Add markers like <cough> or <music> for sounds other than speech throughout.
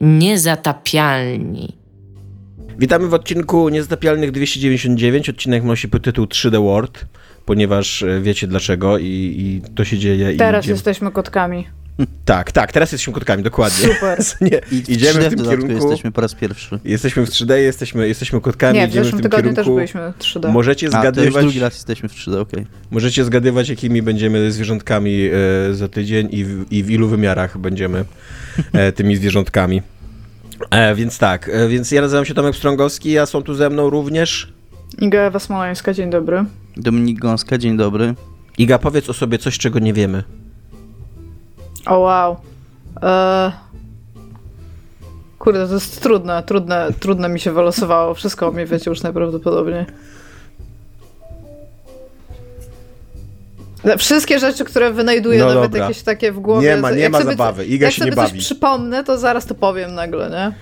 Niezatapialni. Witamy w odcinku Niezatapialnych 299. Odcinek nosi tytuł 3D World, ponieważ e, wiecie dlaczego i, i to się dzieje. Teraz i jesteśmy kotkami. <laughs> Tak, tak, teraz jesteśmy kotkami, dokładnie. Super. <laughs> Nie, I idziemy w, w tym kierunku. jesteśmy po raz pierwszy. Jesteśmy w 3D, jesteśmy, jesteśmy kotkami, Nie, w idziemy w zeszłym tym tygodniu kierunku. też byliśmy 3D. Możecie A, to zgadywać, drugi raz jesteśmy w 3D, okej. możecie zgadywać, jakimi będziemy zwierzątkami e, za tydzień i w, i w ilu wymiarach będziemy e, tymi zwierzątkami. E, więc tak, e, więc ja nazywam się Tomek Strągowski, a są tu ze mną również. Iga Ewa Smoleńska, dzień dobry. Dominik Gąska, dzień dobry. Iga, powiedz o sobie coś, czego nie wiemy. O wow. Eee... Kurde, to jest trudne, trudne, trudne mi się wylosowało. Wszystko o mnie wiecie już najprawdopodobniej. Wszystkie rzeczy, które wynajduję, No nawet dobra. jakieś takie w głowie. Nie ma- nie jak ma sobie, zabawy. Iga jak się sobie nie coś bawi. przypomnę, to zaraz to powiem nagle, nie?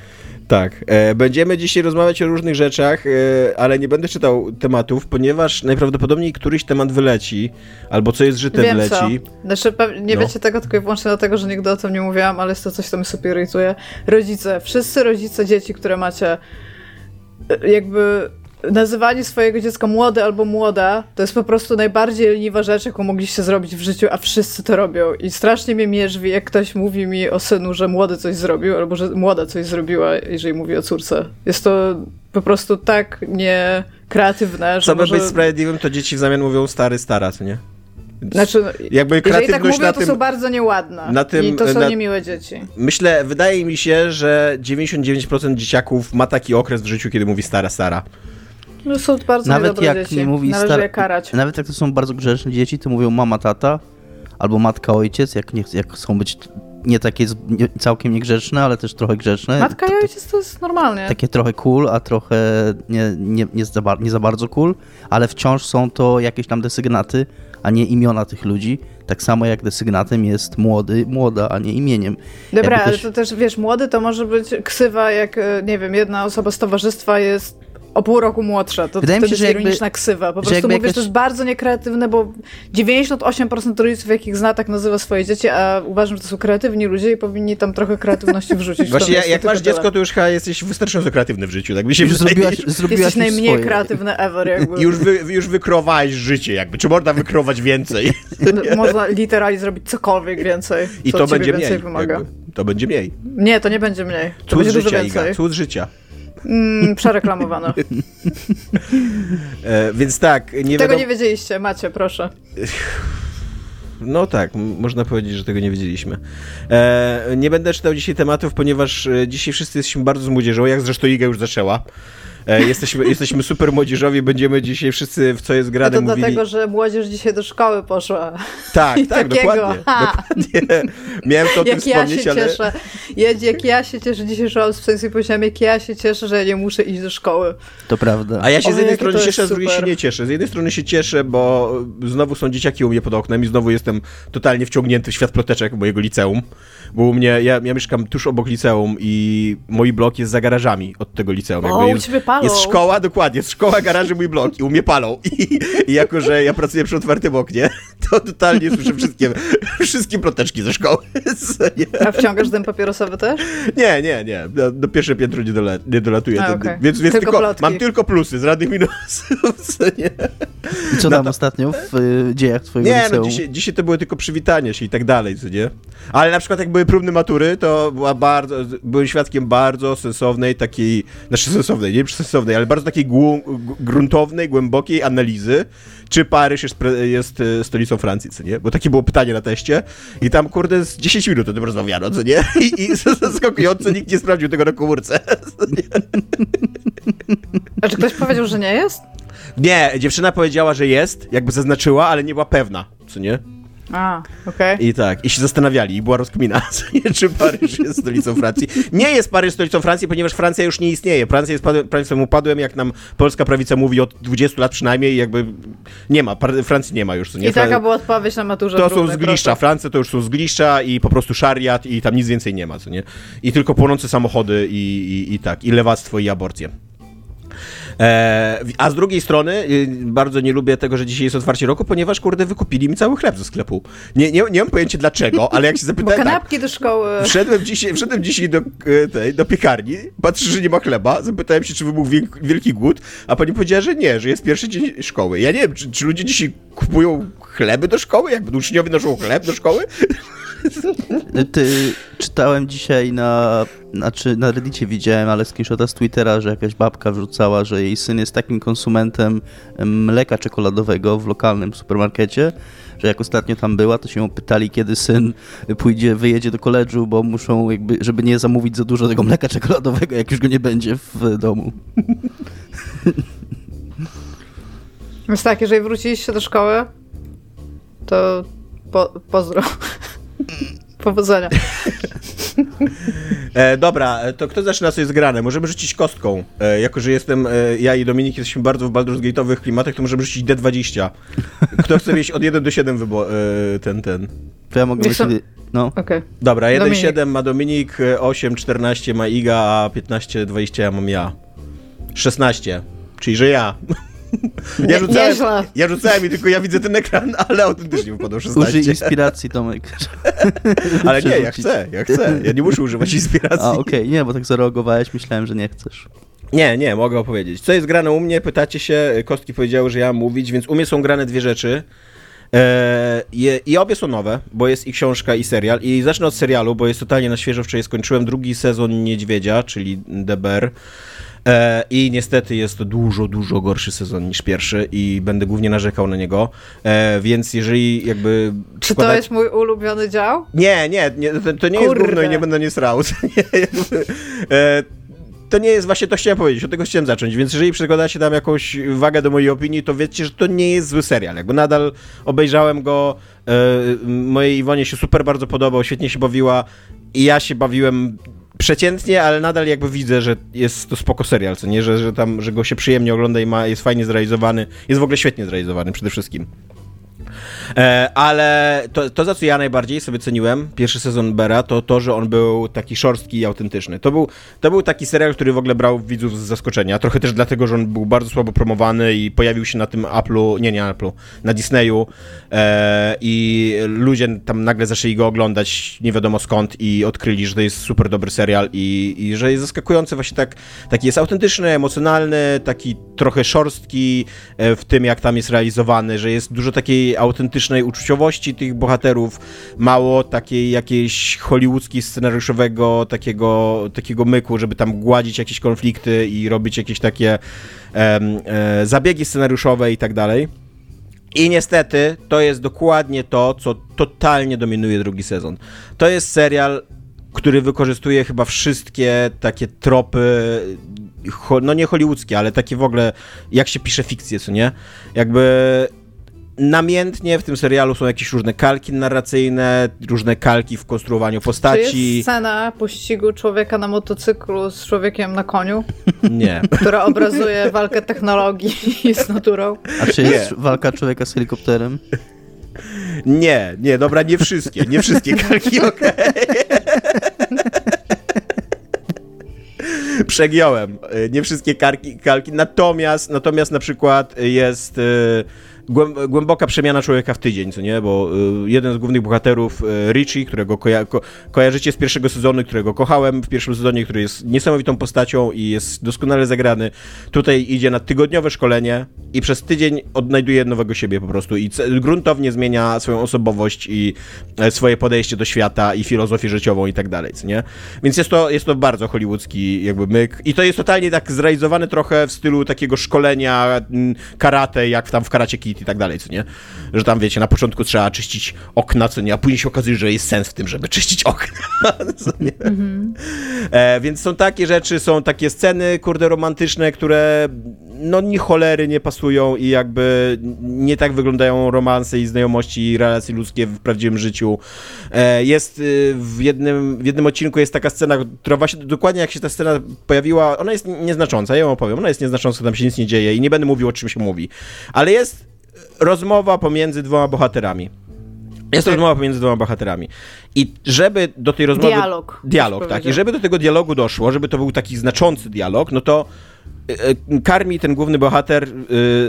Tak, e, będziemy dzisiaj rozmawiać o różnych rzeczach, e, ale nie będę czytał tematów, ponieważ najprawdopodobniej któryś temat wyleci, albo co jest żyte Wiem wyleci. co. Znaczy, nie No. wiecie tego tylko i wyłącznie dlatego, że nigdy o tym nie mówiłam, ale jest to coś, co mnie super irytuje. Rodzice, wszyscy rodzice dzieci, które macie, e, jakby nazywanie swojego dziecka młode albo młoda, to jest po prostu najbardziej leniwa rzecz, jaką mogliście zrobić w życiu, a wszyscy to robią. I strasznie mnie mierzwi, jak ktoś mówi mi o synu, że młody coś zrobił, albo że młoda coś zrobiła, jeżeli mówi o córce. Jest to po prostu tak niekreatywne, że Co by może... być sprawiedliwym, to dzieci w zamian mówią stary, stara, co nie? Znaczy, Jakby jeżeli tak kreatywność mówią, na to tym... są bardzo nieładne. na tym- I to są na- niemiłe dzieci. Myślę, wydaje mi się, że 99% dzieciaków ma taki okres w życiu, kiedy mówi stara, stara. No są bardzo Nawet jak dzieci. nie mówi Należy star- je karać. Nawet jak to są bardzo grzeczne dzieci, to mówią mama, tata, albo matka, ojciec, jak, nie, jak chcą być nie takie nie, całkiem niegrzeczne, ale też trochę grzeczne. Matka i ojciec to jest normalnie. Takie trochę cool, a trochę nie, nie, nie, za, bar- nie za bardzo cool, ale wciąż są to jakieś tam desygnaty, a nie imiona tych ludzi. Tak samo jak desygnatem jest młody, młoda, a nie imieniem. Dobra, Jakby ale to też, wiesz, młody to może być ksywa, jak, e, nie wiem, jedna osoba z towarzystwa jest o pół roku młodsza. To Wydaje mi wtedy się, jest że jakby- ironiczna ksywa. Po prostu jakby mówię, jakaś- to jest bardzo niekreatywne, bo 98% rodziców, jakich zna, tak nazywa swoje dzieci, a uważam, że to są kreatywni ludzie i powinni tam trochę kreatywności wrzucić. Właśnie, jak tylko masz dziecko, to już chyba jesteś wystarczająco kreatywny w życiu, tak mi się Już wydaje. zrobiłaś, zrobiłaś Jesteś najmniej swoje. kreatywny ever, jakby. Już, wy, już wykreowałeś życie, jakby. Czy można wykreować więcej? Można literalnie zrobić cokolwiek więcej. I co to będzie więcej mniej. wymaga. Jakby. To będzie mniej. Nie, to nie będzie mniej. To Cud będzie dużo życia, więcej. Iga, cud życia. Mm, przereklamowane. E, więc tak, nie Tego wiadomo... nie wiedzieliście, macie, proszę. No tak, można powiedzieć, że tego nie wiedzieliśmy. E, nie będę czytał dzisiaj tematów, ponieważ e, dzisiaj wszyscy jesteśmy bardzo z młodzieżą, jak zresztą Iga już zaczęła. E, jesteśmy, jesteśmy super młodzieżowi, będziemy dzisiaj wszyscy w co jest A grane to mówili... dlatego, że młodzież dzisiaj do szkoły poszła. Tak, i tak, takiego. dokładnie. Ha. dokładnie. Miałem to o tym Jak ja wspomnieć, się ale... cieszę. Jedź, jak ja się cieszę. Dzisiaj szłam z pensji i powiedziałam, jak ja się cieszę, że ja nie muszę iść do szkoły. To prawda. A ja się O, z jednej strony cieszę, z drugiej się nie cieszę. Z jednej strony się cieszę, bo znowu są dzieciaki u mnie pod oknem i znowu jestem totalnie wciągnięty w świat ploteczek mojego liceum. Bo u mnie, ja, ja mieszkam tuż obok liceum i mój blok jest za garażami od tego liceum. O, u jest, ciebie palą. jest szkoła, dokładnie, jest szkoła, garaży, mój blok i u mnie palą. I, I jako, że ja pracuję przy otwartym oknie, to totalnie słyszę wszystkie, wszystkie ploteczki ze szkoły. <laughs> A wciągasz dym papierosowy też? Nie, nie, nie. Do, do pierwsze piętro nie, dola, nie dolatuję. A, okej. Więc, więc Tylko tylko, mam tylko plusy, z żadnych minusów. <laughs> Nie, I co no tam to- ostatnio w y, dziejach twojego nie no, liceum? dzisiaj, dzisiaj to były tylko przywitania się i tak dalej, co nie? Ale na przykład jak były próbne matury, to była bardzo, byłem świadkiem bardzo sensownej takiej, znaczy sensownej, nie ale bardzo takiej gruntownej, głębokiej analizy, czy Paryż jest, jest e, stolicą Francji, co nie? Bo takie było pytanie na teście i tam, kurde, z 10 minut o tym rozmawiano, co nie? <laughs> I, i zaskakująco nikt nie sprawdził tego na komórce. <laughs> A czy ktoś powiedział, że nie jest? Nie, dziewczyna powiedziała, że jest, jakby zaznaczyła, ale nie była pewna, co nie? A, okej. I tak, i się zastanawiali, i była rozkmina, <laughs> czy Paryż jest stolicą Francji. Nie jest Paryż stolicą Francji, ponieważ Francja już nie istnieje. Francja jest państwem upadłym, jak nam polska prawica mówi od 20 lat przynajmniej, jakby nie ma, Francji nie ma już. Nie? I taka była odpowiedź na maturze. to są zgliszcza. Francja to już są zgliszcza i po prostu szariat i tam nic więcej nie ma, co nie? I tylko płonące samochody i, i, i tak, i lewactwo i aborcje. E, a z drugiej strony y, bardzo nie lubię tego, że dzisiaj jest otwarcie roku, ponieważ kurde wykupili mi cały chleb ze sklepu. Nie, nie, nie mam pojęcia dlaczego, ale jak się Bo zapytałem... tak, kanapki do szkoły. Wszedłem dzisiaj, wszedłem dzisiaj do, e, tej, do piekarni, patrzę, że nie ma chleba, zapytałem się, czy wybuchł wielki, wielki głód, a pani powiedziała, że nie, że jest pierwszy dzień szkoły. Ja nie wiem, czy, czy ludzie dzisiaj kupują chleby do szkoły? Jak uczniowie noszą chleb do szkoły? Ty, czytałem dzisiaj na, znaczy na Reddicie widziałem, ale screenshota z Twittera, że jakaś babka wrzucała, że jej syn jest takim konsumentem mleka czekoladowego w lokalnym supermarkecie, że jak ostatnio tam była, to się ją pytali, kiedy syn pójdzie, wyjedzie do koledżu, bo muszą jakby, żeby nie zamówić za dużo tego mleka czekoladowego, jak już go nie będzie w domu. Jest tak, jeżeli wróciliście do szkoły, to po, pozdro. <laughs> Powodzenia. E, dobra, e, to kto zaczyna sobie zgrane? Możemy rzucić kostką. E, jako, że jestem, e, ja i Dominik jesteśmy bardzo w Baldur's Gate'owych klimatach, to możemy rzucić D20. Kto chce mieć od 1 do 7 wybo- e, ten, ten. To ja mogę Wiesz sobie... No. Okej. Dobra, 1, Dominik. 7 ma Dominik, e, 8, 14 ma Iga, a 15, 20 ja mam ja. 16, czyli że ja. Nie- Ja rzucałem, ja rzucałem i tylko ja widzę ten ekran, ale autentycznie wypadał 16. Użyj inspiracji, Tomek. <laughs> Ale nie, ja chcę, ja chcę. Ja nie muszę używać inspiracji. A, okej, nie, bo tak zareagowałeś, myślałem, że nie chcesz. Nie, nie, mogę opowiedzieć. Co jest grane u mnie? Pytacie się, kostki powiedziały, że ja mam mówić, więc u mnie są grane dwie rzeczy. E, je, I obie są nowe, bo jest i książka, i serial. I zacznę od serialu, bo jest totalnie na świeżo. Wczoraj skończyłem drugi sezon Niedźwiedzia, czyli DBR. E, I niestety jest to dużo, dużo gorszy sezon niż pierwszy i będę głównie narzekał na niego. E, więc jeżeli jakby. Czy to składać- jest mój ulubiony dział? nie, nie, nie to, to nie jest Kurde. gówno i nie będę <laughs> nie srał. To e, to nie jest właśnie, to chciałem powiedzieć, od tego chciałem zacząć, więc jeżeli przykładacie tam jakąś wagę do mojej opinii, to wiecie, że to nie jest zły serial. Jakby nadal obejrzałem go, e, mojej Iwonie się super bardzo podobał, świetnie się bawiła i ja się bawiłem przeciętnie, ale nadal jakby widzę, że jest to spoko serial, co nie, że, że tam, że go się przyjemnie ogląda i ma, jest fajnie zrealizowany, jest w ogóle świetnie zrealizowany przede wszystkim. E, ale to, to, za co ja najbardziej sobie ceniłem, pierwszy sezon Bera, to to, że on był taki szorstki i autentyczny. To był, to był taki serial, który w ogóle brał widzów z zaskoczenia. Trochę też dlatego, że on był bardzo słabo promowany i pojawił się na tym Apple'u, nie, nie Apple'u, na Disneyu e, i ludzie tam nagle zaczęli go oglądać nie wiadomo skąd i odkryli, że to jest super dobry serial i, i że jest zaskakujący właśnie tak, taki jest autentyczny, emocjonalny, taki trochę szorstki e, w tym, jak tam jest realizowany, że jest dużo takiej autentycznej uczuciowości tych bohaterów, mało takiej jakiejś hollywoodzkiej scenariuszowego takiego, takiego myku, żeby tam gładzić jakieś konflikty i robić jakieś takie e, zabiegi scenariuszowe i tak dalej. I niestety to jest dokładnie to, co totalnie dominuje drugi sezon. To jest serial, który wykorzystuje chyba wszystkie takie tropy, no nie hollywoodzkie, ale takie w ogóle, jak się pisze fikcję, co nie? Jakby namiętnie w tym serialu są jakieś różne kalki narracyjne, różne kalki w konstruowaniu Czy postaci. jest scena pościgu człowieka na motocyklu z człowiekiem na koniu, Nie. która obrazuje walkę technologii z naturą? A czy jest walka człowieka z helikopterem? Nie, nie, dobra, nie wszystkie, nie wszystkie kalki, <laughs> okej. Przegiąłem. Y, Nie wszystkie karki, kalki, natomiast, natomiast na przykład jest y, głęboka przemiana człowieka w tydzień, co nie? Bo y, jeden z głównych bohaterów, y, Richie, którego koja- ko- kojarzycie z pierwszego sezonu, którego kochałem w pierwszym sezonie, który jest niesamowitą postacią i jest doskonale zagrany, tutaj idzie na tygodniowe szkolenie i przez tydzień odnajduje nowego siebie po prostu i gruntownie zmienia swoją osobowość i e, swoje podejście do świata i filozofię życiową i tak dalej, co nie? Więc jest to, jest to bardzo hollywoodzki jakby myk i to jest totalnie tak zrealizowane trochę w stylu takiego szkolenia karate, jak tam w Karate Kid i tak dalej, co nie? Że tam, wiecie, na początku trzeba czyścić okna, co nie? A później się okazuje, że jest sens w tym, żeby czyścić okna, <laughs> co nie? E, więc są takie rzeczy, są takie sceny, kurde, romantyczne, które no ni cholery nie pasują i jakby nie tak wyglądają romanse i znajomości i relacje ludzkie w prawdziwym życiu. E, jest y, w jednym, w jednym odcinku jest taka scena, która właśnie dokładnie jak się ta scena pojawiła, ona jest nieznacząca, ja ją opowiem, ona jest nieznacząca, tam się nic nie dzieje i nie będę mówił o czym się mówi, ale jest rozmowa pomiędzy dwoma bohaterami. Jest Tak. rozmowa pomiędzy dwoma bohaterami. I żeby do tej rozmowy... Dialog, Dialog, byś tak. I żeby do tego dialogu doszło, żeby to był taki znaczący dialog, no to e, karmi ten główny bohater,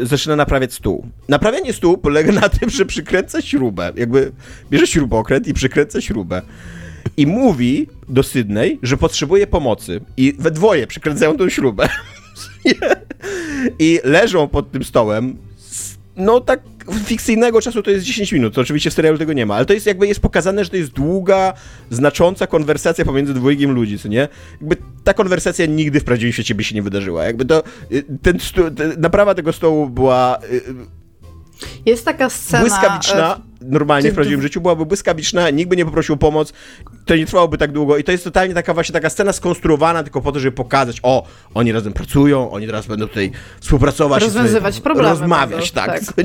y, zaczyna naprawiać stół. Naprawianie stół polega na tym, że przykręca śrubę. Jakby bierze śrubokręt i przykręca śrubę. I mówi do Sydney, że potrzebuje pomocy. I we dwoje przykręcają tą śrubę. <laughs> I leżą pod tym stołem. No tak fikcyjnego czasu to jest 10 minut, to oczywiście w serialu tego nie ma, ale to jest jakby jest pokazane, że to jest długa, znacząca konwersacja pomiędzy dwojgiem ludzi, co nie? Jakby ta konwersacja nigdy w prawdziwym świecie by się nie wydarzyła. Jakby to, y, ten, ten naprawa tego stołu była y, jest taka scena... Błyskawiczna, e, normalnie w prawdziwym życiu byłaby błyskawiczna, nikt by nie poprosił o pomoc, to nie trwałoby tak długo i to jest totalnie taka właśnie taka scena skonstruowana tylko po to, żeby pokazać, o, oni razem pracują, oni teraz będą tutaj współpracować. Rozwiązywać problemy. Rozmawiać, tak. tak.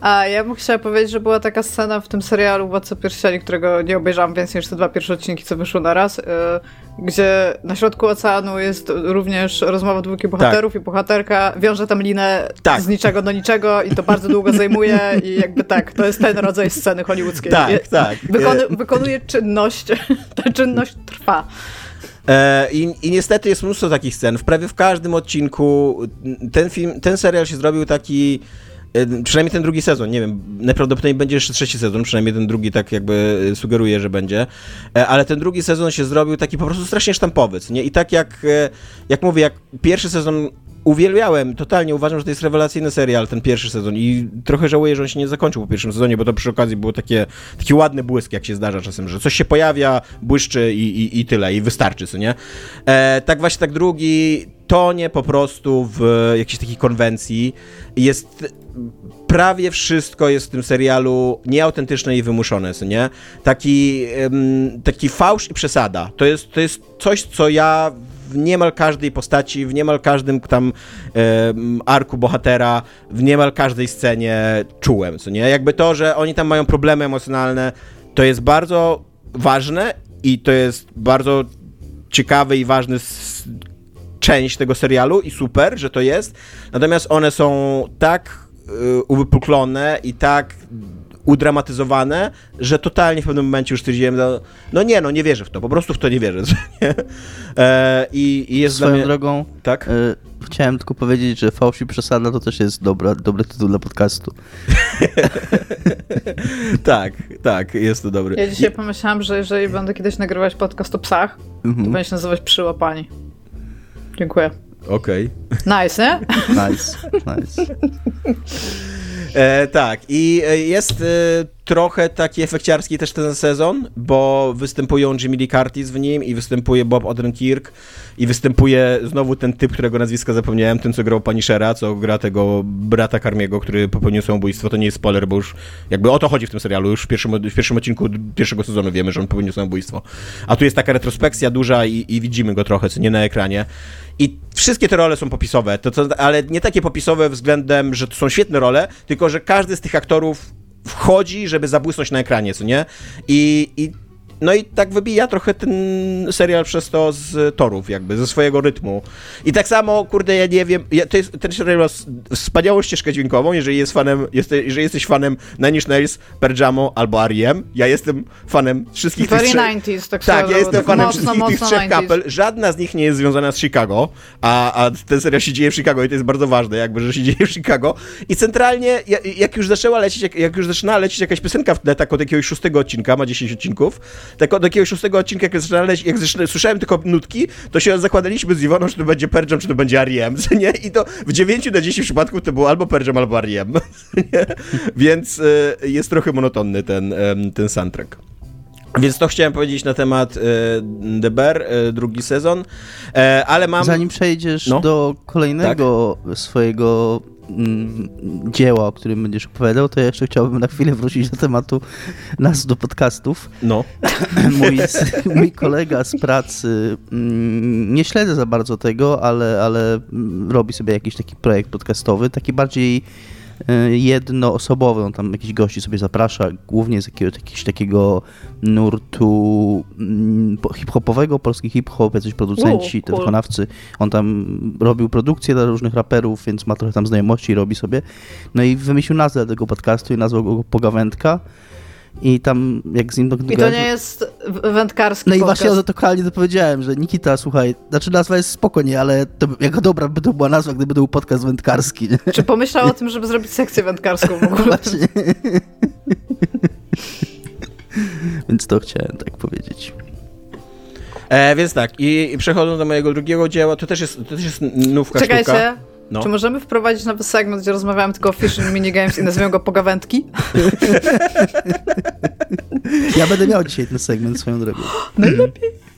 A ja bym chciała powiedzieć, że była taka scena w tym serialu Władca Pierścieni, którego nie obejrzałam więcej niż te dwa pierwsze odcinki, co wyszły na raz, yy, gdzie na środku oceanu jest również rozmowa dwóch bohaterów tak. i bohaterka wiąże tam linę tak. z niczego do niczego i to bardzo długo zajmuje <laughs> i jakby tak, to jest ten rodzaj sceny hollywoodzkiej. Tak, tak. Wykony, wykonuje czynność, <laughs> ta czynność trwa. E, I, I, niestety jest mnóstwo takich scen. W prawie w każdym odcinku ten film, ten serial się zrobił taki. E, przynajmniej ten drugi sezon, nie wiem, najprawdopodobniej będzie jeszcze trzeci sezon, przynajmniej ten drugi tak jakby sugeruje, że będzie, e, ale ten drugi sezon się zrobił taki po prostu strasznie sztampowy, nie? I tak jak, jak mówię, jak pierwszy sezon uwielbiałem, totalnie uważam, że to jest rewelacyjny serial, ten pierwszy sezon i trochę żałuję, że on się nie zakończył po pierwszym sezonie, bo to przy okazji było takie, taki ładny błysk, jak się zdarza czasem, że coś się pojawia, błyszczy i, i, i tyle, i wystarczy, co nie? E, tak właśnie tak drugi tonie po prostu w jakiejś takiej konwencji. Jest prawie wszystko jest w tym serialu nieautentyczne i wymuszone, nie? Taki, taki fałsz i przesada. To jest, to jest coś, co ja w niemal każdej postaci, w niemal każdym tam e, arku bohatera, w niemal każdej scenie czułem, co nie? Jakby to, że oni tam mają problemy emocjonalne, to jest bardzo ważne i to jest bardzo ciekawy i ważny część tego serialu i super, że to jest. Natomiast one są tak y, uwypuklone i tak udramatyzowane, że totalnie w pewnym momencie już stwierdziłem, no, no nie, no nie wierzę w to, po prostu w to nie wierzę. <laughs> E, i, I jest Swoją mnie... drogą, tak? E, chciałem tylko powiedzieć, że fałsz i przesada to też jest dobra, dobry tytuł dla podcastu. <laughs> tak, tak, jest to dobry. Ja dzisiaj I... pomyślałam, że jeżeli będę kiedyś nagrywać podcast o psach, mhm. to będzie się nazywać Przyłapani. Dziękuję. Okej. Okay. Nice, nie? Nice, nice. <laughs> E, tak, i e, jest e, trochę taki efekciarski też ten sezon, bo występują Jimmy Lee Curtis w nim i występuje Bob Odenkirk i występuje znowu ten typ, którego nazwiska zapomniałem, ten co grał Punishera, co gra tego brata Karmiego, który popełnił samobójstwo. To nie jest spoiler, bo już jakby o to chodzi w tym serialu. Już w pierwszym, w pierwszym odcinku pierwszego sezonu wiemy, że on popełnił samobójstwo. A tu jest taka retrospekcja duża i, i widzimy go trochę, co nie na ekranie. I wszystkie te role są popisowe, to, to, ale nie takie popisowe względem, że to są świetne role, tylko że każdy z tych aktorów wchodzi, żeby zabłysnąć na ekranie, co nie? I, i no i tak wybija trochę ten serial przez to z torów, jakby, ze swojego rytmu. I tak samo, kurde, ja nie wiem, ja, to jest, ten serial ma wspaniałą ścieżkę dźwiękową, jeżeli, jest fanem, jeste, jeżeli jesteś fanem Nine Inch Nails, Perjamo albo R.E.M. Ja jestem fanem wszystkich Very tych trzech... 90s, tak Tak, ja jestem fanem mocno, wszystkich tych trzech kapel. Żadna z nich nie jest związana z Chicago, a, a ten serial się dzieje w Chicago i to jest bardzo ważne, jakby, że się dzieje w Chicago. I centralnie, jak już zaczęła lecieć, jak, jak już zaczyna lecieć jakaś piosenka w tle, tak od jakiegoś szóstego odcinka, ma 10 odcinków, tak od jakiegoś szóstego odcinka, jak, zaczynałem, jak słyszałem tylko nutki, to się zakładaliśmy z Iwoną, czy to będzie Pearl czy to będzie R.E.M., nie? I to w 9 na 10 przypadków to było albo Pearl albo R.E.M., <laughs> Więc y, jest trochę monotonny ten, ten soundtrack. Więc to chciałem powiedzieć na temat y, The Bear, y, drugi sezon, e, ale mam... Zanim przejdziesz no? do kolejnego tak? swojego dzieła, o którym będziesz opowiadał, to ja jeszcze chciałbym na chwilę wrócić do tematu nas do podcastów. No. <laughs> mój, mój kolega z pracy, mm, nie śledzę za bardzo tego, ale, ale robi sobie jakiś taki projekt podcastowy, taki bardziej jednoosobowy, on tam jakiś gości sobie zaprasza, głównie z jakiegoś, jakiegoś takiego nurtu mm, hip-hopowego, polski hip-hop, jacyś producenci, cool. wykonawcy. On tam robił produkcję dla różnych raperów, więc ma trochę tam znajomości i robi sobie. No i wymyślił nazwę tego podcastu i nazwał go Pogawędka. I tam jak z nim I to nie jest wędkarski No i właśnie o to kochanie to powiedziałem, że Nikita, słuchaj, znaczy nazwa jest spoko, nie, ale to, jako dobra by to była nazwa, gdyby to był podcast wędkarski, nie? Czy pomyślał o tym, żeby zrobić sekcję wędkarską w ogóle? <laughs> Właśnie. <laughs> Więc to chciałem tak powiedzieć. E, więc tak, i, i przechodząc do mojego drugiego dzieła, to też jest, to też jest nówka sztuka. No. czy możemy wprowadzić nowy segment, gdzie rozmawiamy tylko o fishing minigames i nazwiemy go pogawędki? <laughs> Ja będę miał dzisiaj ten segment swoją drogą. <gasps>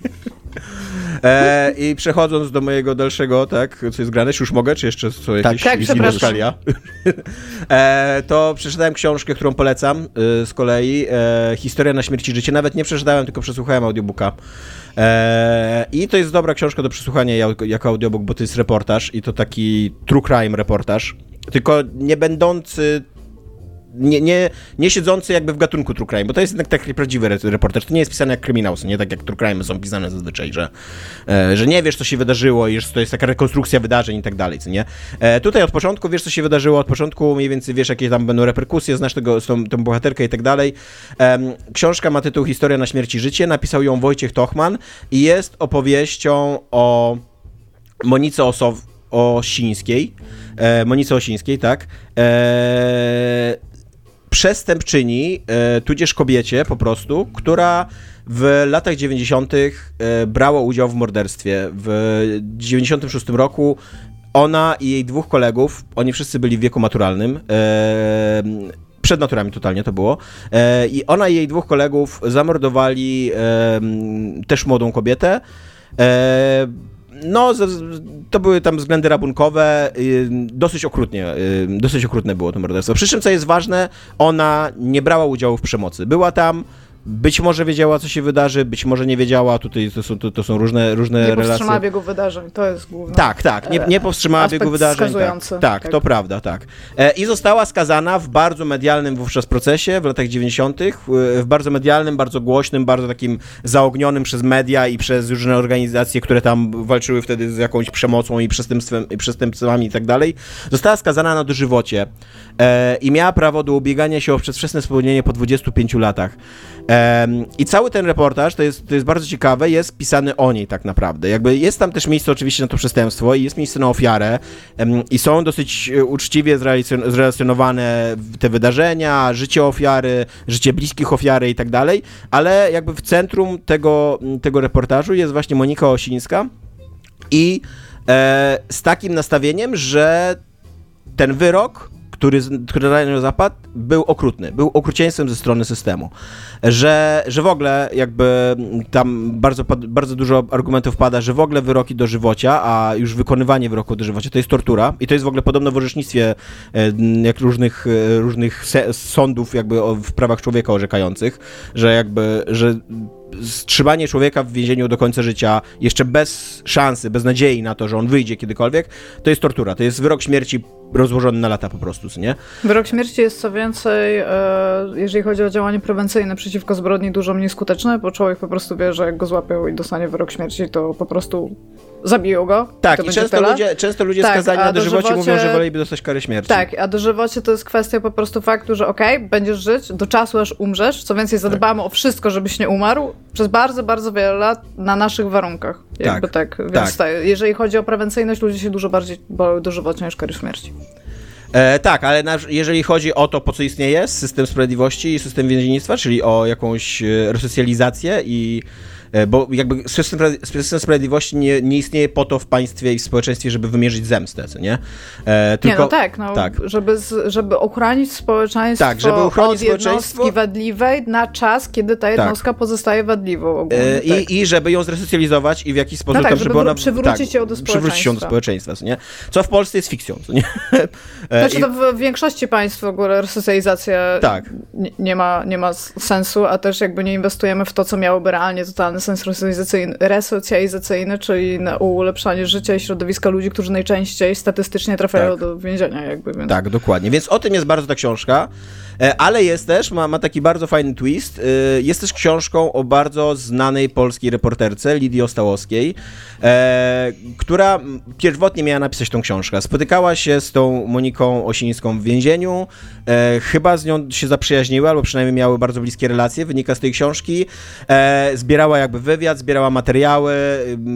E, I przechodząc do mojego dalszego, tak, co jest grane, już mogę, czy jeszcze są jakieś Tak, przepraszam. <laughs> e, to przeczytałem książkę, którą polecam y, z kolei, e, Historia na śmierć i życie. Nawet nie przeczytałem, tylko przesłuchałem audiobooka. E, I to jest dobra książka do przesłuchania jako, jako audiobook, bo to jest reportaż i to taki true crime reportaż, tylko nie będący nie, nie, nie siedzący jakby w gatunku true crime, bo to jest jednak taki prawdziwy re- reportaż. To nie jest pisane jak kryminał, nie tak jak true crime są pisane zazwyczaj, że, e, że nie wiesz, co się wydarzyło i że to jest taka rekonstrukcja wydarzeń i tak dalej, co nie? E, tutaj od początku wiesz, co się wydarzyło, od początku mniej więcej wiesz, jakie tam będą reperkusje, znasz tego, tą, tą bohaterkę i tak dalej. Em, książka ma tytuł Historia na śmierć i życie, napisał ją Wojciech Tochman i jest opowieścią o Monice Osow Osińskiej, e, Monice Osińskiej, tak, e, przestępczyni, e, tudzież kobiecie po prostu, która w latach 90. E, brała udział w morderstwie. W 96 roku ona i jej dwóch kolegów, oni wszyscy byli w wieku maturalnym, e, przed maturami totalnie to było, i ona i jej dwóch kolegów zamordowali też młodą kobietę. No, to były tam względy rabunkowe, y, dosyć okrutnie, y, dosyć okrutne było to morderstwo. Przy czym, co jest ważne, ona nie brała udziału w przemocy. Była tam, być może wiedziała, co się wydarzy, być może nie wiedziała, tutaj to są, to, to są różne, różne Nie relacje. powstrzymała biegu wydarzeń, to jest główne. Tak, tak, nie, nie powstrzymała biegu wydarzeń. Tak, tak, Tak. to prawda, tak. E, I została skazana w bardzo medialnym wówczas procesie w latach 90., w bardzo medialnym, bardzo głośnym, bardzo takim zaognionym przez media i przez różne organizacje, które tam walczyły wtedy z jakąś przemocą i przestępstwem, i przestępstwami i tak dalej. Została skazana na dożywocie e, i miała prawo do ubiegania się o przedwczesne spełnienie po 25 latach. I cały ten reportaż, to jest, to jest bardzo ciekawe, jest pisany o niej tak naprawdę. Jakby jest tam też miejsce oczywiście na to przestępstwo i jest miejsce na ofiarę i są dosyć e, uczciwie zrelacjonowane te wydarzenia, życie ofiary, życie bliskich ofiary i tak dalej, ale jakby w centrum tego, tego reportażu jest właśnie Monika Osińska i e, z takim nastawieniem, że ten wyrok, który, który na nią zapadł, był okrutny, był okrucieństwem ze strony systemu. Że, że w ogóle jakby tam bardzo, bardzo dużo argumentów pada, że w ogóle wyroki dożywocia, a już wykonywanie wyroku dożywocia to jest tortura i to jest w ogóle podobno w orzecznictwie e, jak różnych, e, różnych sądów jakby w prawach człowieka orzekających, że jakby, że trzymanie człowieka w więzieniu do końca życia, jeszcze bez szansy, bez nadziei na to, że on wyjdzie kiedykolwiek, to jest tortura. To jest wyrok śmierci rozłożony na lata po prostu, nie? Wyrok śmierci jest co więcej, e, jeżeli chodzi o działanie prewencyjne przeciwko zbrodni, dużo mniej skuteczne, bo człowiek po prostu wie, że jak go złapią i dostanie wyrok śmierci, to po prostu zabiją go. Tak, i będzie często tyle. ludzie, często ludzie Tak, skazani na dożywocie dożywocie- mówią, że woleliby dostać karę śmierci. Tak, a dożywocie to jest kwestia po prostu faktu, że okej, będziesz żyć do czasu, aż umrzesz. Co więcej, zadbamy o wszystko, żebyś nie umarł przez bardzo, bardzo wiele lat na naszych warunkach. Jakby tak. Więc tak. tak, jeżeli chodzi o prewencyjność, ludzie się dużo bardziej boją dożywocia niż kary śmierci. E, tak, ale na, jeżeli chodzi o to, po co istnieje system sprawiedliwości i system więziennictwa, czyli o jakąś e, resocjalizację i bo jakby system, spra- system sprawiedliwości nie, nie istnieje po to w państwie i w społeczeństwie, żeby wymierzyć zemstę, co nie? E, tylko, nie, no tak, no, tak. Żeby, z, żeby ochronić społeczeństwo Tak, żeby ochronić od jednostki społeczeństwo- wadliwej na czas, kiedy ta jednostka pozostaje wadliwą. E, tak. i, I żeby ją zresocjalizować i w jakiś sposób tak, tam, żeby żeby ona... wró- przywrócić ją do Przywrócić ją do społeczeństwa. społeczeństwa, co nie? Co w Polsce jest fikcją, co nie? <laughs> E, Znaczy i- to w większości państw w ogóle resocjalizacja Tak. nie, nie, ma, nie ma sensu, a też jakby nie inwestujemy w to, co miałoby realnie totalny sens resocjalizacyjny, resocjalizacyjny czyli na ulepszanie życia i środowiska ludzi, którzy najczęściej statystycznie trafiają Tak. do więzienia jakby, więc... Tak, dokładnie. Więc o tym jest bardzo ta książka. E, Ale jest też, ma, ma taki bardzo fajny twist, e, jest też książką o bardzo znanej polskiej reporterce, Lidii Ostałowskiej, e, która pierwotnie miała napisać tą książkę. Spotykała się z tą Moniką Osińską w więzieniu, chyba z nią się zaprzyjaźniły, albo przynajmniej miały bardzo bliskie relacje, wynika z tej książki. Zbierała jakby wywiad, zbierała materiały,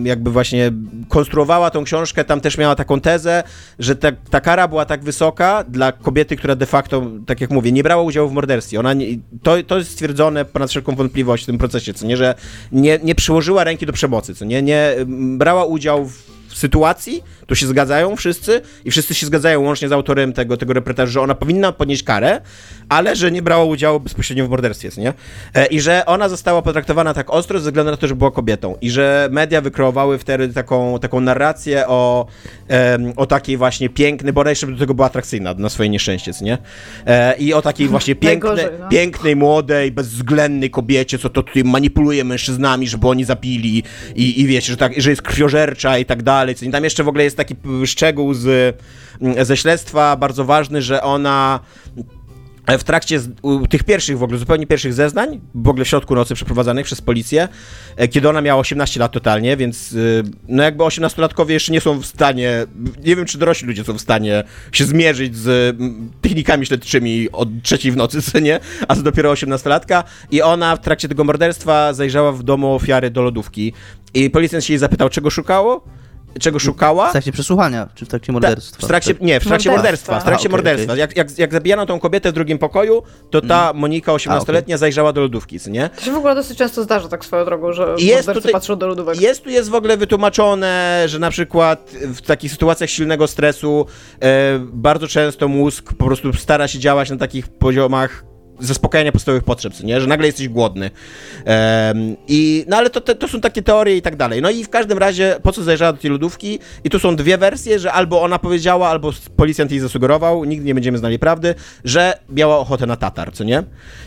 jakby właśnie konstruowała tą książkę, tam też miała taką tezę, że ta, ta kara była tak wysoka dla kobiety, która de facto, tak jak mówię, nie brała udziału w morderstwie. Ona nie, to, to jest stwierdzone ponad wszelką wątpliwość w tym procesie, co nie, że nie, nie przyłożyła ręki do przemocy, co nie, nie brała udziału w w sytuacji, to się zgadzają wszyscy i wszyscy się zgadzają łącznie z autorem tego, tego reportażu, że ona powinna podnieść karę, ale że nie brała udziału bezpośrednio w morderstwie, nie? E, I że ona została potraktowana tak ostro ze względu na to, że była kobietą i że media wykreowały wtedy taką, taką narrację o, o takiej właśnie pięknej, bo ona jeszcze do tego była atrakcyjna na swoje nieszczęście, nie? E, I o takiej właśnie <laughs> pięknej, no. pięknej, młodej, bezwzględnej kobiecie, co to tutaj manipuluje mężczyznami, żeby oni zabili i, i wiecie, że, tak, że jest krwiożercza i tak dalej. Nie? Tam jeszcze w ogóle jest taki szczegół z, ze śledztwa bardzo ważny, że ona w trakcie tych pierwszych w ogóle, zupełnie pierwszych zeznań, w ogóle w środku nocy przeprowadzanych przez policję, e, kiedy ona miała 18 lat totalnie, więc y, no jakby 18-latkowie jeszcze nie są w stanie, nie wiem czy dorośli ludzie są w stanie się zmierzyć z mm, technikami śledczymi od trzeciej w nocy, <laughs> co nie, a to dopiero 18-latka i ona w trakcie tego morderstwa zajrzała w domu ofiary do lodówki i policjant się jej zapytał, czego szukało? Czego szukała? W trakcie przesłuchania, czy w trakcie Ta, morderstwa? w trakcie, nie, w trakcie Morderstwa. morderstwa. W trakcie A, morderstwa. okej. Jak, jak, jak zabijano tą kobietę w drugim pokoju, to ta Monika, 18-letnia, zajrzała do lodówki, co nie? To się w ogóle dosyć często zdarza tak swoją drogą, że I jest tutaj- patrzą do lodówek. Jest tu jest w ogóle wytłumaczone, że na przykład w takich sytuacjach silnego stresu e, bardzo często mózg po prostu stara się działać na takich poziomach zaspokajania podstawowych potrzeb, nie? Że nagle jesteś głodny. Em, I, no ale to, to, to są takie teorie i tak dalej. No i w każdym razie, po co zajrzała do tej lodówki? I tu są dwie wersje, że albo ona powiedziała, albo policjant jej zasugerował, nigdy nie będziemy znali prawdy, że miała ochotę na tatar, co nie?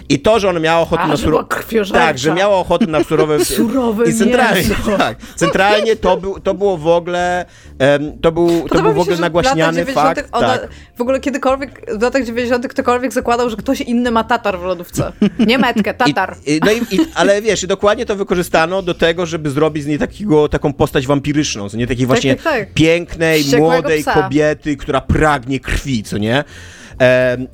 I to, że ona miała ochotę A, na krwiożercza. Tak, że miała ochotę na surowe... <laughs> Surowe I centralnie, mięso. tak, centralnie to, był, to było w ogóle, em, to był, to Podoba był mi w się, ogóle że nagłaśniany w latach 90. fakt. Ona, Tak. W ogóle kiedykolwiek, w latach 90. ktokolwiek zakładał, że ktoś inny ma tatar w lodówce. Nie metkę, tatar. I, i, no i, i, ale wiesz, i dokładnie to wykorzystano do tego, żeby zrobić z niej takiego, taką postać wampiryczną, co nie takiej właśnie tak, tak. pięknej, Wściekłego młodej psa. kobiety, która pragnie krwi, co nie?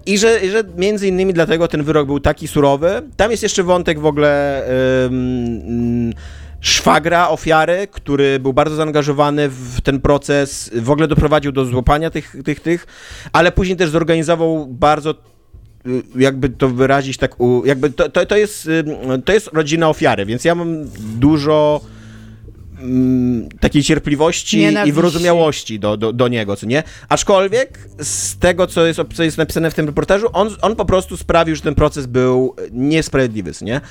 I że, że między innymi dlatego ten wyrok był taki surowy. Tam jest jeszcze wątek w ogóle mm, szwagra ofiary, który był bardzo zaangażowany w ten proces, w ogóle doprowadził do złapania tych, tych, tych, ale później też zorganizował bardzo jakby to wyrazić tak, u, jakby to, to, to, jest, ym, to jest rodzina ofiary, więc ja mam dużo mm, takiej cierpliwości Nienawiści. i wyrozumiałości do, do, do niego, co nie? Aczkolwiek z tego, co jest, co jest napisane w tym reportażu, on, on po prostu sprawił, że ten proces był niesprawiedliwy, co nie?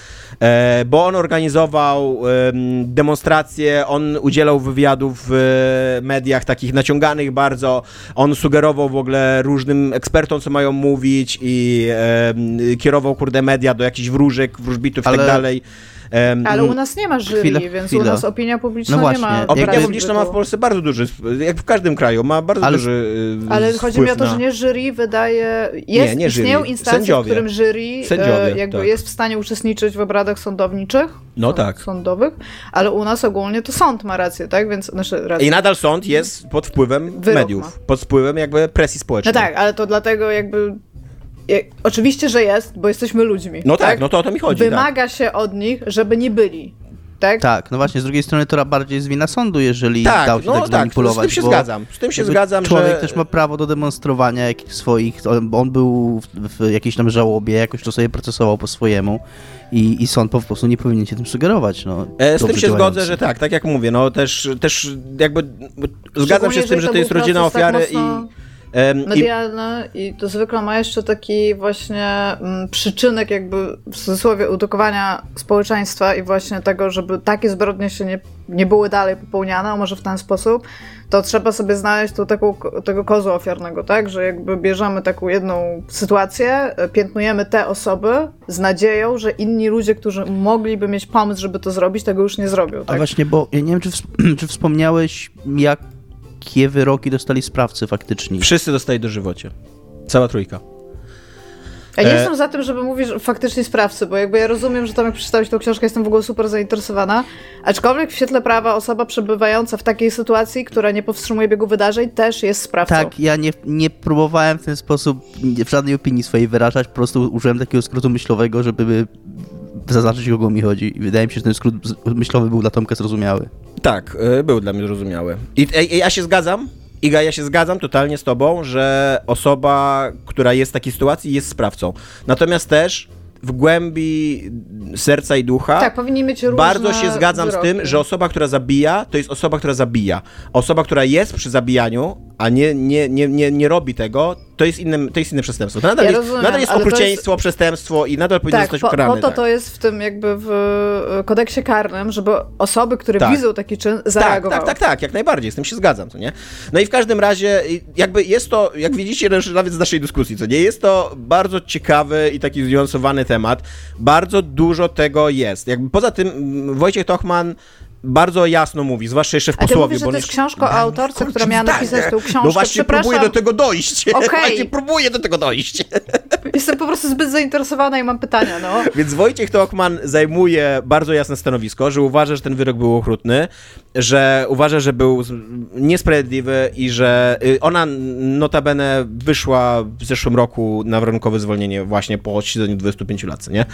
E, bo on organizował em, demonstracje, on udzielał wywiadów w e, mediach takich naciąganych bardzo, on sugerował w ogóle różnym ekspertom, co mają mówić i em, kierował, kurde, media do jakichś wróżek, wróżbitów i tak Ale- dalej. Em, Ale u nas nie ma jury, Chwila, więc chwila. u nas opinia publiczna No nie właśnie, ma. Opinia jakby- publiczna ma w Polsce bardzo duży, jak w każdym kraju, ma bardzo Ale- duży Ale chodzi mi o to, na- że nie jury wydaje. Jest, nie istnieją jury. instancje, Sędziowie. w którym jury Sędziowie, e, jakby tak. jest w stanie uczestniczyć w obradach sądowniczych. No sąd- tak. Sądowych, ale u nas ogólnie to sąd ma rację, tak? Więc znaczy rację. I nadal sąd jest pod wpływem Wyrok mediów, ma. pod wpływem jakby presji No społecznej. tak, ale to dlatego jakby. Oczywiście, że jest, bo jesteśmy ludźmi. No tak, no to o to mi chodzi. tak. Wymaga się od nich, żeby nie byli. Tak? Tak, no właśnie, z drugiej strony to bardziej jest wina sądu, jeżeli Tak, dał się no tak tak, zmanipulować. z tym się bo zgadzam. Z tym się zgadzam, Człowiek że... też ma prawo do demonstrowania jakichś swoich, on, on był w, w jakiejś tam żałobie, jakoś to sobie procesował po swojemu i, i sąd po prostu nie powinien się tym sugerować. No, E, z tym się działający. zgodzę, że tak, tak jak mówię, no też, też jakby zgadzam się z tym, że to jest rodzina tak ofiary mocno- i I- medialne i to zwykle ma jeszcze taki właśnie mm, przyczynek jakby w cudzysłowie udokowania społeczeństwa i właśnie tego, żeby takie zbrodnie się nie, nie były dalej popełniane, a może w ten sposób, to trzeba sobie znaleźć tu taką, tego kozła ofiarnego, tak? Że jakby bierzemy taką jedną sytuację, e, piętnuje te osoby z nadzieją, że inni ludzie, którzy mogliby mieć pomysł, żeby to zrobić, tego już nie zrobią, A tak? właśnie, bo ja nie wiem, czy, wsp- <clears throat> czy wspomniałeś, jakie wyroki dostali sprawcy faktycznie. Wszyscy dostali dożywocie. Cała trójka. Ja nie E- jestem za tym, żeby mówić że faktycznie sprawcy, bo jakby ja rozumiem, że tam jak przeczytałeś tą książkę, jestem w ogóle super zainteresowana, aczkolwiek w świetle prawa osoba przebywająca w takiej sytuacji, która nie powstrzymuje biegu wydarzeń, też jest sprawcą. Tak, ja nie, nie próbowałem w ten sposób w żadnej opinii swojej wyrażać, po prostu użyłem takiego skrótu myślowego, żeby zaznaczyć, kogo mi chodzi. I wydaje mi się, że ten skrót myślowy był dla Tomka zrozumiały. Tak, y, był dla mnie zrozumiały. I ej, ja się zgadzam, Iga, ja się zgadzam totalnie z tobą, że osoba, która jest w takiej sytuacji, jest sprawcą. Natomiast też w głębi serca i ducha Tak, powinni mieć różne bardzo się zgadzam wyroki. z tym, że osoba, która zabija, to jest osoba, która zabija. Osoba, która jest przy zabijaniu, a nie, nie, nie, nie, nie robi tego, to jest, innym, to jest inne przestępstwo. To nadal Ja jest, rozumiem, nadal jest okrucieństwo, przestępstwo i nadal powinno Tak, zostać po, ukarane. po to tak. to jest w tym jakby w e, kodeksie karnym, żeby osoby, które Tak. widzą taki czyn, Tak, zareagowały. tak, tak, tak, jak najbardziej, z tym się zgadzam, co nie? No i w każdym razie, jakby jest to, jak widzicie, nawet z naszej dyskusji, co nie? Jest to bardzo ciekawy i taki zniuansowany temat. Bardzo dużo tego jest. Jakby poza tym mm, Wojciech Tochman bardzo jasno mówi, zwłaszcza jeszcze w A ty posłowie. mówisz, bo to jest książka o autorce, która miała napisać tą książkę. No właśnie próbuję do tego dojść. <laughs> Okej. Właśnie próbuję do tego dojść. <laughs> Jestem po prostu zbyt zainteresowana i mam pytania, no. <laughs> Więc Wojciech Tochman zajmuje bardzo jasne stanowisko, że uważa, że ten wyrok był okrutny, że uważa, że był niesprawiedliwy i że y, ona notabene wyszła w zeszłym roku na warunkowe zwolnienie właśnie po odsiedzeniu 25 lat, nie?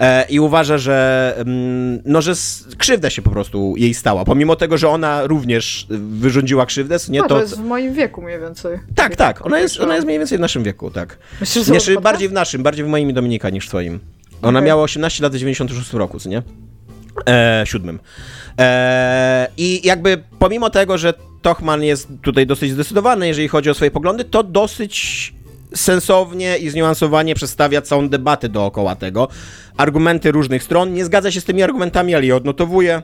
E, I uważa, że mm, no, że krzywda się po prostu jej stała, pomimo tego, że ona również wyrządziła krzywdę, nie? No, to, To, jest w moim wieku mniej więcej. tak, tak, ona jest, ona jest mniej więcej w naszym wieku, tak. Myślisz, że Nie, to czy podcast? bardziej w naszym, bardziej w moim i Dominika niż w twoim. Ona Okej. miała 18 lat w 96 roku, co nie? E, siódmym. E, I jakby pomimo tego, że Tochman jest tutaj dosyć zdecydowany, jeżeli chodzi o swoje poglądy, to dosyć sensownie i zniuansowanie przedstawia całą debatę dookoła tego. Argumenty różnych stron. Nie zgadza się z tymi argumentami, ale je odnotowuje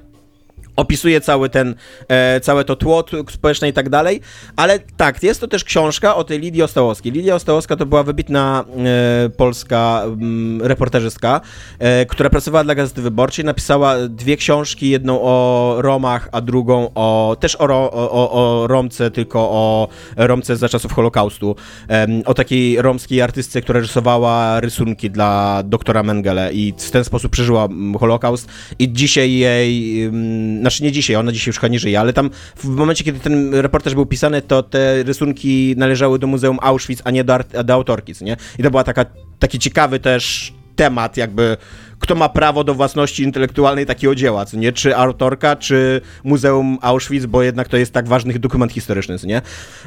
opisuje cały ten, e, całe to tło społeczne i tak dalej, ale tak, jest to też książka o tej Lidii Ostałowskiej. Lidia Ostałowska to była wybitna e, polska mm, reporterzystka, e, która pracowała dla Gazety Wyborczej, napisała dwie książki, jedną o Romach, a drugą o, też o, ro, o, o, Romce, tylko o Romce za czasów Holokaustu, o takiej romskiej artystce, która rysowała rysunki dla doktora Mengele i w ten sposób przeżyła mm, Holokaust. I dzisiaj jej, mm, znaczy nie dzisiaj, ona dzisiaj już chyba nie żyje, ale tam w momencie, kiedy ten reportaż był pisany, to te rysunki należały do Muzeum Auschwitz, a nie do, do autorki, nie? I to była taka, taki ciekawy też temat, jakby kto ma prawo do własności intelektualnej takiego dzieła, co nie? Czy autorka, czy Muzeum Auschwitz, bo jednak to jest tak ważny dokument historyczny, co nie?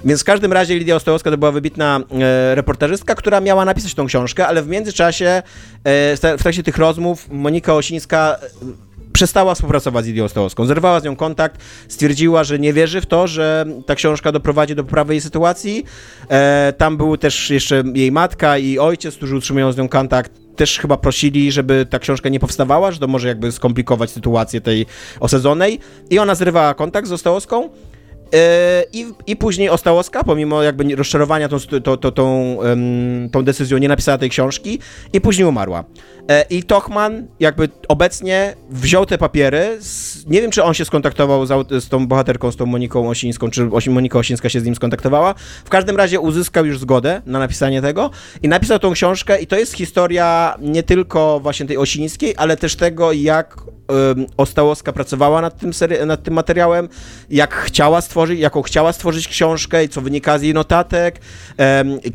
Więc w każdym razie Lidia Ostałowska to była wybitna e, reporterzystka, która miała napisać tą książkę, ale w międzyczasie, e, w trakcie tych rozmów, Monika Osińska przestała współpracować z Lidią Ostałowską. Zerwała z nią kontakt, stwierdziła, że nie wierzy w to, że ta książka doprowadzi do poprawy jej sytuacji. E, tam były też jeszcze jej matka i ojciec, którzy utrzymują z nią kontakt. Też chyba prosili, żeby ta książka nie powstawała, że to może jakby skomplikować sytuację tej osadzonej. I ona zrywała kontakt z Ostałowską. E, I, I później Ostałowska, pomimo jakby rozczarowania tą, tą, em, tą decyzją, nie napisała tej książki i później umarła. E, I Tochman jakby obecnie wziął te papiery, z, nie wiem czy on się skontaktował z, z tą bohaterką, z tą Moniką Osińską, czy Osi, Monika Osińska się z nim skontaktowała. W każdym razie uzyskał już zgodę na napisanie tego i napisał tą książkę i to jest historia nie tylko właśnie tej Osińskiej, ale też tego jak em, Ostałowska pracowała nad tym, nad tym materiałem, jak chciała stworzyć, jaką chciała stworzyć książkę i co wynika z jej notatek,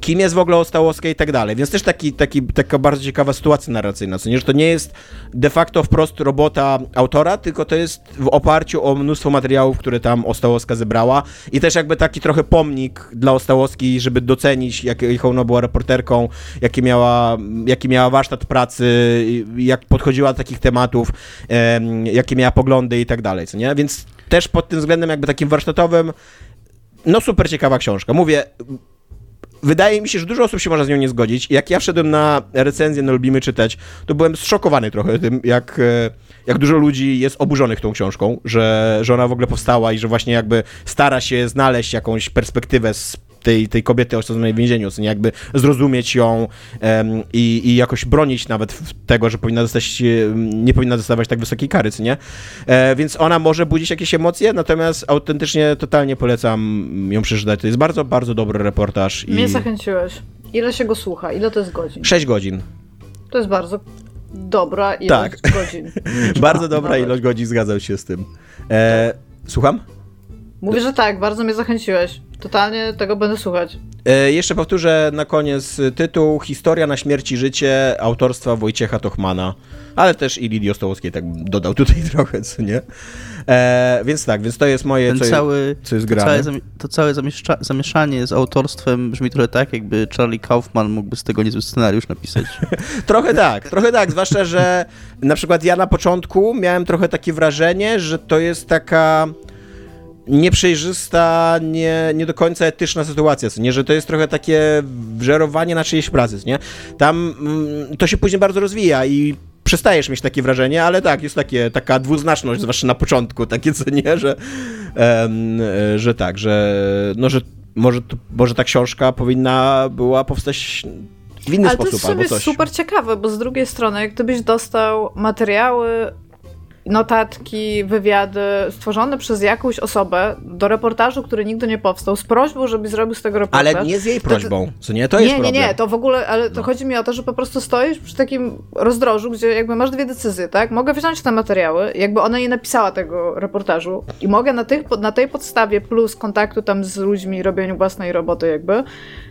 kim jest w ogóle Ostałowska i tak dalej. Więc też taki, taki, taka bardzo ciekawa sytuacja narracyjna, co nie, że to nie jest de facto wprost robota autora, tylko to jest w oparciu o mnóstwo materiałów, które tam Ostałowska zebrała i też jakby taki trochę pomnik dla Ostałowskiej, żeby docenić, jak, jaką ona była reporterką, jaki miała, jaki miała warsztat pracy, jak podchodziła do takich tematów, em, jakie miała poglądy i tak dalej, co nie? Więc też pod tym względem jakby takim warsztatowym, no super ciekawa książka. Mówię, wydaje mi się, że dużo osób się może z nią nie zgodzić. Jak ja wszedłem na recenzję, no lubimy czytać, to byłem zszokowany trochę tym, jak, e, jak dużo ludzi jest oburzonych tą książką, że, że ona w ogóle powstała i że właśnie jakby stara się znaleźć jakąś perspektywę z tej, tej kobiety osadzonej w więzieniu, co nie jakby zrozumieć ją em, i, i jakoś bronić nawet tego, że powinna dostać, em, nie powinna dostawać tak wysokiej kary, co nie? E, więc ona może budzić jakieś emocje, natomiast autentycznie totalnie polecam ją przeczytać. To jest bardzo, bardzo dobry reportaż. Mnie I zachęciłeś. Ile się go słucha? Ile to jest godzin? 6 godzin. To jest bardzo dobra ilość Tak. godzin. <laughs> Bardzo dobra nawet. ilość godzin, zgadzam się z tym. E, słucham? Mówię, że tak, bardzo mnie zachęciłeś. Totalnie tego będę słuchać. E, jeszcze powtórzę na koniec tytuł Historia na śmierć i życie autorstwa Wojciecha Tochmana, ale też i Lidii Ostołowskiej, tak bym dodał tutaj <laughs> trochę, co nie? E, więc tak, więc to jest moje, Ten co, cały, co jest to grane. całe, zamie- to całe zamieszcza- zamieszanie z autorstwem brzmi trochę tak, jakby Charlie Kaufman mógłby z tego niezły scenariusz napisać. <laughs> Trochę tak, trochę tak, zwłaszcza, że na przykład ja na początku miałem trochę takie wrażenie, że to jest taka nieprzejrzysta, nie, nie do końca etyczna sytuacja, nie, że to jest trochę takie wżerowanie na czyjeś pracy, nie. Tam mm, to się później bardzo rozwija i przestajesz mieć takie wrażenie, ale tak, jest takie, taka dwuznaczność, zwłaszcza na początku, takie co nie, że, em, że tak, że no, że może, to- może ta książka powinna była powstać w inny Ale to sposób jest w sobie albo coś. super ciekawe, bo z drugiej strony, jak gdybyś dostał materiały, notatki, wywiady stworzone przez jakąś osobę do reportażu, który nigdy nie powstał, z prośbą, żebyś zrobił z tego reportaż. Ale nie z jej to- prośbą, co nie? To nie, jest nie, problem. nie, to w ogóle, ale to No. chodzi mi o to, że po prostu stoisz przy takim rozdrożu, gdzie jakby masz dwie decyzje, tak? Mogę wziąć te materiały, jakby ona nie napisała tego reportażu i mogę na, tych, na tej podstawie plus kontaktu tam z ludźmi, robieniu własnej roboty jakby,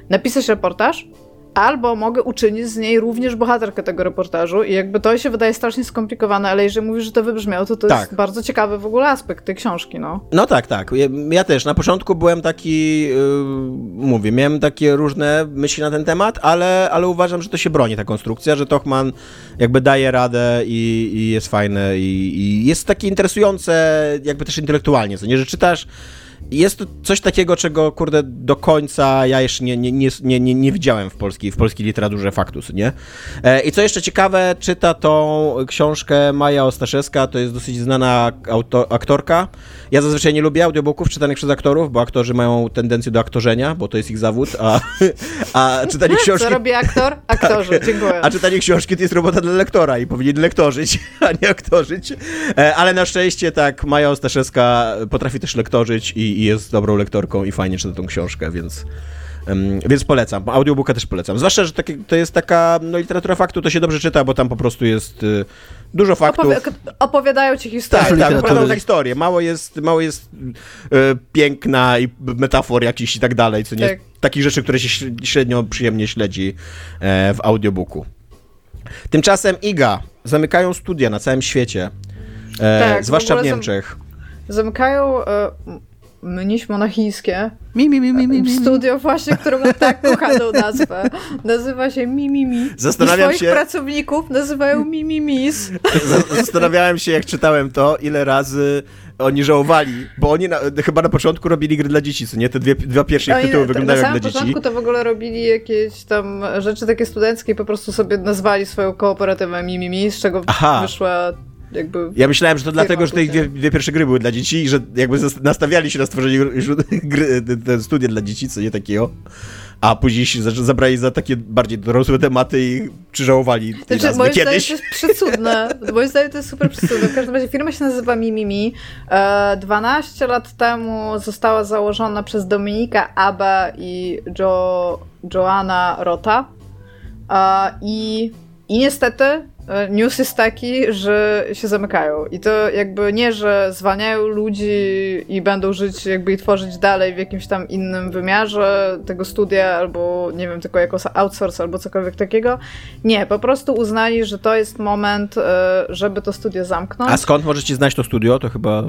napisać reportaż, albo mogę uczynić z niej również bohaterkę tego reportażu i jakby to się wydaje strasznie skomplikowane, ale jeżeli mówisz, że to wybrzmiało, to to Tak. jest bardzo ciekawy w ogóle aspekt tej książki, no. No tak, tak. Ja, ja też. Na początku byłem taki, yy, mówię, miałem takie różne myśli na ten temat, ale, ale uważam, że to się broni, ta konstrukcja, że Tochman jakby daje radę i, i jest fajne i, i jest takie interesujące jakby też intelektualnie, co nie, że czytasz jest to coś takiego, czego, kurde, do końca ja jeszcze nie, nie, nie, nie, nie, widziałem w polskiej, w polskiej literaturze faktus, nie? E, I co jeszcze ciekawe, czyta tą książkę Maja Ostaszewska, to jest dosyć znana auto, aktorka. Ja zazwyczaj nie lubię audiobooków czytanych przez aktorów, bo aktorzy mają tendencję do aktorzenia, bo to jest ich zawód, a, <laughs> a czytanie <laughs> książki... Co robi aktor? <laughs> Aktorzy, dziękuję. A czytanie książki to jest robota dla lektora i powinien lektorzyć, a nie aktorzyć. E, Ale na szczęście tak, Maja Ostaszewska potrafi też lektorzyć i, i jest dobrą lektorką i fajnie czyta tą książkę, więc... więc polecam. Audiobooka też polecam. Zwłaszcza, że takie, to jest taka no, literatura faktu, to się dobrze czyta, bo tam po prostu jest y, dużo faktów. Opowi- opowiadają ci historię. Tak, tak, opowiadam historię. Mało jest, mało jest e, piękna i metafor jakiś i tak dalej, co nie? Tak. Takich rzeczy, które się średnio przyjemnie śledzi e, w audiobooku. Tymczasem IGA zamykają studia na całym świecie, e, Tak, w zwłaszcza w, zam- Niemczech. Zamykają e, m- mniś monachijskie Mi, mi, mi, mi, mi, mi. studio właśnie, które ma tak kochaną nazwę. Nazywa się Mimimi. Zastanawiam I swoich się- pracowników nazywają Mimimis. <laughs> Zastanawiałem się, jak czytałem to, ile razy oni żałowali, bo oni na, chyba na początku robili gry dla dzieci, co nie? Te dwie, dwa pierwsze Oni tytuły na- wyglądają Na jak samym dla dzieci. początku to w ogóle robili jakieś tam rzeczy takie studenckie i po prostu sobie nazwali swoją kooperatywę Mimimi, z czego Aha. wyszła jakby... Ja myślałem, że to dlatego, że te dwie, dwie pierwsze gry były dla dzieci i że jakby nastawiali się na stworzenie <laughs> gry, studia dla dzieci, co nie takiego. A później się za- zabrali za takie bardziej dorosłe tematy i przyżałowali tej Znaczy, nazwy kiedyś. to jest przecudne. <laughs> Moim zdaniem to jest super przecudne. W każdym razie firma się nazywa Mimimi. E, 12 lat temu została założona przez Dominika Abba i jo, Joanna Rota. E, i, I niestety e, news jest taki, że się zamykają. I to jakby nie, że zwalniają ludzi i będą żyć jakby i tworzyć dalej w jakimś tam innym wymiarze tego studia, albo nie wiem, tylko jako outsource, albo cokolwiek takiego. Nie, po prostu uznali, że to jest moment, e, żeby to studio zamknąć. A skąd możecie znać to studio? To chyba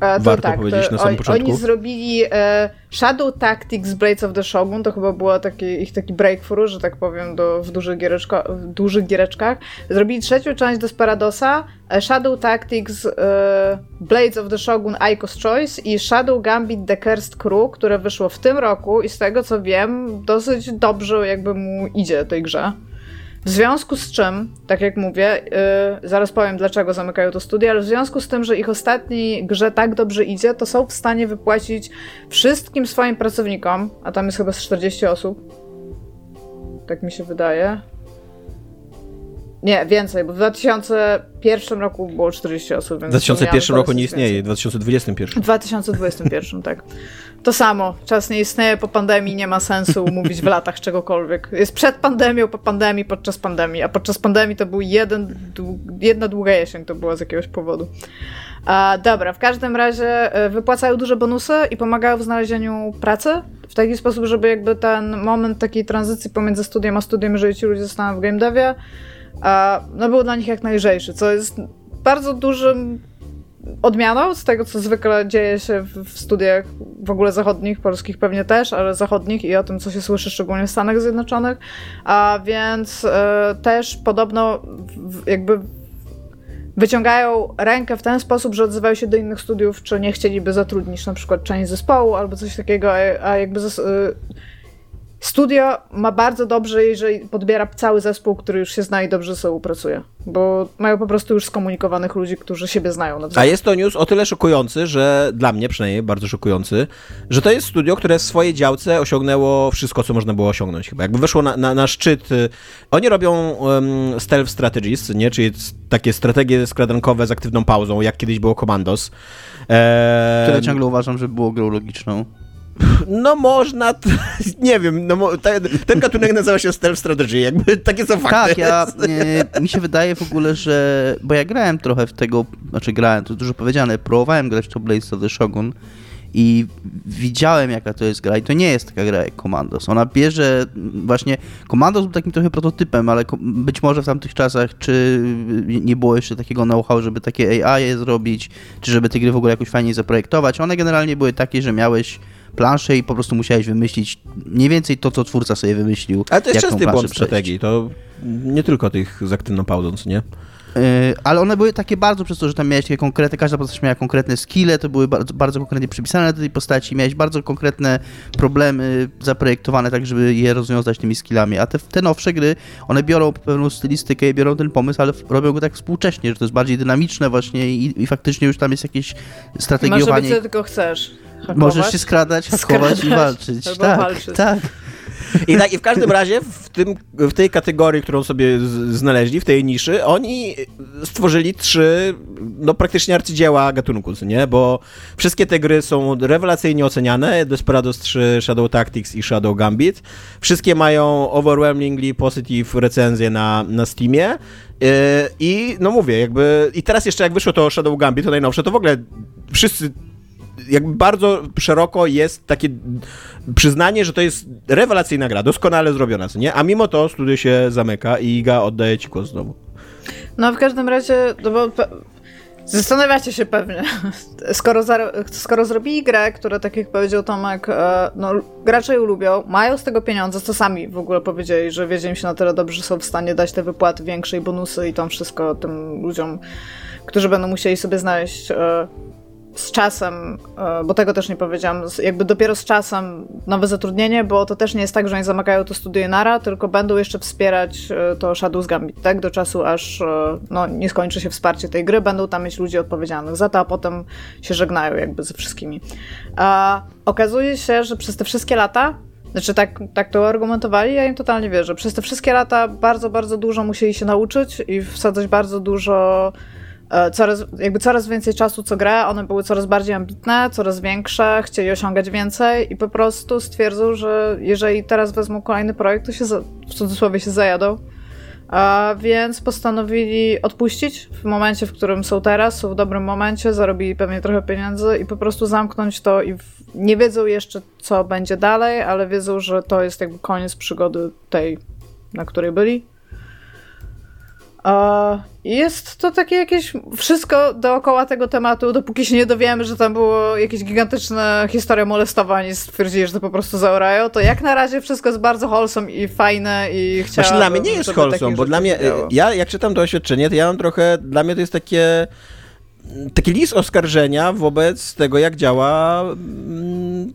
E, to warto tak, powiedzieć to na samym oni, początku. Oni zrobili e, Shadow Tactics Blades of the Shogun, to chyba było taki, ich taki breakthrough, że tak powiem, do, w, dużych giereczko, w dużych giereczkach. Zrobili trzecią część Desperadosa, e, Shadow Tactics e, Blades of the Shogun Ico's Choice i Shadow Gambit The Cursed Crew, które wyszło w tym roku i z tego co wiem, dosyć dobrze jakby mu idzie tej grze. W związku z czym, tak jak mówię, yy, zaraz powiem dlaczego zamykają to studia, ale w związku z tym, że ich ostatniej grze tak dobrze idzie, to są w stanie wypłacić wszystkim swoim pracownikom, a tam jest chyba z 40 osób. Tak mi się wydaje. Nie, więcej, bo w 2001 roku było 40 osób. W Więc 2001 roku nie istnieje, w 2021. W 2021, tak. To samo. Czas nie istnieje po pandemii, nie ma sensu mówić w latach czegokolwiek. Jest przed pandemią, po pandemii, podczas pandemii. A podczas pandemii to był jeden, jedna długa jesień, to była z jakiegoś powodu. A, dobra, w każdym razie e, wypłacają duże bonusy i pomagają w znalezieniu pracy w taki sposób, żeby jakby ten moment takiej tranzycji pomiędzy studiem a studiem, jeżeli ci ludzie zostaną w game devie, a, no był dla nich jak najlżejszy, co jest bardzo dużym odmianą z tego, co zwykle dzieje się w, studiach w ogóle zachodnich, polskich pewnie też, ale zachodnich i o tym, co się słyszy szczególnie w Stanach Zjednoczonych. A więc e, też podobno w, jakby wyciągają rękę w ten sposób, że odzywają się do innych studiów, czy nie chcieliby zatrudnić na przykład część zespołu albo coś takiego, a, a jakby zes- y, studio ma bardzo dobrze, jeżeli podbiera cały zespół, który już się zna i dobrze ze sobą pracuje, bo mają po prostu już skomunikowanych ludzi, którzy siebie znają A jest to news o tyle szokujący, że dla mnie przynajmniej bardzo szokujący, że to jest studio, które w swojej działce osiągnęło wszystko, co można było osiągnąć chyba. Jakby weszło na, na, na szczyt. y, Oni robią um, stealth strategies, nie? czyli takie strategie skradankowe z aktywną pauzą, jak kiedyś było Commandos. Eee, Które ciągle uważam, że było grą logiczną. No można, <laughs> nie wiem, no, ten, ten gatunek nazywa się stealth strategy, jakby <laughs> takie są fakty. Tak, ja, nie, <laughs> mi się wydaje w ogóle, że. Bo ja grałem trochę w tego. Znaczy, grałem, to dużo powiedziane. Próbowałem grać w to Blades of the Shogun i widziałem, jaka to jest gra. I to nie jest taka gra jak Commandos. Ona bierze. Właśnie. Commandos był takim trochę prototypem, ale być może w tamtych czasach, czy nie było jeszcze takiego know-how, żeby takie AI je zrobić, czy żeby te gry w ogóle jakoś fajnie zaprojektować. One generalnie były takie, że miałeś planszę i po prostu musiałeś wymyślić mniej więcej to, co twórca sobie wymyślił. Ale to jest częsty błąd strategii, to nie tylko tych z aktywną pauzą, nie? Yy, ale one były takie bardzo przez to, że tam miałeś takie konkretne, każda postać miała konkretne skille, to były bardzo, bardzo konkretnie przypisane do tej postaci, miałeś bardzo konkretne problemy zaprojektowane tak, żeby je rozwiązać tymi skillami, a te, te nowsze gry, one biorą pewną stylistykę, biorą ten pomysł, ale robią go tak współcześnie, że to jest bardziej dynamiczne właśnie i, i faktycznie już tam jest jakieś strategiowanie. co tylko chcesz. Hakować. Możesz się skradać, hakować i Skradać walczyć. albo tak, walczyć. tak. I, tak, I w każdym razie w, tym, w tej kategorii, którą sobie znaleźli, w tej niszy, oni stworzyli trzy, no praktycznie arcydzieła gatunku, nie? Bo wszystkie te gry są rewelacyjnie oceniane, Desperados 3, Shadow Tactics i Shadow Gambit. Wszystkie mają overwhelmingly positive recenzje na, na Steamie. Yy, I no mówię, jakby. I teraz jeszcze jak wyszło to Shadow Gambit, to najnowsze, to w ogóle wszyscy jakby bardzo szeroko jest takie przyznanie, że to jest rewelacyjna gra, doskonale zrobiona, co nie? A mimo to studio się zamyka i Iga oddaje ci głos znowu. No w każdym razie, no bo zastanawiacie się pewnie, <laughs> skoro, zar- skoro zrobili grę, która tak jak powiedział Tomek, e, no gracze ją lubią, mają z tego pieniądze, co sami w ogóle powiedzieli, że wiedzieli im się na tyle dobrze, że są w stanie dać te wypłaty większe i bonusy i tam wszystko tym ludziom, którzy będą musieli sobie znaleźć e, z czasem, e, bo tego też nie powiedziałam, jakby dopiero z czasem nowe zatrudnienie, bo to też nie jest tak, że oni zamykają to studio nara, tylko będą jeszcze wspierać e, to Shadow's Gambit, tak? Do czasu, aż e, no, nie skończy się wsparcie tej gry, będą tam mieć ludzi odpowiedzialnych za to, a potem się żegnają jakby ze wszystkimi. A okazuje się, że przez te wszystkie lata znaczy tak, tak to argumentowali, ja im totalnie wierzę. Przez te wszystkie lata bardzo, bardzo dużo musieli się nauczyć i wsadzać bardzo dużo coraz, jakby coraz więcej czasu co grę, one były coraz bardziej ambitne, coraz większe, chcieli osiągać więcej i po prostu stwierdzą, że jeżeli teraz wezmą kolejny projekt, to się za, w cudzysłowie się zajadą. A więc postanowili odpuścić w momencie, w którym są teraz, są w dobrym momencie, zarobili pewnie trochę pieniędzy i po prostu zamknąć to i w, nie wiedzą jeszcze, co będzie dalej, ale wiedzą, że to jest jakby koniec przygody tej, na której byli. Jest to takie jakieś wszystko dookoła tego tematu, dopóki się nie dowiemy, że tam było jakieś gigantyczne historie molestowań i stwierdzili, że to po prostu zaorają, to jak na razie wszystko jest bardzo wholesome i fajne i chciałabym... Właśnie dla mnie nie jest wholesome, bo dla mnie, ja jak czytam to oświadczenie, to ja mam trochę, dla mnie to jest takie taki list oskarżenia wobec tego, jak działa mm,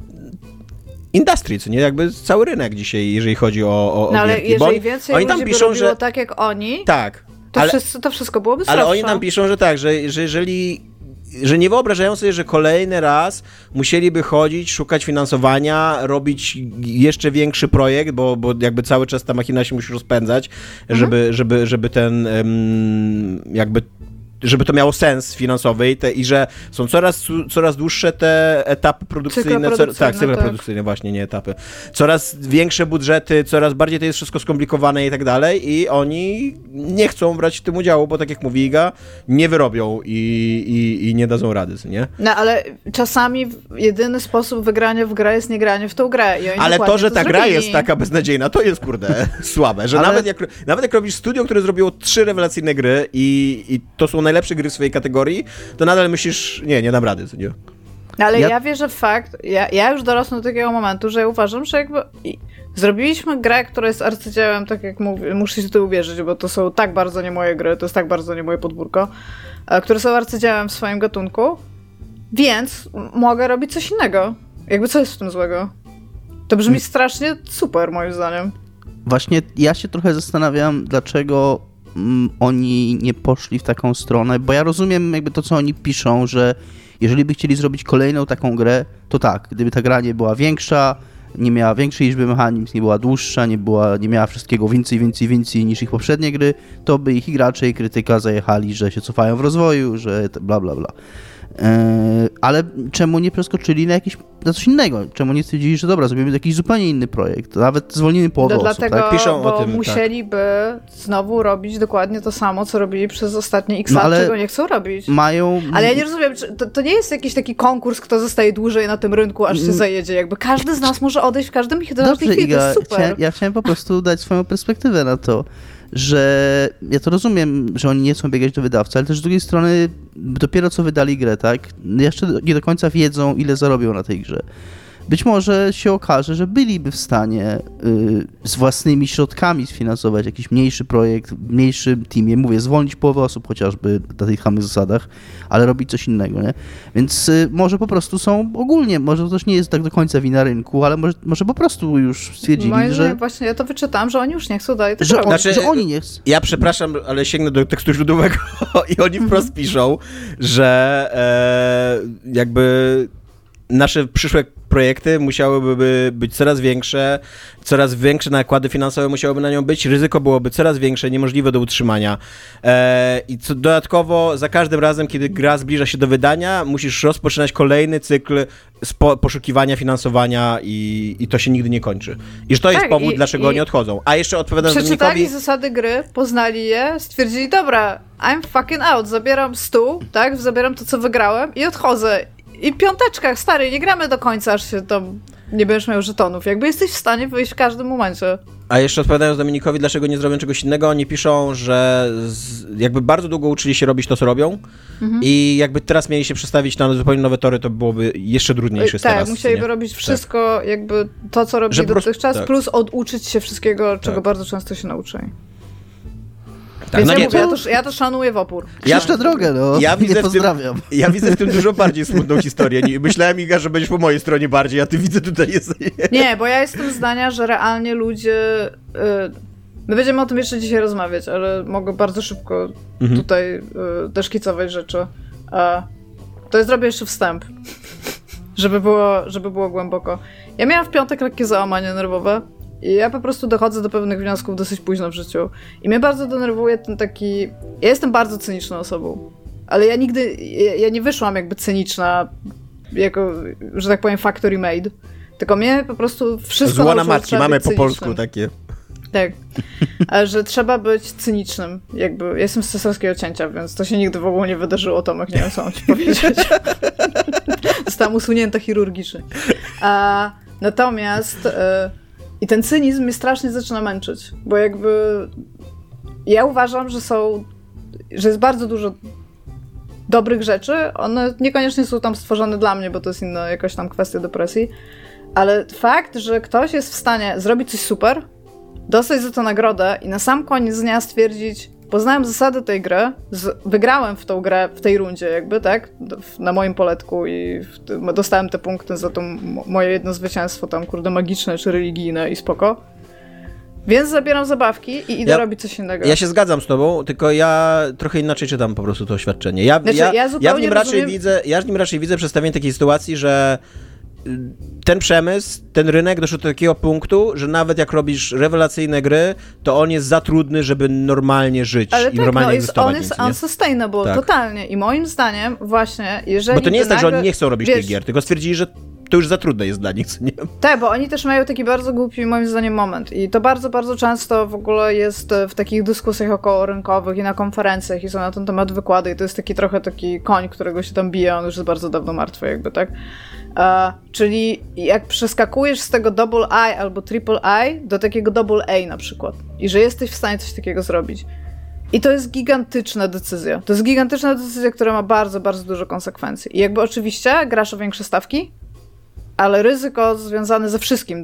industry, co nie? Jakby cały rynek dzisiaj, jeżeli chodzi o, o, no, ale jeżeli oni, więcej oni tam piszą, że tak jak oni, tak, to, ale, wszyscy, to wszystko byłoby Ale oni tam piszą, że tak, że, że jeżeli że nie wyobrażają sobie, że kolejny raz musieliby chodzić, szukać finansowania, robić jeszcze większy projekt, bo, bo jakby cały czas ta machina się musi rozpędzać, mhm. żeby, żeby, żeby ten jakby żeby to miało sens finansowy i, te, i że są coraz, coraz dłuższe te etapy produkcyjne. Co, tak, cykle tak. produkcyjne, właśnie, nie etapy. Coraz większe budżety, coraz bardziej to jest wszystko skomplikowane i tak dalej i oni nie chcą brać w tym udziału, bo tak jak mówi Iga, nie wyrobią i, i, i nie dadzą rady, nie? No, ale czasami jedyny sposób wygrania w grę jest nie granie w tą grę. ale to, że ta gra jest taka beznadziejna, to jest, kurde, <laughs> słabe, że ale... nawet, jak, nawet jak robisz studio, które zrobiło trzy rewelacyjne gry i, i to są najlepsze gry w swojej kategorii, to nadal myślisz, nie, nie dam rady, co nie? No, ale ja... ja wierzę w fakt, ja, ja już dorosłem do takiego momentu, że ja uważam, że jakby zrobiliśmy grę, która jest arcydziełem, tak jak mówię, muszę się uwierzyć, bo to są tak bardzo nie moje gry, to jest tak bardzo nie moje podwórko, e, które są arcydziełem w swoim gatunku, więc mogę robić coś innego. Jakby co jest w tym złego? To brzmi strasznie super, moim zdaniem. Właśnie ja się trochę zastanawiam, dlaczego mm, oni nie poszli w taką stronę, bo ja rozumiem jakby to, co oni piszą, że jeżeli by chcieli zrobić kolejną taką grę, to tak, gdyby ta gra nie była większa, nie miała większej liczby mechanizmów, nie była dłuższa, nie, była, nie miała wszystkiego więcej, więcej, więcej niż ich poprzednie gry, to by ich gracze i krytyka zajechali, że się cofają w rozwoju, że bla bla bla. E, ale czemu nie przeskoczyli na, jakiś, na coś innego? Czemu nie stwierdzili, że dobra, zrobimy jakiś zupełnie inny projekt? Nawet zwolnimy połowę no osób, dlatego, tak? Piszą bo o tym, musieliby tak. znowu robić dokładnie to samo, co robili przez ostatnie x no, lat, czego nie chcą robić. Mają... Ale ja nie rozumiem, to, to, nie jest jakiś taki konkurs, kto zostaje dłużej na tym rynku, aż się mm. zajedzie. Jakby każdy z nas może odejść w każdym chwili, to jest super. Chciałem, ja chciałem po prostu dać swoją perspektywę na to że ja to rozumiem, że oni nie chcą biegać do wydawcy, ale też z drugiej strony dopiero co wydali grę, tak? Jeszcze nie do końca wiedzą, ile zarobią na tej grze być może się okaże, że byliby w stanie y, z własnymi środkami sfinansować jakiś mniejszy projekt, w mniejszym teamie, mówię, zwolnić połowę osób chociażby na tych samych zasadach, ale robić coś innego, nie? Więc y, może po prostu są ogólnie, może to też nie jest tak do końca wina rynku, ale może, może po prostu już stwierdzili, Moim że... Właśnie ja to wyczytam, że oni już nie chcą dalej tego że, znaczy, że oni nie chcą. Ja przepraszam, ale sięgnę do tekstu źródłowego <laughs> i oni wprost <laughs> piszą, że e, jakby nasze przyszłe projekty musiałyby być coraz większe, coraz większe nakłady finansowe musiałyby na nią być, ryzyko byłoby coraz większe, niemożliwe do utrzymania. E, I co dodatkowo za każdym razem, kiedy gra zbliża się do wydania, musisz rozpoczynać kolejny cykl poszukiwania finansowania i, i to się nigdy nie kończy. I że to tak, jest powód, i, dlaczego i oni odchodzą. A jeszcze odpowiadając Przeczytali Dominikowi... zasady gry, poznali je, stwierdzili, dobra, I'm fucking out, zabieram stół, tak, zabieram to, co wygrałem i odchodzę i piąteczkach, stary, nie gramy do końca, aż się tam nie będziesz miał żetonów. Jakby jesteś w stanie wyjść w każdym momencie. A jeszcze odpowiadając Dominikowi, dlaczego nie zrobią czegoś innego, oni piszą, że z, jakby bardzo długo uczyli się robić to, co robią mhm. i jakby teraz mieli się przestawić na zupełnie nowe tory, to byłoby jeszcze trudniejsze tak, teraz. musieliby nie? robić tak. wszystko, tak. jakby to, co robili dotychczas, tak. plus oduczyć się wszystkiego, czego tak. bardzo często się nauczyli. Tak, Więc no ja, nie, mówię, to... ja, to, ja to szanuję w opór. Ja, Jeszcze drogę, no. Ja widzę nie pozdrawiam. Tym, ja widzę w tym <laughs> dużo bardziej smutną historię. Myślałem, Iga, że będziesz po mojej stronie bardziej, a ty widzę tutaj jest... <laughs> Nie, bo ja jestem zdania, że realnie ludzie... Y, my będziemy o tym jeszcze dzisiaj rozmawiać, ale mogę bardzo szybko mhm. tutaj y, deszkicować rzeczy. to jest zrobię jeszcze wstęp, <laughs> żeby było, żeby było głęboko. Ja miałam w piątek lekkie załamanie nerwowe i ja po prostu dochodzę do pewnych wniosków dosyć późno w życiu. I mnie bardzo denerwuje ten taki. Ja jestem bardzo cyniczną osobą, ale ja nigdy. Ja, ja nie wyszłam jakby cyniczna, jako, że tak powiem, factory made. Tylko mnie po prostu wszystko. Zło na matki, mamy po polsku takie. Tak. że trzeba być cynicznym. Jakby ja jestem z cesarskiego cięcia, więc to się nigdy w ogóle nie wydarzyło, Tomek, nie wiem co mam ci <laughs> powiedzieć. Zostałam usunięta chirurgicznie. A, natomiast. Y i ten cynizm mnie strasznie zaczyna męczyć, bo jakby ja uważam, że są, że jest bardzo dużo dobrych rzeczy. One niekoniecznie są tam stworzone dla mnie, bo to jest inna jakaś tam kwestia depresji. Ale fakt, że ktoś jest w stanie zrobić coś super, dostać za to nagrodę i na sam koniec dnia stwierdzić, poznałem zasady tej gry, z, wygrałem w tą grę w tej rundzie, jakby, tak? Na moim poletku i w, dostałem te punkty za to moje jedno zwycięstwo tam, kurde, magiczne czy religijne i spoko. Więc zabieram zabawki i idę ja, robić coś innego. Ja się zgadzam z tobą, tylko ja trochę inaczej czytam po prostu to oświadczenie. Ja, znaczy, ja, ja, ja, w nim raczej widzę, ja w nim raczej widzę przedstawienie takiej sytuacji, że ten przemysł, ten rynek doszedł do takiego punktu, że nawet jak robisz rewelacyjne gry, to on jest za trudny, żeby normalnie żyć Ale i tak, normalnie no, inwestować. On jest unsustainable, tak. totalnie. I moim zdaniem właśnie, jeżeli... Bo to nie jest tak, że oni nie chcą robić wiesz, tych gier, tylko stwierdzili, że to już za trudne jest dla nich, <laughs> nie? Tak, bo oni też mają taki bardzo głupi, moim zdaniem, moment. I to bardzo, bardzo często w ogóle jest w takich dyskusjach około rynkowych i na konferencjach i są na ten temat wykłady i to jest taki trochę taki koń, którego się tam bije, on już jest bardzo dawno martwy jakby, tak? Uh, czyli jak przeskakujesz z tego double I albo triple I do takiego double A na przykład i że jesteś w stanie coś takiego zrobić. I to jest gigantyczna decyzja. To jest gigantyczna decyzja, która ma bardzo, bardzo dużo konsekwencji. I jakby oczywiście grasz o większe stawki, ale ryzyko związane ze wszystkim,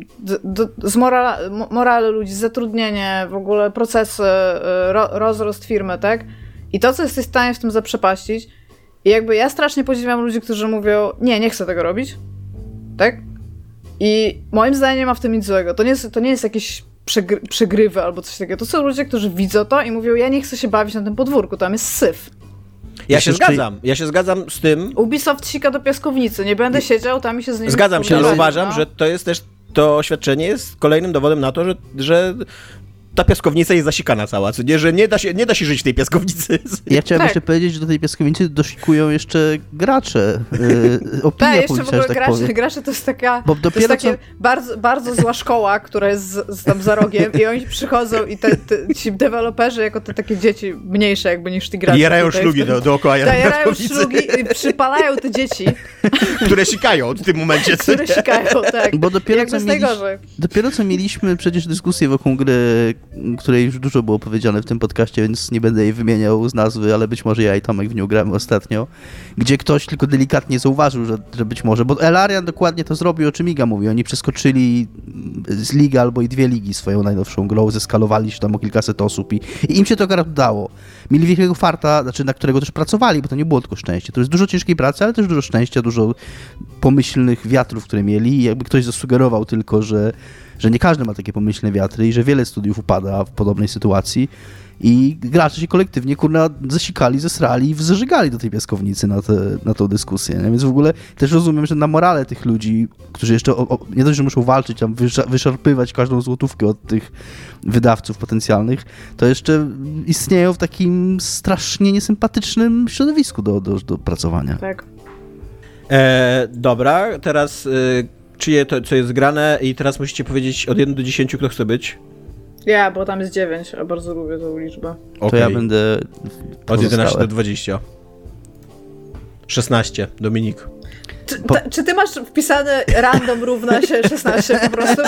z morale, morale ludzi, zatrudnienie, w ogóle procesy, y, ro, rozrost firmy, tak? I to, co jesteś w stanie w tym zaprzepaścić, i jakby ja strasznie podziwiam ludzi, którzy mówią, nie, nie chcę tego robić, tak? I moim zdaniem nie ma w tym nic złego. To nie jest, to nie jest jakieś przegry przegrywy albo coś takiego. To są ludzie, którzy widzą to i mówią, ja nie chcę się bawić na tym podwórku, tam jest syf. Ja się zgadzam, ja się zgadzam z tym. Ubisoft sika do piaskownicy, nie będę siedział tam i się z nim Zgadzam się, ale uważam, no. że to jest też to oświadczenie jest kolejnym dowodem na to, że, że ta piaskownica jest zasikana cała, co nie, że nie da się, nie da się żyć w tej piaskownicy. Ja chciałem tak. jeszcze powiedzieć, że do tej piaskownicy dosikują jeszcze gracze. Yy, opinia tak, jeszcze w ogóle tak gracze, gracze to jest taka Bo to jest takie co... bardzo, bardzo zła szkoła, która jest z, z tam za rogiem i oni przychodzą i te, te, ci deweloperzy jako te takie dzieci mniejsze jakby niż ci gracze. Jarają szlugi tym, do, dookoła jarają, jarają szlugi i przypalają te dzieci. Które sikają w tym momencie. Które sikają, tak. Bo dopiero co, mieliśmy, dopiero co mieliśmy przecież dyskusję wokół gry której już dużo było powiedziane w tym podcaście, więc nie będę jej wymieniał z nazwy, ale być może ja i Tomek w nią grałem ostatnio, gdzie ktoś tylko delikatnie zauważył, że, że być może, bo Elarian dokładnie to zrobił, o czym Iga mówi. Oni przeskoczyli z ligi albo i dwie ligi swoją najnowszą grą, zeskalowali się tam o kilkaset osób i, i im się to udało. Mieli wielkiego farta, znaczy na którego też pracowali, bo to nie było tylko szczęście. To jest dużo ciężkiej pracy, ale też dużo szczęścia, dużo pomyślnych wiatrów, które mieli i jakby ktoś zasugerował tylko, że że nie każdy ma takie pomyślne wiatry i że wiele studiów upada w podobnej sytuacji i gracze się kolektywnie, kurna, zasikali, zesrali i wzżygali do tej piaskownicy na, te, na tą dyskusję. Nie? Więc w ogóle też rozumiem, że na morale tych ludzi, którzy jeszcze o, o, nie dość, że muszą walczyć, tam wyszarpywać każdą złotówkę od tych wydawców potencjalnych, to jeszcze istnieją w takim strasznie niesympatycznym środowisku do, do, do pracowania. Tak. E, dobra, teraz y, czyje to, co jest grane i teraz musicie powiedzieć od 1 do 10, kto chce być. Ja, bo tam jest 9, a bardzo lubię tą liczbę. Okay. To ja będę Od 11 do 20. 16, Dominik. Czy, po... ta, czy, ty masz wpisane random równa się 16 po prostu?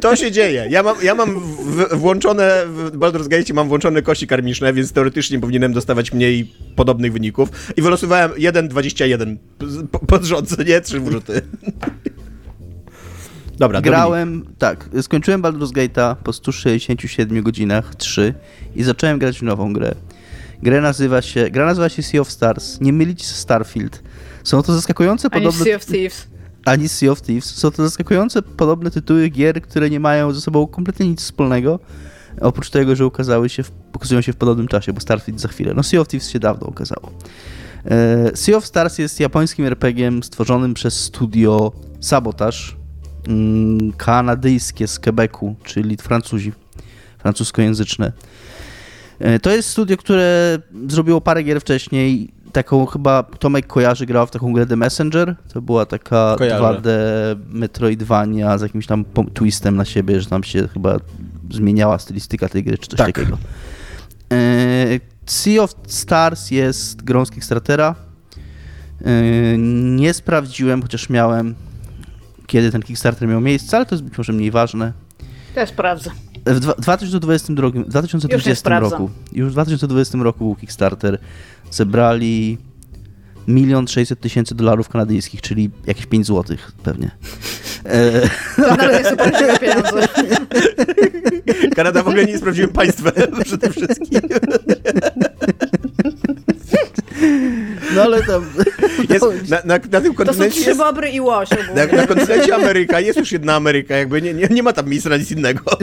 To się dzieje. Ja mam, ja mam w, włączone w Baldur's Gate mam włączone kości karmiczne, więc teoretycznie powinienem dostawać mniej podobnych wyników. I wylosowałem 1,21 pod rząd, nie? Trzy wrzuty. Dobra, Grałem, Dominik. tak, skończyłem Baldur's Gate'a po 167 godzinach, 3 i zacząłem grać w nową grę. Gra nazywa się, gra nazywa się Sea of Stars. Nie mylić z Starfield. Są to zaskakujące Ani podobne... Sea of Thieves. Ani Sea of Thieves. Są to zaskakujące podobne tytuły gier, które nie mają ze sobą kompletnie nic wspólnego. Oprócz tego, że ukazały się, w, pokazują się w podobnym czasie, bo Starfield za chwilę. No Sea of Thieves się dawno ukazało. E, sea of Stars jest japońskim RPG-iem stworzonym przez studio Sabotage, mm, kanadyjskie z Quebecu, czyli Francuzi, francuskojęzyczne. E, to jest studio, które zrobiło parę gier wcześniej. Taką chyba Tomek kojarzy, grał w taką grę The Messenger. To była taka Kojarzę. 2D Metroidvania z jakimś tam twistem na siebie, że tam się chyba zmieniała stylistyka tej gry, czy coś tak. takiego. E, sea of Stars jest grą z Kickstartera. E, nie sprawdziłem, chociaż miałem, kiedy ten Kickstarter miał miejsce, ale to jest być może mniej ważne. Ja sprawdzę. W dwa- 2022, Już nie 2020 sprawdzam. roku, już w 2020 roku był Kickstarter, zebrali milion 600 tysięcy dolarów kanadyjskich, czyli jakieś 5 złotych pewnie. E, To nawet nie są prawdziwe pieniądze. Kanada w ogóle nie jest prawdziwym państwem przede wszystkim. <laughs> no ale tam... <laughs> Jest, na, na, na tym To są kontynencie trzy jest, bobry i łoś ogólnie. na, na kontynencie Ameryka jest już jedna Ameryka, jakby nie, nie, nie ma tam miejsca na nic innego. <laughs>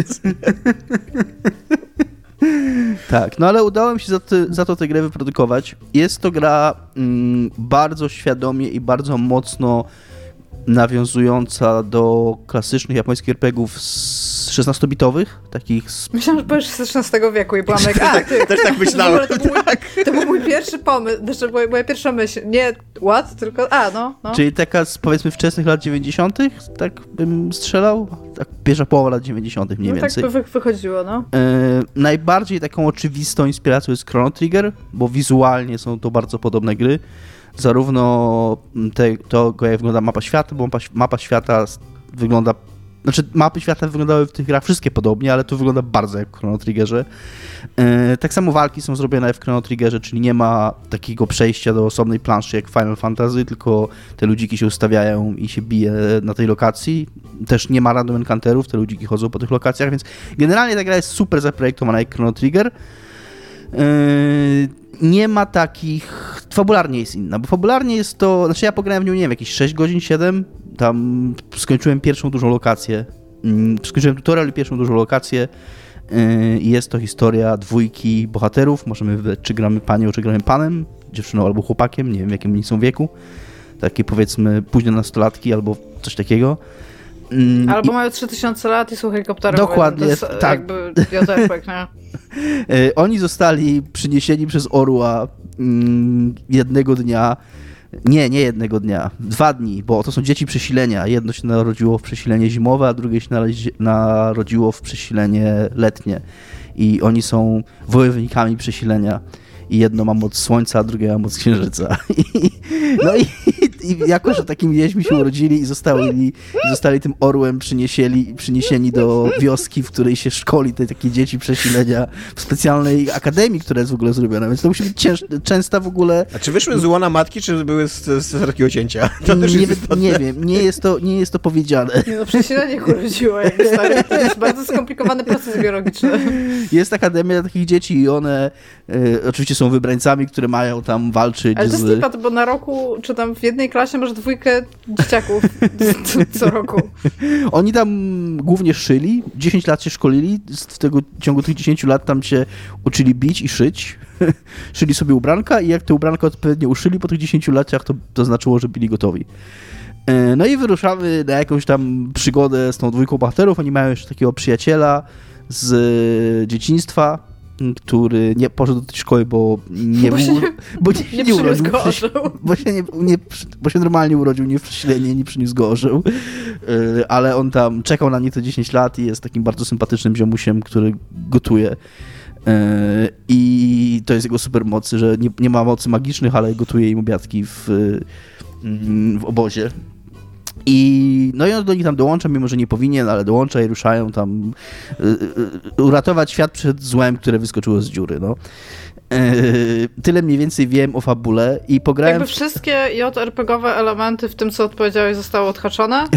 Tak, no ale udało mi się za, ty, za to tę grę wyprodukować. Jest to gra mm, bardzo świadomie i bardzo mocno nawiązująca do klasycznych japońskich RPGów z 16-bitowych, takich z Myślałam, że powiesz z XVI wieku i byłam jak, <laughs> a, ty. Też tak <laughs> myślałem. To, był mój, to był mój pierwszy pomysł, znaczy moja, moja pierwsza myśl. Nie what, tylko, a, no, no. Czyli taka z powiedzmy wczesnych lat 90., tak bym strzelał? Tak, pierwsza połowa lat 90. mniej no tak więcej. by wy, wychodziło, no. E, najbardziej taką oczywistą inspiracją jest Chrono Trigger, bo wizualnie są to bardzo podobne gry. Zarówno te, to, jak wygląda mapa świata, bo mapa, mapa świata wygląda. Znaczy, mapy świata wyglądały w tych grach wszystkie podobnie, ale to wygląda bardzo jak w Chrono Triggerze. E, tak samo walki są zrobione w Chrono Triggerze, czyli nie ma takiego przejścia do osobnej planszy jak Final Fantasy, tylko te ludziki się ustawiają i się bije na tej lokacji. Też nie ma random encounterów, te ludziki chodzą po tych lokacjach, więc generalnie ta gra jest super zaprojektowana jak Chrono Trigger. Yy, nie ma takich. Fabularnie jest inna, bo fabularnie jest to. Znaczy, ja pograłem w nią, nie wiem, jakieś 6 godzin, 7. Tam skończyłem pierwszą dużą lokację. Mm, Skończyłem tutorial i pierwszą dużą lokację. I Jest to historia dwójki bohaterów. Możemy wybrać, czy gramy panią, czy gramy panem, dziewczyną albo chłopakiem. Nie wiem, w jakim oni są wieku. Takie powiedzmy późne nastolatki albo coś takiego. Mm, Albo mają 3000 lat i są helikopterem. Dokładnie, To jest tak. jakby nie? E, <laughs> Oni zostali przyniesieni przez orła mm, jednego dnia. Nie, nie jednego dnia, dwa dni, bo to są dzieci przesilenia. Jedno się narodziło w przesilenie zimowe, a drugie się narodziło w przesilenie letnie. I oni są wojownikami przesilenia. I jedno ma moc słońca, a drugie ma moc księżyca. I, <laughs> no i, i jako, że takimi dziećmi się urodzili i zostali, zostali tym orłem przyniesieli, przyniesieni do wioski, w której się szkoli te takie dzieci przesilenia w specjalnej akademii, która jest w ogóle zrobiona. Więc to musi być cięż, częsta w ogóle A czy wyszły z łona matki, czy były z, z, z takiego cięcia? <laughs> To też nie, jest nie wiem, nie jest to, nie jest to powiedziane. Nie no, przesilenie urodziło, stary. To jest bardzo skomplikowany proces biologiczny. Jest akademia takich dzieci i one e, oczywiście są wybrańcami, które mają tam walczyć Ale to jest z... lipa, bo na roku, czy tam w jednej klasie masz dwójkę dzieciaków <laughs> co, roku. Oni tam głównie szyli, 10 lat się szkolili, w tego w ciągu tych 10 lat tam się uczyli bić i szyć. <laughs> szyli sobie ubranka i jak te ubranka odpowiednio uszyli po tych 10 latach, to, to znaczyło, że byli gotowi. E, No i wyruszamy na jakąś tam przygodę z tą dwójką bohaterów. Oni mają jeszcze takiego przyjaciela z e, dzieciństwa, który nie poszedł do tej szkoły, bo nie, <laughs> Bo się bo nie, <laughs> Nie nie urodził go orzeł. <laughs> bo się, nie, nie, bo się normalnie urodził, nie w przesilenie, nie przyniósł go orzeł. Yy, ale on tam czekał na nie te 10 lat i jest takim bardzo sympatycznym ziomusiem, który gotuje. Yy, I to jest jego super mocy, że nie, nie ma mocy magicznych, ale gotuje im obiadki w, yy, w obozie. I no i on do nich tam dołącza, mimo że nie powinien, ale dołącza i ruszają tam y, y, uratować świat przed złem, które wyskoczyło z dziury. No. Y, tyle mniej więcej wiem o fabule i pograłem. Jakby wszystkie JRPG-owe elementy w tym, co odpowiedziałeś, zostały odhaczone?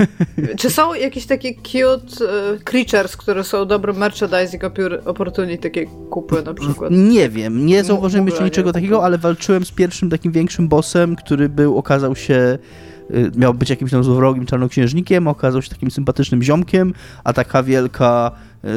<laughs> Czy są jakieś takie cute e, creatures, które są dobrym merchandising opportunity, takie kupy na przykład? Nie wiem, nie zauważyłem jeszcze niczego takiego, ale walczyłem z pierwszym takim większym bossem, który był, okazał się, y, miał być jakimś tam złowrogim czarnoksiężnikiem, okazał się takim sympatycznym ziomkiem, a taka wielka, y,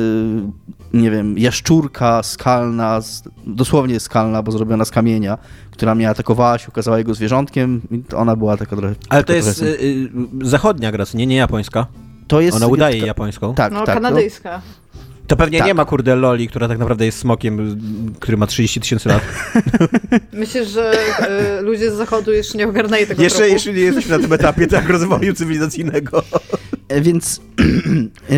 nie wiem, jaszczurka skalna, dosłownie skalna, bo zrobiona z kamienia, która mnie atakowała, się okazała jego zwierzątkiem i ona była taka trochę... Ale to jest trochę y, y, zachodnia gra, nie, nie japońska. to jest, Ona udaje jest- japońską. Tak, No, tak. kanadyjska. To pewnie Tak. nie ma kurde Loli, która tak naprawdę jest smokiem, y, który ma 30 tysięcy lat. <laughs> Myślę, że e, ludzie z zachodu jeszcze nie ogarnęli tego Jeszcze, tropu. jeszcze nie jesteśmy na tym etapie tak rozwoju cywilizacyjnego. E, Więc <clears throat> e,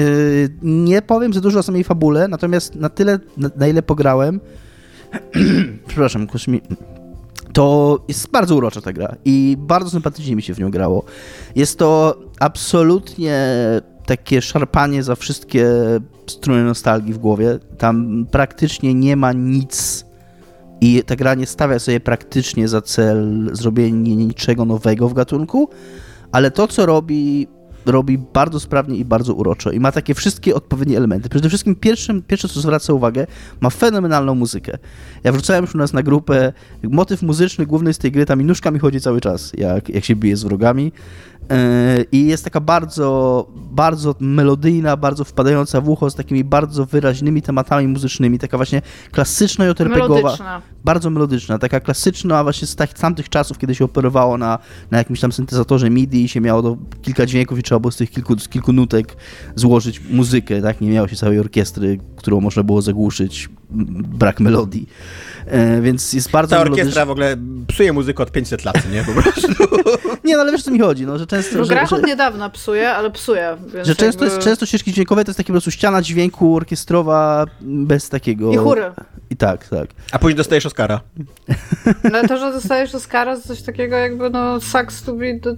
nie powiem za dużo o samej fabule, natomiast na tyle, na, na ile pograłem, <clears throat> przepraszam, kurz mi, to jest bardzo urocza ta gra i bardzo sympatycznie mi się w nią grało. Jest to absolutnie takie szarpanie za wszystkie struny nostalgii w głowie. Tam praktycznie nie ma nic i ta gra nie stawia sobie praktycznie za cel zrobienie niczego nowego w gatunku, ale to, co robi, robi bardzo sprawnie i bardzo uroczo i ma takie wszystkie odpowiednie elementy. Przede wszystkim pierwszym, pierwsze, co zwraca uwagę, ma fenomenalną muzykę. Ja wrzucałem już u nas na grupę motyw muzyczny główny z tej gry, tam nóżka mi chodzi cały czas, jak, jak się bije z wrogami. Yy, I jest taka bardzo, bardzo melodyjna, bardzo wpadająca w ucho, z takimi bardzo wyraźnymi tematami muzycznymi, taka właśnie klasyczna JRPGowa. Bardzo melodyczna, taka klasyczna właśnie z tak, tamtych czasów, kiedy się operowało na, na jakimś tam syntezatorze MIDI i się miało do kilka dźwięków i trzeba było z tych kilku, z kilku nutek złożyć muzykę, tak? Nie miało się całej orkiestry, którą można było zagłuszyć, brak melodii. E, więc jest bardzo Ta orkiestra w ogóle psuje muzykę od 500 lat, nie? Po prostu. <laughs> Nie, no ale wiesz, o co mi chodzi, no, że często... W że, grach że... od niedawna psuje, ale psuje. Więc Że często, jakby... jest, często ścieżki dźwiękowe to jest takie po prostu ściana dźwięku orkiestrowa bez takiego... I chóry. I tak, tak. A później dostajesz Oscara. Ale to, że dostajesz Oscara, to coś takiego jakby, no, sucks to be the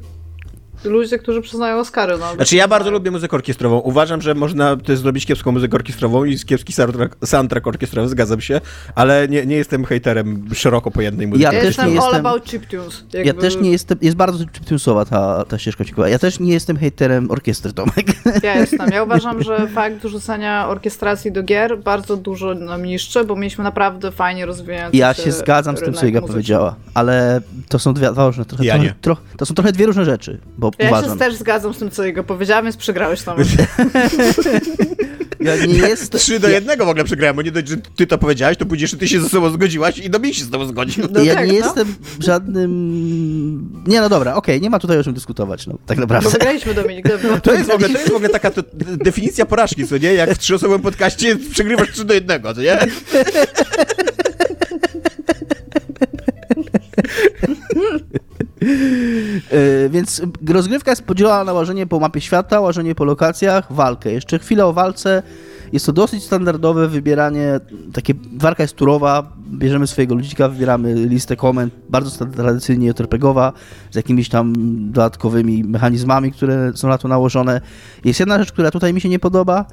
ludzie, którzy przyznają Oscary, no. Znaczy ja bardzo lubię muzykę orkiestrową. Uważam, że można też zrobić kiepską muzykę orkiestrową i kiepski soundtrack, soundtrack orkiestrowy, zgadzam się, ale nie, nie jestem hejterem szeroko pojętej muzyki. Ja Ja też jestem nie all jestem- about chiptunes. Ja Jakby... też nie jestem, jest bardzo chiptunesowa ta, ta ścieżka dźwiękowa. Ja też nie jestem hejterem orkiestry, Tomek. Ja <laughs> jestem. Ja uważam, że fakt rzucania orkiestracji do gier bardzo dużo nam niszczy, bo mieliśmy naprawdę fajnie rozwijający Ja się zgadzam z tym, co Iga muzyczny. powiedziała, ale to są dwie, dwa różne, trochę, Ja trochę, nie. trochę, to są trochę dwie różne rzeczy, bo Ja uważam. się też zgadzam z tym, co jego powiedziałem, więc przegrałeś tam. Ja nie <laughs> jestem... Trzy do jednego w ogóle przegrałem, bo nie dość, że ty to powiedziałeś, to pójdziesz, że ty się ze sobą zgodziłaś i Dominik się z tobą zgodził. No ja tak, nie no. jestem żadnym... Nie, no dobra, okej, nie ma tutaj o czym dyskutować, no, tak Bo naprawdę. wygraliśmy, Dominik. <laughs> To jest w ogóle, to jest w ogóle taka to, definicja porażki, co nie? Jak w trzyosobowym podcaście przegrywasz 3 do 1, co nie? <laughs> Yy, więc rozgrywka jest podzielona na łażenie po mapie świata, łażenie po lokacjach, walkę. Jeszcze chwilę o walce. Jest to dosyć standardowe wybieranie, takie walka jest turowa, bierzemy swojego ludzika, wybieramy listę komend, bardzo tradycyjnie JRPGowa, z jakimiś tam dodatkowymi mechanizmami, które są na to nałożone. Jest jedna rzecz, która tutaj mi się nie podoba,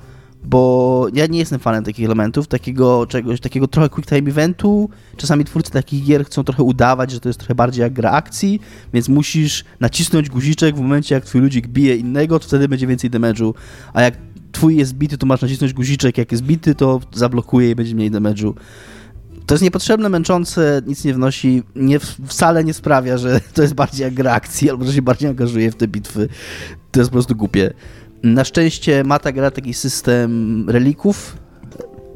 bo ja nie jestem fanem takich elementów, takiego czegoś, takiego trochę quick time eventu. Czasami twórcy takich gier chcą trochę udawać, że to jest trochę bardziej jak gra akcji, więc musisz nacisnąć guziczek w momencie, jak twój ludzik bije innego, to wtedy będzie więcej damage'u, a jak twój jest bity, to masz nacisnąć guziczek, jak jest bity, to zablokuje i będzie mniej damage'u. To jest niepotrzebne, męczące, nic nie wnosi, nie, wcale nie sprawia, że <laughs> to jest bardziej jak gra akcji, albo że się bardziej angażuje w te bitwy. To jest po prostu głupie. Na szczęście ma ta gra taki system relików.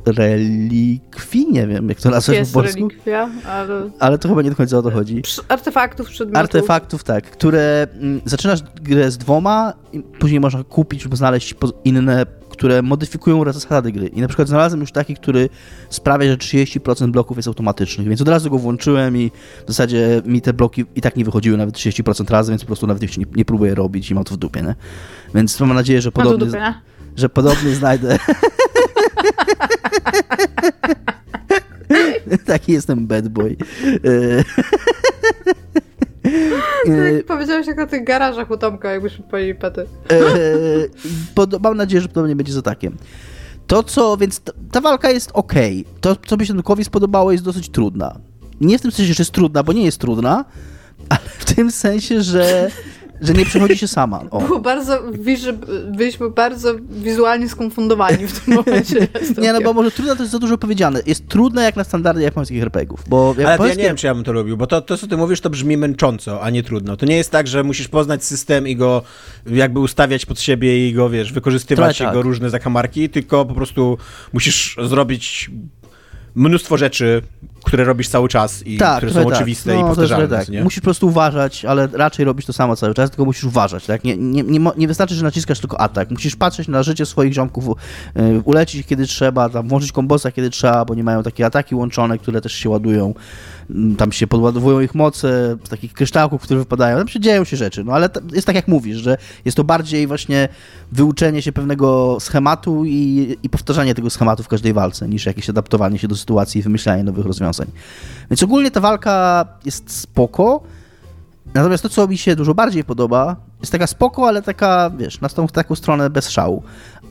Relikwii? Nie wiem, jak to nazwać po Jest polsku. relikwia, ale... Ale to chyba nie do końca o to chodzi. Artefaktów, przedmiotów. Artefaktów, tak, które mm, zaczynasz grę z dwoma, później można kupić lub znaleźć inne, które modyfikują zasady gry. I na przykład znalazłem już taki, który sprawia, że 30% bloków jest automatycznych, więc od razu go włączyłem i w zasadzie mi te bloki i tak nie wychodziły nawet 30% razy, więc po prostu nawet ich nie, nie próbuję robić i mam to w dupie, nie? Więc mam nadzieję, że podobny, dupę, nie? że podobny znajdę. <laughs> <laughs> Taki jestem bad boy. <laughs> E, e, Powiedziałeś jak na tych garażach u Tomka, jakbyśmy powiedzieli pety. E, mam nadzieję, że podobnie będzie z atakiem. To co, więc ta, ta walka jest ok. To, co mi się Tomkowi spodobało, jest dosyć trudna. Nie w tym sensie, że jest trudna, bo nie jest trudna, ale w tym sensie, że, że nie przychodzi się sama. O. Było bardzo, wiesz, że byliśmy bardzo wizualnie skonfundowani w tym momencie. <laughs> Nie, no bo może trudna to jest za dużo powiedziane. Jest trudna jak na standardy japońskich RPGów, bo Ale ja nie wiem, czy ja bym to lubił, bo to, to, co ty mówisz, to brzmi męcząco, a nie trudno. To nie jest tak, że musisz poznać system i go jakby ustawiać pod siebie i go, wiesz, wykorzystywać Trochę jego tak. różne zakamarki, tylko po prostu musisz zrobić mnóstwo rzeczy, które robisz cały czas i tak, które są tak. oczywiste no, i powtarzalne, tak. nie? Musisz po prostu uważać, ale raczej robisz to samo cały czas, tylko musisz uważać. Tak? Nie, nie, nie, nie wystarczy, że naciskasz tylko atak. Musisz patrzeć na życie swoich ziomków, y, ulecić ich kiedy trzeba, tam włączyć kombosa kiedy trzeba, bo nie mają takie ataki łączone, które też się ładują. Tam się podładowują ich moce z takich kryształków, które wypadają. Tam się dzieją się rzeczy. No ale jest tak jak mówisz, że jest to bardziej właśnie wyuczenie się pewnego schematu i, i powtarzanie tego schematu w każdej walce, niż jakieś adaptowanie się do sytuacji i wymyślanie nowych rozwiązań. Więc ogólnie ta walka jest spoko. Natomiast to, co mi się dużo bardziej podoba, jest taka spoko, ale taka, wiesz, na tą taką stronę bez szału.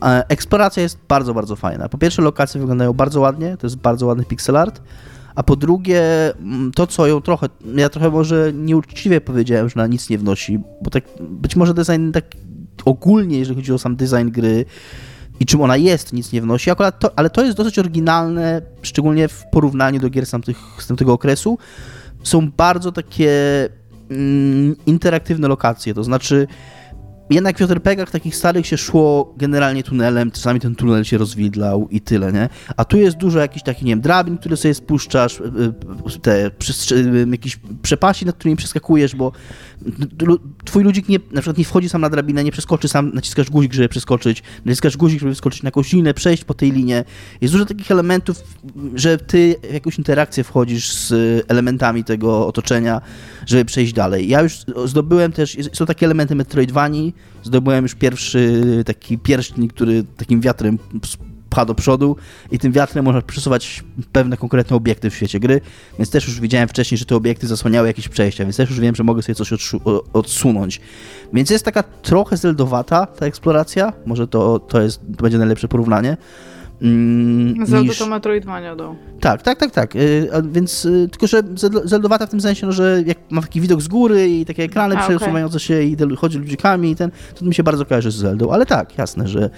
E, eksploracja jest bardzo, bardzo fajna. Po pierwsze, lokacje wyglądają bardzo ładnie, to jest bardzo ładny pixel art, a po drugie, mm, to co ją trochę, ja trochę może nieuczciwie powiedziałem, że na nic nie wnosi, bo tak, być może design tak ogólnie, jeżeli chodzi o sam design gry i czym ona jest, nic nie wnosi, akurat to, ale to jest dosyć oryginalne, szczególnie w porównaniu do gier z, tamtych, z tamtego okresu. Są bardzo takie mm, interaktywne lokacje, to znaczy jednak w JRPG-ach takich starych się szło generalnie tunelem, czasami ten tunel się rozwidlał i tyle, nie? A tu jest dużo jakichś takich, nie wiem, drabin, które sobie spuszczasz, y, y, te y, jakieś przepaści, nad którymi przeskakujesz, bo twój ludzik nie, na przykład nie wchodzi sam na drabinę, nie przeskoczy sam, naciskasz guzik, żeby przeskoczyć, naciskasz guzik, żeby wskoczyć na jakąś linę, przejść po tej linie. Jest dużo takich elementów, że ty w jakąś interakcję wchodzisz z elementami tego otoczenia, żeby przejść dalej. Ja już zdobyłem też, są takie elementy Metroidvanii, zdobyłem już pierwszy taki pierścień, który takim wiatrem pcha do przodu i tym wiatrem można przesuwać pewne konkretne obiekty w świecie gry, więc też już widziałem wcześniej, że te obiekty zasłaniały jakieś przejścia, więc też już wiem, że mogę sobie coś odsunąć. Więc jest taka trochę zeldowata ta eksploracja, może to, to, jest, to będzie najlepsze porównanie, Mm, Zelda niż... to Metroidvania do. Tak, tak, tak, tak. Y, więc y, tylko, że Zeldowata w tym sensie, no, że jak ma taki widok z góry i takie ekrany A, przesuwające okay. się i chodzi ludzikami i ten, to mi się bardzo kojarzy z Zeldą, ale tak, jasne, że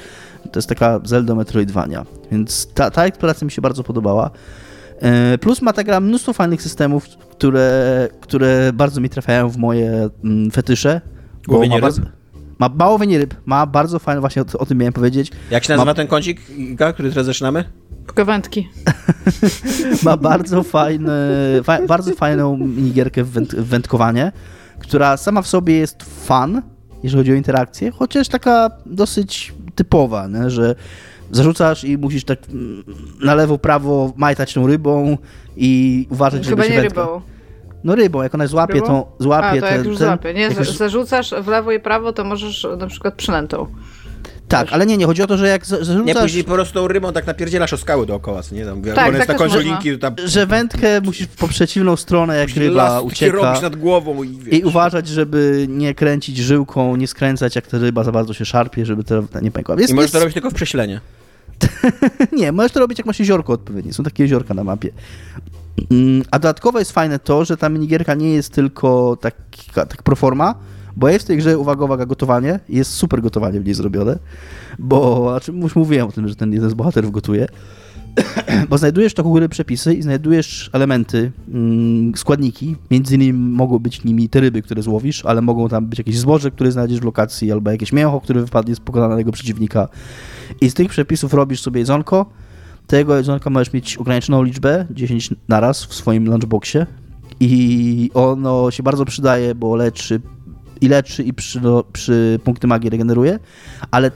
to jest taka Zelda Metroidvania. Więc ta, ta eksploracja mi się bardzo podobała. Y, plus ma ta gra mnóstwo fajnych systemów, które, które bardzo mi trafiają w moje mm, fetysze. Łowienie ryb? Ma mało ryb, ma bardzo fajne, właśnie o, o, tym miałem powiedzieć. Jak się nazywa ma... ten kącik, który teraz zaczynamy? Pogawędki. <laughs> ma bardzo fajny, fa bardzo fajną minigierkę w, węd w wędkowanie, która sama w sobie jest fan, jeżeli chodzi o interakcję, chociaż taka dosyć typowa, nie? że zarzucasz i musisz tak na lewo, prawo majtać tą rybą i uważać, Chyba żeby się nie wędka... rybą. No rybą, jak ona złapie, to złapie. A, to jak już ten, złapie. Nie, już... zarzucasz w lewo i prawo, to możesz na przykład przynętą. Tak, ale nie, nie, chodzi o to, że jak zarzucasz... Nie, później po prostu rybą tak napierdzielasz o skały dookoła, nie? Tam, tak, tak, jest taką żolinki, tam... Że wędkę musisz po przeciwną stronę, jak ryba ucieka. robisz nad głową i, wiesz. I uważać, żeby nie kręcić żyłką, nie skręcać, jak ta ryba za bardzo się szarpie, żeby to nie pękła. Jest, I możesz jest... to robić tylko w prześlenie. <laughs> nie, możesz to robić, jak masz jeziorko odpowiednie. Są takie jeziorka na mapie. Mm, a dodatkowo jest fajne to, że ta minigierka nie jest tylko tak, tak proforma, bo jest w tej grze, uwaga, uwaga, gotowanie. Jest super gotowanie w niej zrobione, bo, znaczy już mówiłem o tym, że ten jeden z bohaterów gotuje, <clears throat> bo znajdujesz to góry przepisy i znajdujesz elementy, mm, składniki, między innymi mogą być nimi te ryby, które złowisz, ale mogą tam być jakieś zboże, które znajdziesz w lokacji, albo jakieś mięcho, które wypadnie z pokonanego przeciwnika. I z tych przepisów robisz sobie jedzonko, tego jedzonka możesz mieć ograniczoną liczbę, 10 naraz w swoim lunchboxie. I ono się bardzo przydaje, bo leczy i leczy i przy, no, przy punkty magii regeneruje, ale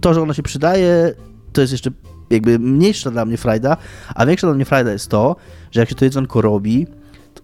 to, że ono się przydaje, to jest jeszcze jakby mniejsza dla mnie frajda, a większa dla mnie frajda jest to, że jak się to jedzonko robi,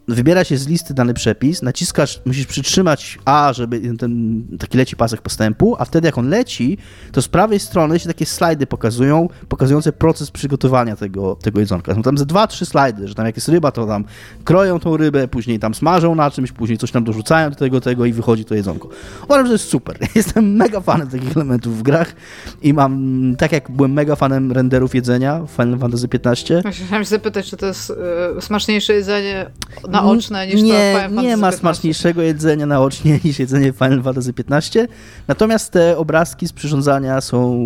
wybiera się z listy dany przepis, naciskasz, musisz przytrzymać A, żeby ten taki leci pasek postępu, a wtedy jak on leci, to z prawej strony się takie slajdy pokazują, pokazujące proces przygotowania tego, tego jedzonka. Są tam ze dwa, trzy slajdy, że tam jak jest ryba, to tam kroją tą rybę, później tam smażą na czymś, później coś tam dorzucają do tego, tego i wychodzi to jedzonko. Uważam, że to jest super. <laughs> Jestem mega fanem takich elementów w grach i mam, tak jak byłem mega fanem renderów jedzenia w Final Fantasy XV. Chciałem się zapytać, czy to jest y, smaczniejsze jedzenie naoczne niż nie, to Final Nie ma smaczniejszego jedzenia naocznie niż jedzenie Final Fantasy XV, natomiast te obrazki z przyrządzania są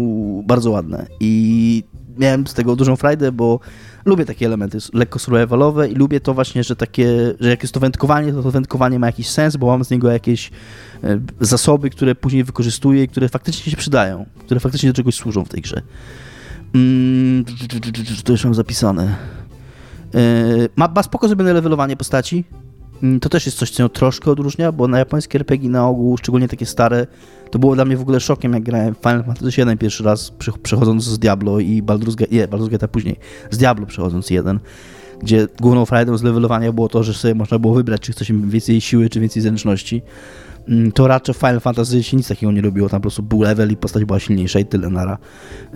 bardzo ładne i miałem z tego dużą frajdę, bo lubię takie elementy lekko survivalowe i lubię to właśnie, że takie, że jak jest to wędkowanie, to to wędkowanie ma jakiś sens, bo mam z niego jakieś e, zasoby, które później wykorzystuję które faktycznie się przydają, które faktycznie do czegoś służą w tej grze. Mm, to już mam zapisane. Yy, ma, ma spoko zrobione levelowanie postaci. Mm, to też jest coś, co ją troszkę odróżnia, bo na japońskie RPG na ogół, szczególnie takie stare, to było dla mnie w ogóle szokiem, jak grałem w Final Fantasy VII pierwszy raz, przechodząc z Diablo i Baldur's Gate, nie, Baldur's Gate później, z Diablo przechodząc jeden, gdzie główną frajdą z levelowania było to, że sobie można było wybrać, czy chce się więcej siły, czy więcej zręczności. Mm, To raczej w Final Fantasy się nic takiego nie robiło, tam po prostu był level i postać była silniejsza i tyle nara.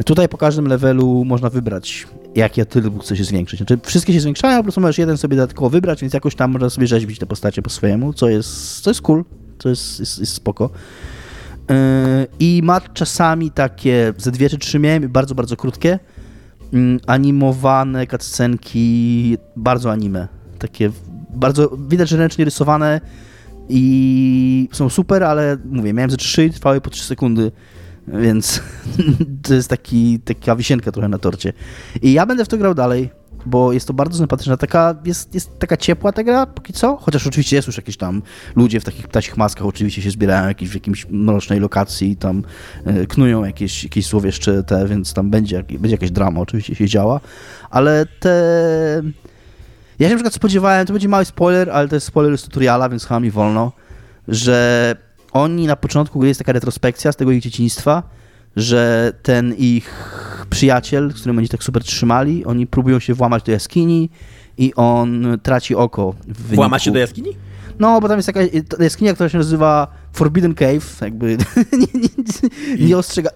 Tutaj po każdym levelu można wybrać, jakie tryb chce się zwiększyć. Znaczy wszystkie się zwiększają, po prostu możesz jeden sobie dodatkowo wybrać, więc jakoś tam można sobie rzeźbić te postacie po swojemu, co jest, co jest cool, co jest, jest, jest spoko. Yy, I ma czasami takie, ze dwie czy trzy miałem, bardzo, bardzo krótkie, mm, animowane cutscenki, bardzo anime. Takie bardzo, widać, że ręcznie rysowane i są super, ale mówię, miałem ze trzy trwały po 3 sekundy, więc <laughs> to jest taki, taka wisienka trochę na torcie. I ja będę w to grał dalej, bo jest to bardzo sympatyczna, taka, jest, jest taka ciepła ta gra póki co, chociaż oczywiście jest już jakieś tam ludzie w takich ptasich maskach oczywiście się zbierają jakieś, w jakimś mrocznej lokacji i tam e, knują jakieś, jakieś słowieszcze te, więc tam będzie, będzie jakaś drama oczywiście się działa, ale te... Ja się na przykład spodziewałem, to będzie mały spoiler, ale to jest spoiler z tutoriala, więc chyba mi wolno, że oni na początku gry jest taka retrospekcja z tego ich dzieciństwa, że ten ich przyjaciel, z którym oni tak super trzymali, oni próbują się włamać do jaskini i on traci oko. W. Włama się do jaskini? No, bo tam jest taka ta jaskinia, która się nazywa Forbidden Cave, jakby <laughs> nie, nie, nie ostrzega...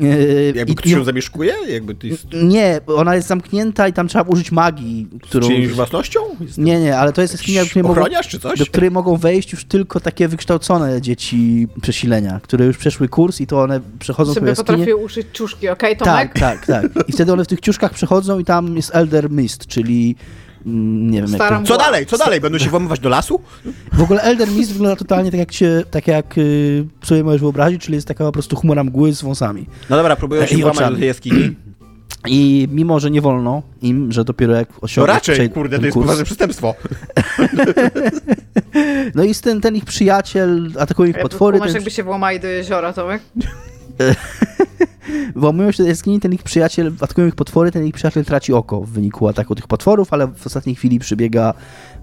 e, Jakby ktoś ją zamieszkuje? Jakby to jest Nie, ona jest zamknięta i tam trzeba użyć magii, którą... czyjąś własnością? Jest Nie, nie, ale to jest jaskinia, do której, mogą, ochroniarz czy coś? do której mogą wejść już tylko takie wykształcone dzieci przesilenia, które już przeszły kurs i to one przechodzą po Sobie jaskinie. potrafię uszyć ciuszki, okej, Tomek? Tak, tak, tak. I wtedy one w tych ciuszkach przechodzą i tam jest Elder Mist, czyli nie wiem jak to... Co dalej? Co dalej? Będą się włamywać do lasu? W ogóle Elder Mist wygląda totalnie tak jak, się, tak jak y, sobie możesz wyobrazić, czyli jest taka po prostu chmura mgły z wąsami. No dobra, próbują się I włamać do tej jaskini. I mimo, że nie wolno im, że dopiero jak To osiągną raczej, przejdą kurde, to jest kurs- poważne przestępstwo. <laughs> No i ten, ten ich przyjaciel atakuje ich Ja potwory, Masz ten, jakby się włamali do jeziora, Tomek? <laughs> włamują się do jaskini, ten ich przyjaciel, atakują ich potwory, ten ich przyjaciel traci oko w wyniku ataku tych potworów, ale w ostatniej chwili przybiega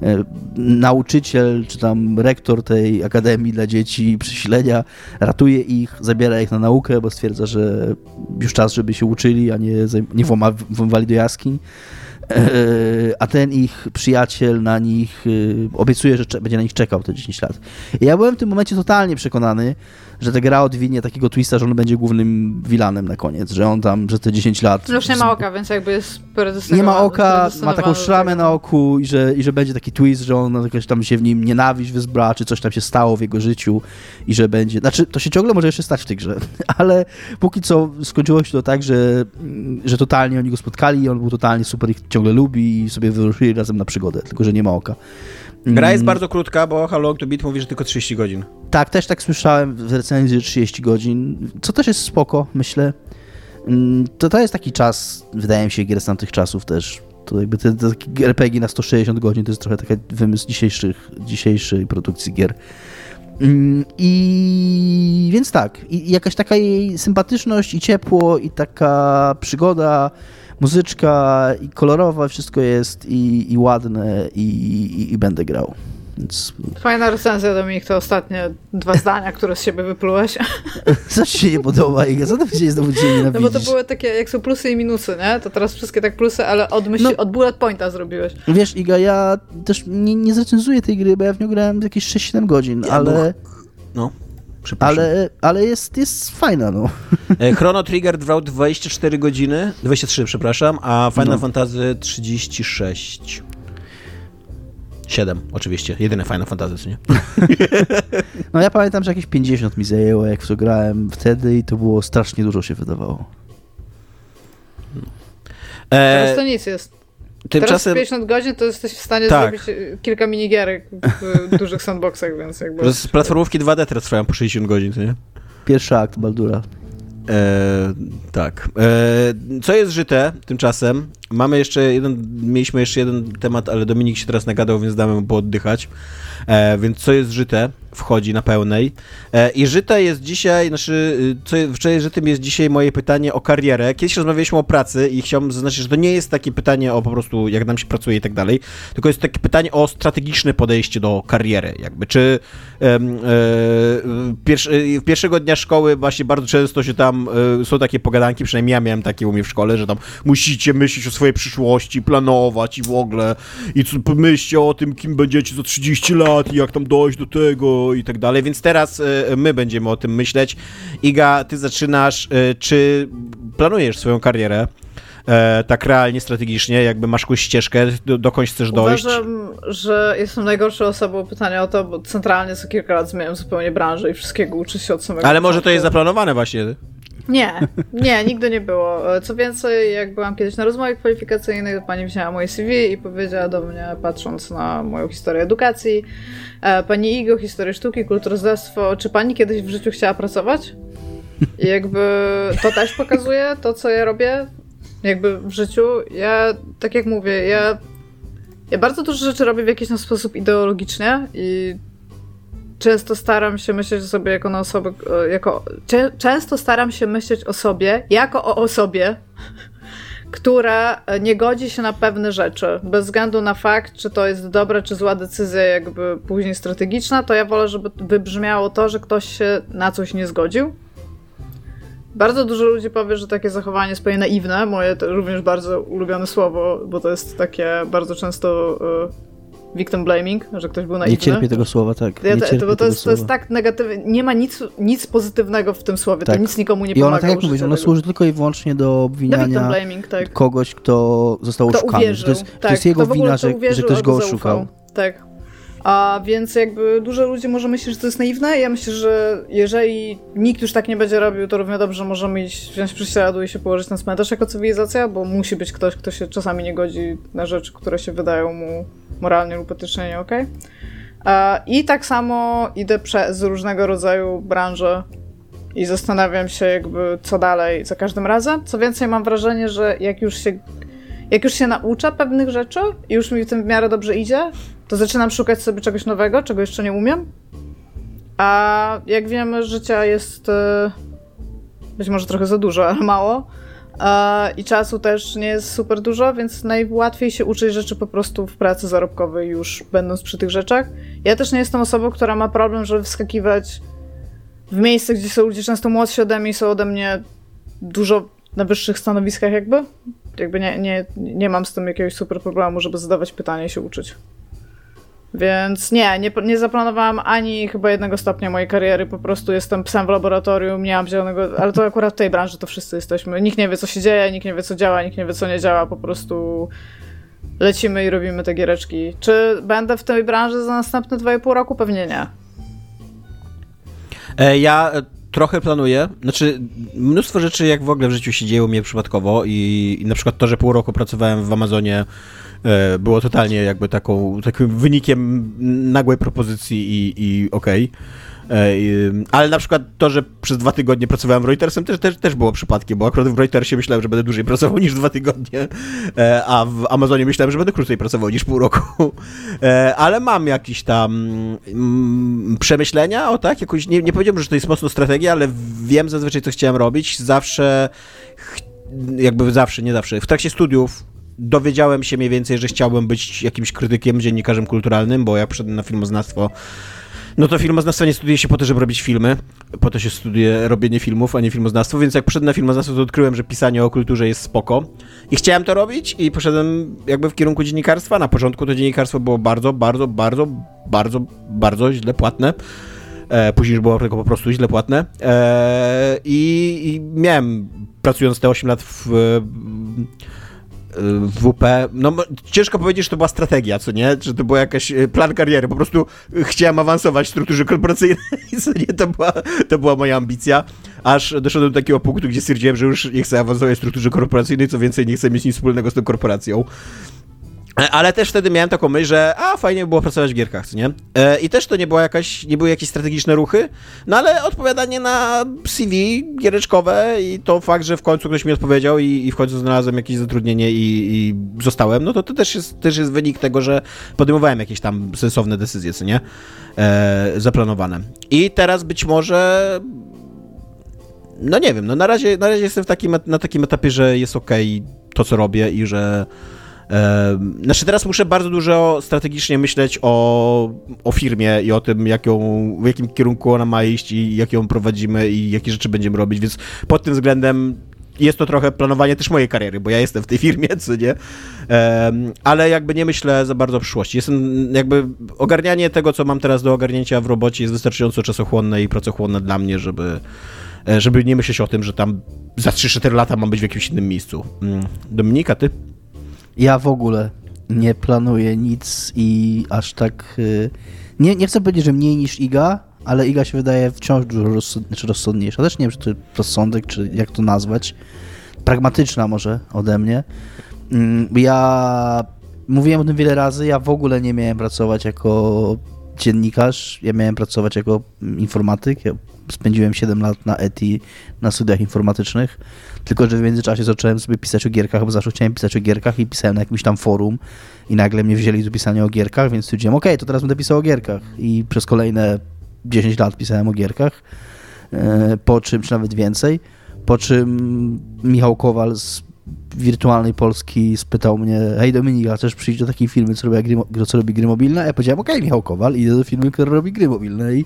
e, nauczyciel, czy tam rektor tej akademii dla dzieci przesilenia, ratuje ich, zabiera ich na naukę, bo stwierdza, że już czas, żeby się uczyli, a nie, nie włamywali do jaskiń. E, A ten ich przyjaciel na nich e, obiecuje, że będzie na nich czekał te 10 lat. I ja byłem w tym momencie totalnie przekonany, że ta gra odwinie takiego twista, że on będzie głównym vilanem na koniec, że on tam przez te 10 lat... No już nie ma oka, więc jakby jest. Nie ma oka, ma taką szramę na oku i że, i że będzie taki twist, że on jakoś tam się w nim nienawiść wyzbra, czy coś tam się stało w jego życiu i że będzie... Znaczy, to się ciągle może jeszcze stać w tej grze, <laughs> ale póki co skończyło się to tak, że, że totalnie oni go spotkali i on był totalnie super, ich ciągle lubi i sobie wyruszyli razem na przygodę, tylko że nie ma oka. Gra jest Mm, bardzo krótka, bo How Long to Beat mówi, że tylko 30 godzin. Tak, też tak słyszałem w recenzji, że 30 godzin, co też jest spoko, myślę. Mm, To, to jest taki czas, wydaje mi się, gier z tamtych czasów też. To jakby te, te takie RPG na 160 godzin to jest trochę taki wymysł dzisiejszych, dzisiejszej produkcji gier. Mm, I więc tak, i jakaś taka jej sympatyczność i ciepło i taka przygoda, muzyczka i kolorowa wszystko jest i, i ładne i, i, i będę grał. Więc Fajna recenzja, Dominik, to ostatnie dwa <laughs> zdania, które z siebie wyplułeś. <laughs> Co ci się nie podoba, Iga? Co ty się znowu dzisiaj No nienawidzisz? bo to były takie, jak są plusy i minusy, nie? To teraz wszystkie tak plusy, ale od, myśli, No. od bullet pointa zrobiłeś. Wiesz, Iga, ja też nie, nie zrecenzuję tej gry, bo ja w nią grałem jakieś 6-7 godzin, Ja, ale, No. Ale, ale jest, jest fajna, no. E, Chrono Trigger trwał 24 godziny, 23, przepraszam, a Final No. Fantasy 36. 7, oczywiście. Jedyne Final Fantasy, co nie? <laughs> No ja pamiętam, że jakieś 50 mi zajęło, jak w to grałem wtedy i to było strasznie dużo się wydawało. Teraz E, to nic jest. Tymczasem Teraz 50 godzin to jesteś w stanie Tak. zrobić e, kilka minigierek w <laughs> dużych sandboxach, więc jakby... z platformówki 2D teraz trwają po 60 godzin, co nie? Pierwszy akt Baldura. E, tak. E, co jest żyte tymczasem? Mamy jeszcze jeden, mieliśmy jeszcze jeden temat, ale Dominik się teraz nagadał, więc damy mu pooddychać. E, więc co jest żyte? Wchodzi na pełnej. E, I żyte jest dzisiaj, znaczy, y, co jest, wczoraj żytym jest dzisiaj moje pytanie o karierę. Kiedyś rozmawialiśmy o pracy i chciałbym zaznaczyć, że to nie jest takie pytanie o po prostu jak nam się pracuje i tak dalej, tylko jest takie pytanie o strategiczne podejście do kariery. Jakby, czy e, e, pierwszego dnia szkoły właśnie bardzo często się tam, e, są takie pogadanki, przynajmniej ja miałem takie u mnie w szkole, że tam musicie myśleć o swojej przyszłości, planować i w ogóle i co, pomyślcie o tym, kim będziecie za 30 lat i jak tam dojść do tego i tak dalej, więc teraz e, my będziemy o tym myśleć. Iga, ty zaczynasz, e, czy planujesz swoją karierę? E, tak realnie, strategicznie, jakby masz jakąś ścieżkę, do, dokąd chcesz dojść? Uważam, że jestem najgorszą osobą pytania o to, bo centralnie co kilka lat zmieniam zupełnie branżę i wszystkiego uczę się od samego Ale może to jest zaplanowane właśnie. Nie, nie, nigdy nie było. Co więcej, jak byłam kiedyś na rozmowie kwalifikacyjnej, pani wzięła moje CV i powiedziała do mnie, patrząc na moją historię edukacji, e, pani Igo, historię sztuki, kulturoznawstwo, czy pani kiedyś w życiu chciała pracować? I jakby to też pokazuje to, co ja robię jakby w życiu. Ja, tak jak mówię, ja, ja bardzo dużo rzeczy robię w jakiś sposób ideologicznie i często staram się myśleć o sobie jako na osobę, e, jako, cze, często staram się myśleć o sobie jako o osobie, która nie godzi się na pewne rzeczy, bez względu na fakt, czy to jest dobra, czy zła decyzja, jakby później strategiczna, to ja wolę, żeby wybrzmiało to, że ktoś się na coś nie zgodził. Bardzo dużo ludzi powie, że takie zachowanie jest pewnie naiwne, moje to również bardzo ulubione słowo, bo to jest takie bardzo często y, victim blaming, że ktoś był naiwny. Nie cierpię tego słowa, tak. Ja to, bo to, jest, to jest tak negatywne. Nie ma nic, nic pozytywnego w tym słowie. Tak. To nic nikomu nie I ona, pomaga. tak jak mówisz, tego. służy tylko i wyłącznie do Do victim obwiniania blaming, tak. kogoś, kto został Kto oszukany. uwierzył. To jest, tak, to jest jego wina, że, że ktoś go oszukał. Tak. A więc jakby dużo ludzi może myśleć, że to jest naiwne. Ja myślę, że jeżeli nikt już tak nie będzie robił, to równie dobrze możemy iść, wziąć prześladu i się położyć na cmentarz jako cywilizacja, bo musi być ktoś, kto się czasami nie godzi na rzeczy, które się wydają mu moralnie lub etycznie nie okej. A, I tak samo idę przez różnego rodzaju branże i zastanawiam się jakby co dalej za każdym razem. Co więcej, mam wrażenie, że jak już się, jak już się nauczę pewnych rzeczy i już mi w tym w miarę dobrze idzie, to zaczynam szukać sobie czegoś nowego, czego jeszcze nie umiem. A jak wiemy, życia jest e, być może trochę za dużo, ale mało. E, I czasu też nie jest super dużo, więc najłatwiej się uczyć rzeczy po prostu w pracy zarobkowej, już będąc przy tych rzeczach. Ja też nie jestem osobą, która ma problem, żeby wskakiwać w miejsce, gdzie są ludzie często młodsi ode mnie i są ode mnie dużo na wyższych stanowiskach, jakby. Jakby nie, nie, nie mam z tym jakiegoś super problemu, żeby zadawać pytania i się uczyć. Więc nie, nie, nie zaplanowałam ani chyba jednego stopnia mojej kariery, po prostu jestem psem w laboratorium, nie mam zielonego, ale to akurat w tej branży to wszyscy jesteśmy. Nikt nie wie, co się dzieje, nikt nie wie, co działa, nikt nie wie, co nie działa, po prostu lecimy i robimy te giereczki. Czy będę w tej branży za następne 2,5 roku? Pewnie nie. E, Ja trochę planuję, znaczy mnóstwo rzeczy jak w ogóle w życiu się dzieje u mnie przypadkowo i, i na przykład to, że pół roku pracowałem w Amazonie e, było totalnie jakby taką, takim wynikiem nagłej propozycji i, i okej. I, Ale na przykład to, że przez dwa tygodnie pracowałem w Reutersem też, też, też było przypadkiem, bo akurat w Reutersie myślałem, że będę dłużej pracował niż dwa tygodnie, e, a w Amazonie myślałem, że będę krócej pracował niż pół roku. <laughs> E, Ale mam jakieś tam mm, przemyślenia, o tak, jakoś, nie, nie powiedziałbym, że to jest mocno strategia, ale wiem zazwyczaj, co chciałem robić. Zawsze, jakby zawsze, nie zawsze, w trakcie studiów dowiedziałem się mniej więcej, że chciałbym być jakimś krytykiem, dziennikarzem kulturalnym, bo jak przyszedłem na filmoznawstwo, no to filmoznawstwo nie studiuje się po to, żeby robić filmy. Po to się studiuje robienie filmów, a nie filmoznawstwo, więc jak przyszedłem na filmoznawstwo, to odkryłem, że pisanie o kulturze jest spoko. I chciałem to robić i poszedłem jakby w kierunku dziennikarstwa. Na początku to dziennikarstwo było bardzo, bardzo, bardzo, bardzo, bardzo źle płatne. E, później już było tylko po prostu źle płatne. E, i, I miałem, pracując te 8 lat w, w WP, no ciężko powiedzieć, że to była strategia, co nie? Czy to była jakaś e, plan kariery, po prostu chciałem awansować w strukturze korporacyjnej, <laughs> co nie? To była, to była moja ambicja, aż doszedłem do takiego punktu, gdzie stwierdziłem, że już nie chcę awansować w strukturze korporacyjnej, co więcej, nie chcę mieć nic wspólnego z tą korporacją. E, Ale też wtedy miałem taką myśl, że a, fajnie by było pracować w gierkach, co nie? E, I też to nie była jakaś, nie były jakieś strategiczne ruchy, no ale odpowiadanie na CV giereczkowe i to fakt, że w końcu ktoś mi odpowiedział i, i w końcu znalazłem jakieś zatrudnienie i, i zostałem, no to to też jest, też jest wynik tego, że podejmowałem jakieś tam sensowne decyzje, co nie? E, zaplanowane. I teraz być może no nie wiem, no na razie, na razie jestem w takim, na takim etapie, że jest okej to, co robię i że znaczy teraz muszę bardzo dużo strategicznie myśleć o, o firmie i o tym, jak ją, w jakim kierunku ona ma iść i jak ją prowadzimy i jakie rzeczy będziemy robić, więc pod tym względem jest to trochę planowanie też mojej kariery, bo ja jestem w tej firmie, <laughs> co nie? Um, ale jakby nie myślę za bardzo o przyszłości. Jestem jakby ogarnianie tego, co mam teraz do ogarnięcia w robocie jest wystarczająco czasochłonne i pracochłonne dla mnie, żeby e, żeby nie myśleć o tym, że tam za 3-4 lata mam być w jakimś innym miejscu. Mm. Dominika, ty? Ja w ogóle nie planuję nic i aż tak... Y, nie, nie chcę powiedzieć, że mniej niż Iga, ale Iga się wydaje wciąż dużo znaczy rozsądniejsza. Też nie wiem, czy to rozsądek, czy jak to nazwać. Pragmatyczna może ode mnie. Mm, ja mówiłem o tym wiele razy, ja w ogóle nie miałem pracować jako dziennikarz, ja miałem pracować jako informatyk. Ja spędziłem 7 lat na ETI, na studiach informatycznych, tylko że w międzyczasie zacząłem sobie pisać o gierkach, bo zawsze chciałem pisać o gierkach i pisałem na jakimś tam forum i nagle mnie wzięli do pisania o gierkach, więc stwierdziłem, okej, okay, to teraz będę pisał o gierkach i przez kolejne 10 lat pisałem o gierkach, e, po czym, czy nawet więcej, po czym Michał Kowal z wirtualnej Polski spytał mnie, hej Dominika, chcesz przyjść do takiej firmy, co robi, gry, co robi gry mobilne? Ja powiedziałem, okej, okay, Michał Kowal, idę do firmy, która robi gry mobilne I,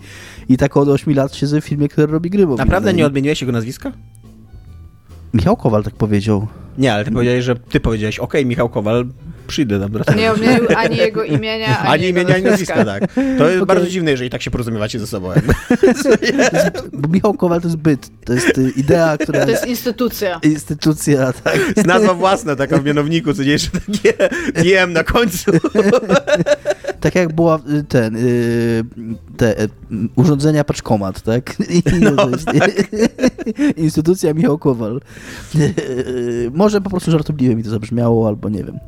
i tak od 8 lat siedzę w firmie, która robi gry mobilne. Naprawdę nie odmieniłeś jego nazwiska? Michał Kowal tak powiedział. Nie, ale ty powiedziałeś, że ty powiedziałeś, okej, okay, Michał Kowal, przyjdę tam. Nie odmienił ani jego imienia, <laughs> ani, ani imienia, ani nazwiska, tak. To jest okay. bardzo dziwne, jeżeli tak się porozumiewacie ze sobą. <laughs> Bo Michał Kowal to jest byt, to jest y, idea, która... To jest instytucja. Instytucja, tak. Jest nazwa własna, taka w mianowniku, co <laughs> nie jeszcze takie DM na końcu. Tak jak była y, ten, y, te urządzenia paczkomat, tak? <laughs> No, <laughs> tak. <laughs> Instytucja Michał Kowal. Może po prostu żartobliwie mi to zabrzmiało, albo nie wiem.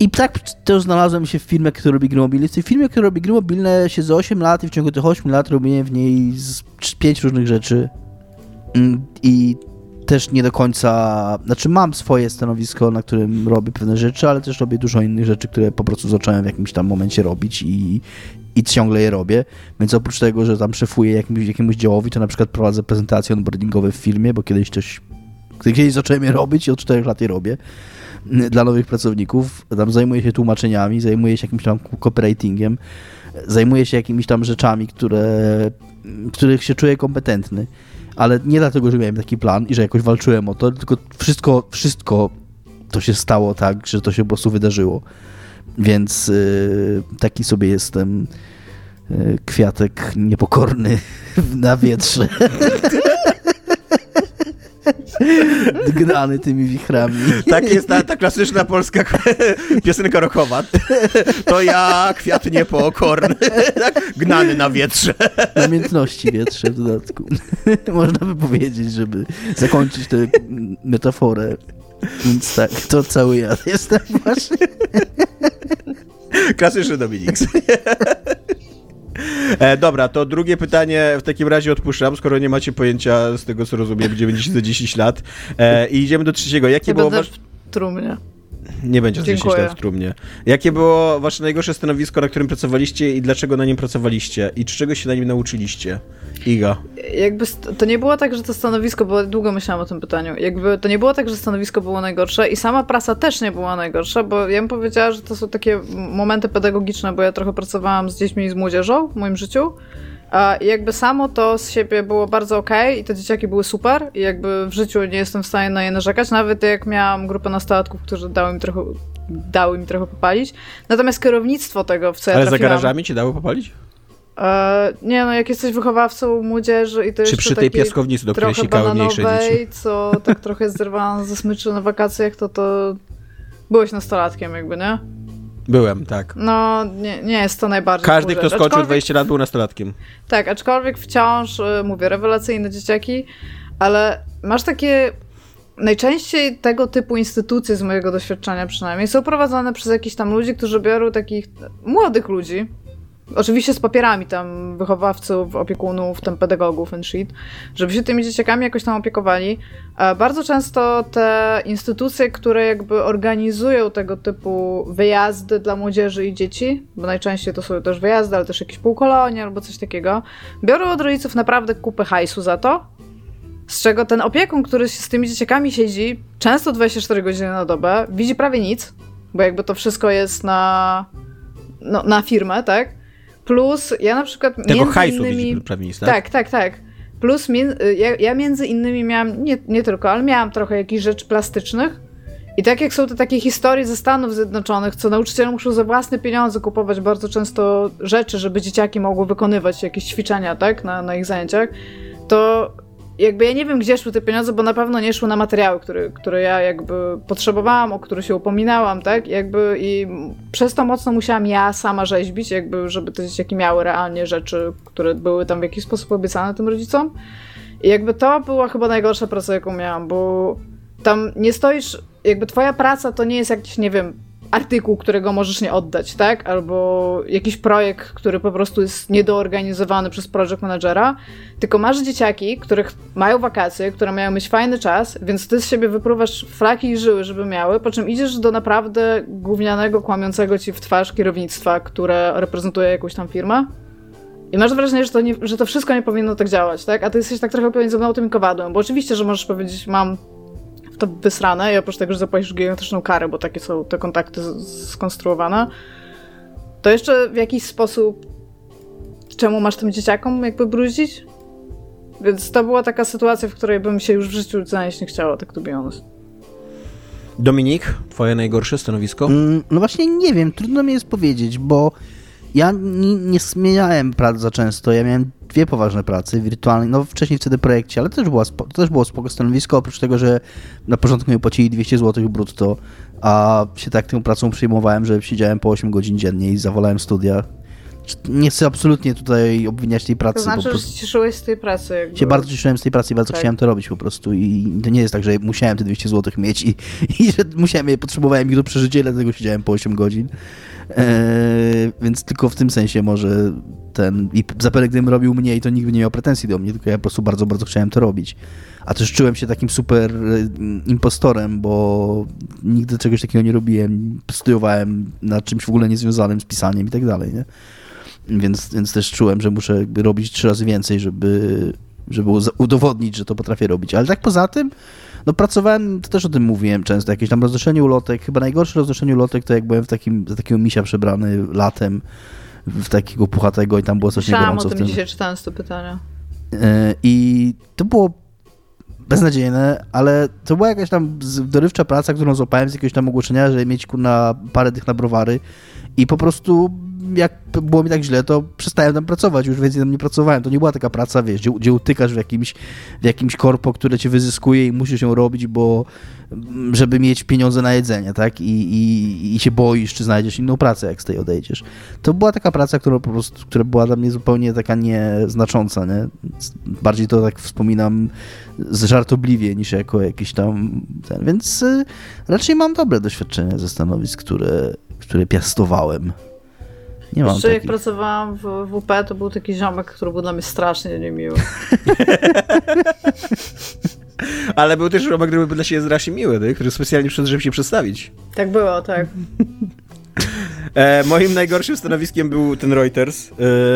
I tak też znalazłem się w firmie, która robi gry mobilne. W tej firmie, która robi gry mobilne siedzę 8 lat i w ciągu tych 8 lat robiłem w niej z 5 różnych rzeczy. Mm, I też nie do końca, znaczy mam swoje stanowisko, na którym robię pewne rzeczy, ale też robię dużo innych rzeczy, które po prostu zacząłem w jakimś tam momencie robić i, i ciągle je robię. Więc oprócz tego, że tam szefuję jakimś, jakiemuś działowi, to na przykład prowadzę prezentacje onboardingowe w firmie, bo kiedyś coś, kiedyś zacząłem je robić i od 4 lat je robię dla nowych pracowników. Tam zajmuję się tłumaczeniami, zajmuję się jakimś tam copywritingiem, zajmuję się jakimiś tam rzeczami, które, których się czuję kompetentny. Ale nie dlatego, że miałem taki plan i że jakoś walczyłem o to, tylko wszystko, wszystko to się stało tak, że to się po prostu wydarzyło. Więc yy, taki sobie jestem yy, kwiatek niepokorny <laughs> na wietrze. <laughs> <laughs> Gnany tymi wichrami. Tak jest ta, ta klasyczna polska <laughs> piosenka rockowa. To ja, kwiat niepokorny, <laughs> tak? gnany na wietrze. Namiętności wietrze w dodatku. Można by powiedzieć, żeby zakończyć tę metaforę. Więc tak, to cały ja jestem właśnie. Klasyczny Dominik. E, dobra, to drugie pytanie w takim razie odpuszczam, skoro nie macie pojęcia z tego, co rozumiem, gdzie będziecie za 10 lat. E, I idziemy do trzeciego. Jakie ja było wasz... w trumnie. Nie będzie 10 lat w trumnie. Jakie było wasze najgorsze stanowisko, na którym pracowaliście i dlaczego na nim pracowaliście? I czego się na nim nauczyliście? Iga. Jakby to nie było tak, że to stanowisko, bo długo myślałam o tym pytaniu, jakby to nie było tak, że stanowisko było najgorsze i sama praca też nie była najgorsza, bo ja bym powiedziała, że to są takie momenty pedagogiczne, bo ja trochę pracowałam z dziećmi i z młodzieżą w moim życiu i jakby samo to z siebie było bardzo ok i te dzieciaki były super i jakby w życiu nie jestem w stanie na je narzekać, nawet jak miałam grupę nastolatków, którzy dały mi trochę, dały mi trochę popalić. Natomiast kierownictwo tego, w co ja Ale trafiłam, za garażami ci dały popalić? E, nie no, jak jesteś wychowawcą młodzieży i to Czy przy tej piaskownicy, do której sikały mniejsze dzieci? co tak trochę zerwałam ze smyczy na wakacjach, to to byłeś nastolatkiem jakby, nie? Byłem, tak. No, nie, nie jest to najbardziej Każdy, kto skończył aczkolwiek... 20 lat, był nastolatkiem. Tak, aczkolwiek wciąż, y, mówię, rewelacyjne dzieciaki, ale masz takie... Najczęściej tego typu instytucje, z mojego doświadczenia przynajmniej, są prowadzone przez jakichś tam ludzi, którzy biorą takich młodych ludzi, Oczywiście z papierami tam wychowawców, opiekunów, tam pedagogów and shit, żeby się tymi dzieciakami jakoś tam opiekowali. Bardzo często te instytucje, które jakby organizują tego typu wyjazdy dla młodzieży i dzieci, bo najczęściej to są też wyjazdy, ale też jakieś półkolonie albo coś takiego, biorą od rodziców naprawdę kupę hajsu za to, z czego ten opiekun, który z tymi dzieciakami siedzi często 24 godziny na dobę, widzi prawie nic, bo jakby to wszystko jest na, no, na firmę, tak? Plus ja na przykład. Tego hajsu innymi... widzi prawnictwa. Tak, tak, tak. Plus ja, ja między innymi miałam, nie, nie tylko, ale miałam trochę jakichś rzeczy plastycznych. I tak jak są te takie historie ze Stanów Zjednoczonych, co nauczyciele muszą za własne pieniądze kupować bardzo często rzeczy, żeby dzieciaki mogły wykonywać jakieś ćwiczenia, tak, na, na ich zajęciach, to jakby ja nie wiem, gdzie szły te pieniądze, bo na pewno nie szły na materiały, które, które ja jakby potrzebowałam, o które się upominałam, tak? Jakby i przez to mocno musiałam ja sama rzeźbić, jakby, żeby te dzieciaki miały realnie rzeczy, które były tam w jakiś sposób obiecane tym rodzicom. I jakby to była chyba najgorsza praca, jaką miałam, bo tam nie stoisz, jakby twoja praca to nie jest jakiś, nie wiem, artykuł, którego możesz nie oddać, tak? Albo jakiś projekt, który po prostu jest niedoorganizowany przez project managera, tylko masz dzieciaki, których mają wakacje, które mają mieć fajny czas, więc ty z siebie wypruwasz flaki i żyły, żeby miały, po czym idziesz do naprawdę gównianego, kłamiącego ci w twarz kierownictwa, które reprezentuje jakąś tam firmę i masz wrażenie, że to, nie, że to wszystko nie powinno tak działać, tak? A ty jesteś tak trochę pomiędzy mną tym kowadłem, bo oczywiście, że możesz powiedzieć, mam to wysrane i oprócz tego, że zapłacisz gigantyczną karę, bo takie są te kontakty skonstruowane, to jeszcze w jakiś sposób czemu masz tym dzieciakom jakby bruździć? Więc to była taka sytuacja, w której bym się już w życiu znaleźć nie chciała, tak to be honest. Dominik, twoje najgorsze stanowisko? Mm, no właśnie nie wiem, trudno mi jest powiedzieć, bo ja nie, nie zmieniałem prac za często. Ja miałem dwie poważne prace wirtualne, no wcześniej w CD Projekcie, ale to też, była, to też było spoko stanowisko, oprócz tego, że na początku mi płacili 200 zł brutto, a się tak tą pracą przyjmowałem, że siedziałem po 8 godzin dziennie i zawolałem studia. Nie chcę absolutnie tutaj obwiniać tej pracy. To znaczy, że cieszyłeś z tej pracy. Jakby... Się bardzo cieszyłem z tej pracy i bardzo tak. chciałem to robić po prostu. I to nie jest tak, że musiałem te 200 zł mieć i, <laughs> i że musiałem je, potrzebowałem ich do przeżycia, dlatego siedziałem po 8 godzin. Eee, więc tylko w tym sensie może ten. I zapewne gdybym robił mniej, to nikt nie miał pretensji do mnie, tylko ja po prostu bardzo, bardzo chciałem to robić. A też czułem się takim super e, impostorem, bo nigdy czegoś takiego nie robiłem. Studiowałem nad czymś w ogóle niezwiązanym z pisaniem i tak dalej, nie? Więc, więc też czułem, że muszę robić trzy razy więcej, żeby, żeby udowodnić, że to potrafię robić. Ale tak poza tym, no pracowałem, to też o tym mówiłem często, jakieś tam roznoszenie ulotek. Chyba najgorsze roznoszenie ulotek to jak byłem w takim, za takiego misia przebrany latem, w takiego puchatego i tam było coś Myślałam niegorąco o tym dzisiaj czytając to pytania. E, I to było beznadziejne, ale to była jakaś tam dorywcza praca, którą złapałem z jakiegoś tam ogłoszenia, żeby mieć na parę tych na browary i po prostu jak było mi tak źle, to przestałem tam pracować, już więcej tam nie pracowałem. To nie była taka praca, wiesz, gdzie, gdzie utykasz w jakimś, w jakimś korpo, które cię wyzyskuje i musisz ją robić, bo żeby mieć pieniądze na jedzenie, tak? I, i, i się boisz, czy znajdziesz inną pracę, jak z tej odejdziesz. To była taka praca, która po prostu, która była dla mnie zupełnie taka nieznacząca, nie? Bardziej to tak wspominam żartobliwie niż jako jakiś tam ten, więc y, raczej mam dobre doświadczenia ze stanowisk, które, które piastowałem. Nie mam Jeszcze takich. jak pracowałam w WP, to był taki ziomek, który był dla mnie strasznie niemiły. <laughs> Ale był też ziomek, który był dla siebie strasznie miły, tak? który specjalnie przyszedł, żeby się przedstawić. Tak było, tak. E, moim najgorszym stanowiskiem był ten Reuters.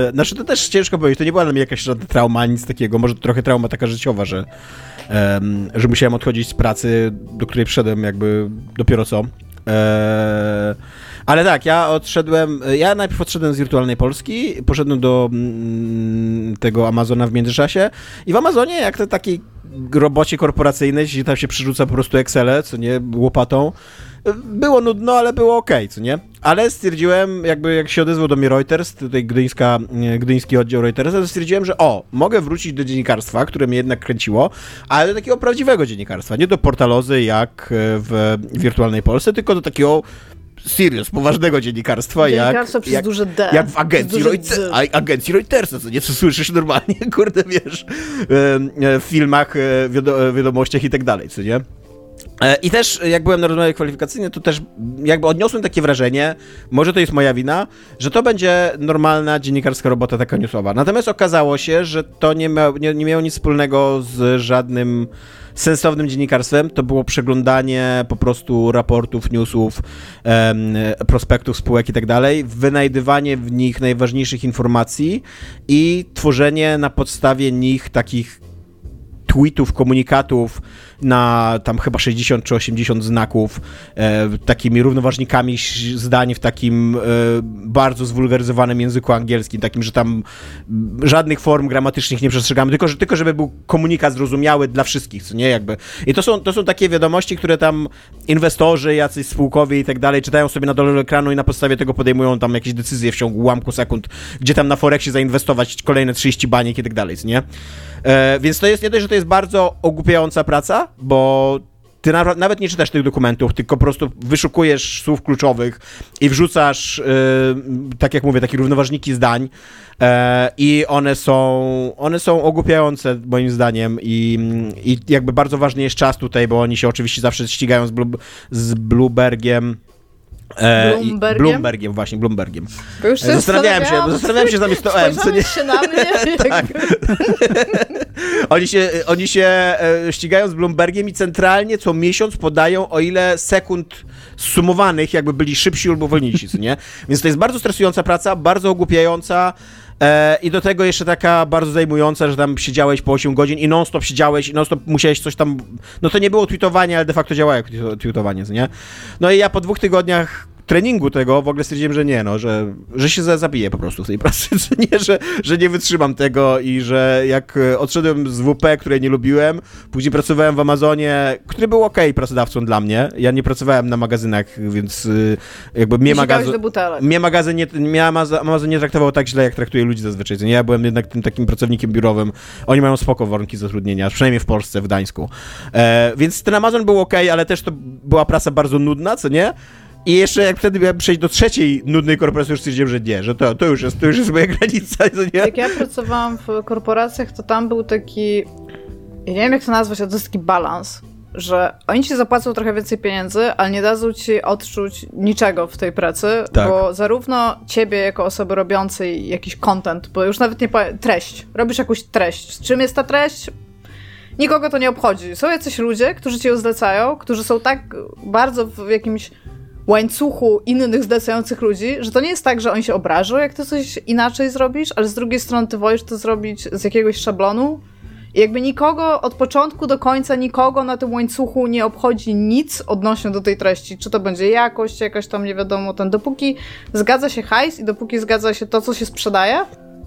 E, znaczy to też ciężko powiedzieć, to nie była dla mnie jakaś żadna trauma, nic takiego, może trochę trauma taka życiowa, że, e, że musiałem odchodzić z pracy, do której przyszedłem jakby dopiero co. E, ale tak, ja odszedłem, ja najpierw odszedłem z Wirtualnej Polski, poszedłem do mm, tego Amazona w międzyczasie i w Amazonie, jak to taki robocie korporacyjnej, gdzie tam się przerzuca po prostu Excele, co nie, łopatą, było nudno, ale było ok, co nie? Ale stwierdziłem, jakby jak się odezwał do mnie Reuters, tutaj gdyńska, gdyński oddział Reutersa, to stwierdziłem, że o, mogę wrócić do dziennikarstwa, które mnie jednak kręciło, ale do takiego prawdziwego dziennikarstwa, nie do portalozy jak w wirtualnej Polsce, tylko do takiego serious, poważnego dziennikarstwa, jak, przez jak, duże D. jak w agencji, Reuters, agencji Reutersa, co nieco słyszysz normalnie, <laughs> kurde, wiesz, w filmach, w wiadomościach i tak dalej, co nie? E, I też jak byłem na rozmowie kwalifikacyjnej, to też jakby odniosłem takie wrażenie, może to jest moja wina, że to będzie normalna dziennikarska robota taka newsowa. Natomiast okazało się, że to nie, nie, nie miało nic wspólnego z żadnym sensownym dziennikarstwem. To było przeglądanie po prostu raportów, newsów, em, prospektów spółek i tak dalej, wynajdywanie w nich najważniejszych informacji i tworzenie na podstawie nich takich tweetów, komunikatów na tam chyba 60 czy 80 znaków, e, takimi równoważnikami zdań w takim e, bardzo zwulgaryzowanym języku angielskim, takim, że tam żadnych form gramatycznych nie przestrzegamy, tylko, że, tylko żeby był komunikat zrozumiały dla wszystkich, co nie, jakby. I to są, to są takie wiadomości, które tam inwestorzy, jacyś spółkowie i tak dalej czytają sobie na dole ekranu i na podstawie tego podejmują tam jakieś decyzje w ciągu ułamku sekund, gdzie tam na Forexie zainwestować kolejne 30 baniek i tak dalej, co nie? E, więc to jest nie dość, że to jest bardzo ogłupiająca praca, bo ty na, nawet nie czytasz tych dokumentów, tylko po prostu wyszukujesz słów kluczowych i wrzucasz, e, tak jak mówię, takie równoważniki zdań e, i one są, one są ogłupiające moim zdaniem i, i jakby bardzo ważny jest czas tutaj, bo oni się oczywiście zawsze ścigają z, Blu, z Bloombergiem. E, Bloombergiem? Bloombergiem, właśnie, Bloombergiem. Bo już się E, Zastanawiałem się, zastanawiałem się, to M, co nie? Się na mnie, <laughs> Tak. <laughs> Oni się, oni się e, ścigają z Bloombergiem i centralnie co miesiąc podają, o ile sekund sumowanych jakby byli szybsi albo wolniejsi, nie? <laughs> Więc to jest bardzo stresująca praca, bardzo ogłupiająca e, i do tego jeszcze taka bardzo zajmująca, że tam siedziałeś po 8 godzin i non-stop siedziałeś i non-stop musiałeś coś tam... No to nie było tweetowanie, ale de facto działało jak tweeto- tweetowanie, nie? No i ja po dwóch tygodniach treningu tego w ogóle stwierdziłem, że nie, no, że, że się za- zabiję po prostu w tej pracy, <laughs> że nie, że, że nie wytrzymam tego i że jak e, odszedłem z WP, której nie lubiłem, później pracowałem w Amazonie, który był okej pracodawcą dla mnie, ja nie pracowałem na magazynach, więc y, jakby mnie butelek. Mnie magazyn nie, mnie Amazon, nie traktował tak źle, jak traktuje ludzi zazwyczaj. ja byłem jednak tym takim pracownikiem biurowym. Oni mają spoko warunki zatrudnienia, przynajmniej w Polsce, w Gdańsku. E, więc ten Amazon był ok, ale też to była praca bardzo nudna, co nie? I jeszcze jak wtedy miałem przejść do trzeciej nudnej korporacji, już stwierdziłem, że nie, że to, to, już, jest, to już jest moja granica, <laughs> nie? Jak ja pracowałam w korporacjach, to tam był taki. Ja nie wiem, jak to nazwać, ale to jest taki balans, że oni ci zapłacą trochę więcej pieniędzy, ale nie dadzą ci odczuć niczego w tej pracy, Tak. bo zarówno ciebie jako osoby robiącej jakiś content, bo już nawet nie powiem, treść, robisz jakąś treść. Czym jest ta treść? Nikogo to nie obchodzi. Są jacyś ludzie, którzy ci ją zlecają, którzy są tak bardzo w jakimś łańcuchu innych zlecających ludzi, że to nie jest tak, że oni się obrażą, jak ty coś inaczej zrobisz, ale z drugiej strony ty wolisz to zrobić z jakiegoś szablonu i jakby nikogo od początku do końca, nikogo na tym łańcuchu nie obchodzi nic odnośnie do tej treści. Czy to będzie jakość, jakaś tam nie wiadomo, ten dopóki zgadza się hajs i dopóki zgadza się to, co się sprzedaje,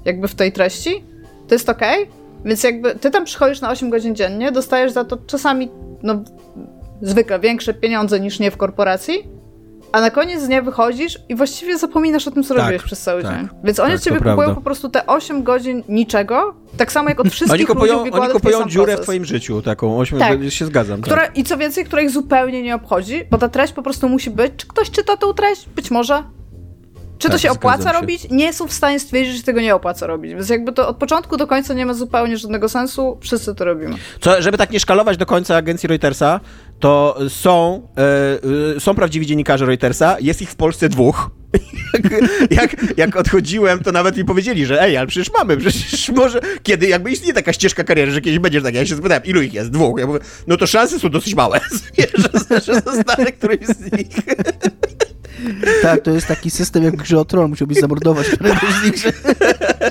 jakby w tej treści, to jest okej. Więc jakby ty tam przychodzisz na 8 godzin dziennie, dostajesz za to czasami, no zwykle większe pieniądze niż nie w korporacji, a na koniec dnia wychodzisz i właściwie zapominasz o tym, co Tak, robiłeś przez cały tak. dzień. Więc oni Tak, ciebie kupują prawda. po prostu te 8 godzin niczego, tak samo jak od <laughs> wszystkich Oni kupują, ludzi oni kupują dziurę w proces. twoim życiu, taką, ośmiu, Tak. się zgadzam. Która, tak. I co więcej, która ich zupełnie nie obchodzi, bo ta treść po prostu musi być. Czy ktoś czyta tą treść? Być może. Czy to Tak, się opłaca się. robić? Nie są w stanie stwierdzić, że tego nie opłaca robić. Więc jakby to od początku do końca nie ma zupełnie żadnego sensu. Wszyscy to robimy. Co, żeby tak nie szkalować do końca agencji Reutersa, to są, e, e, są prawdziwi dziennikarze Reutersa, jest ich w Polsce dwóch. jak, jak, odchodziłem, to nawet mi powiedzieli, że ej, ale przecież mamy, przecież może, kiedy jakby istnieje taka ścieżka kariery, że kiedyś będziesz tak, ja się spytałem, ilu ich jest? Dwóch. Ja mówię, no to szanse są dosyć małe, że, że zostanę którymś z nich. Tak, to jest taki system jak w grze o Tron. Musiałbyś zamordować któregoś z nich, że-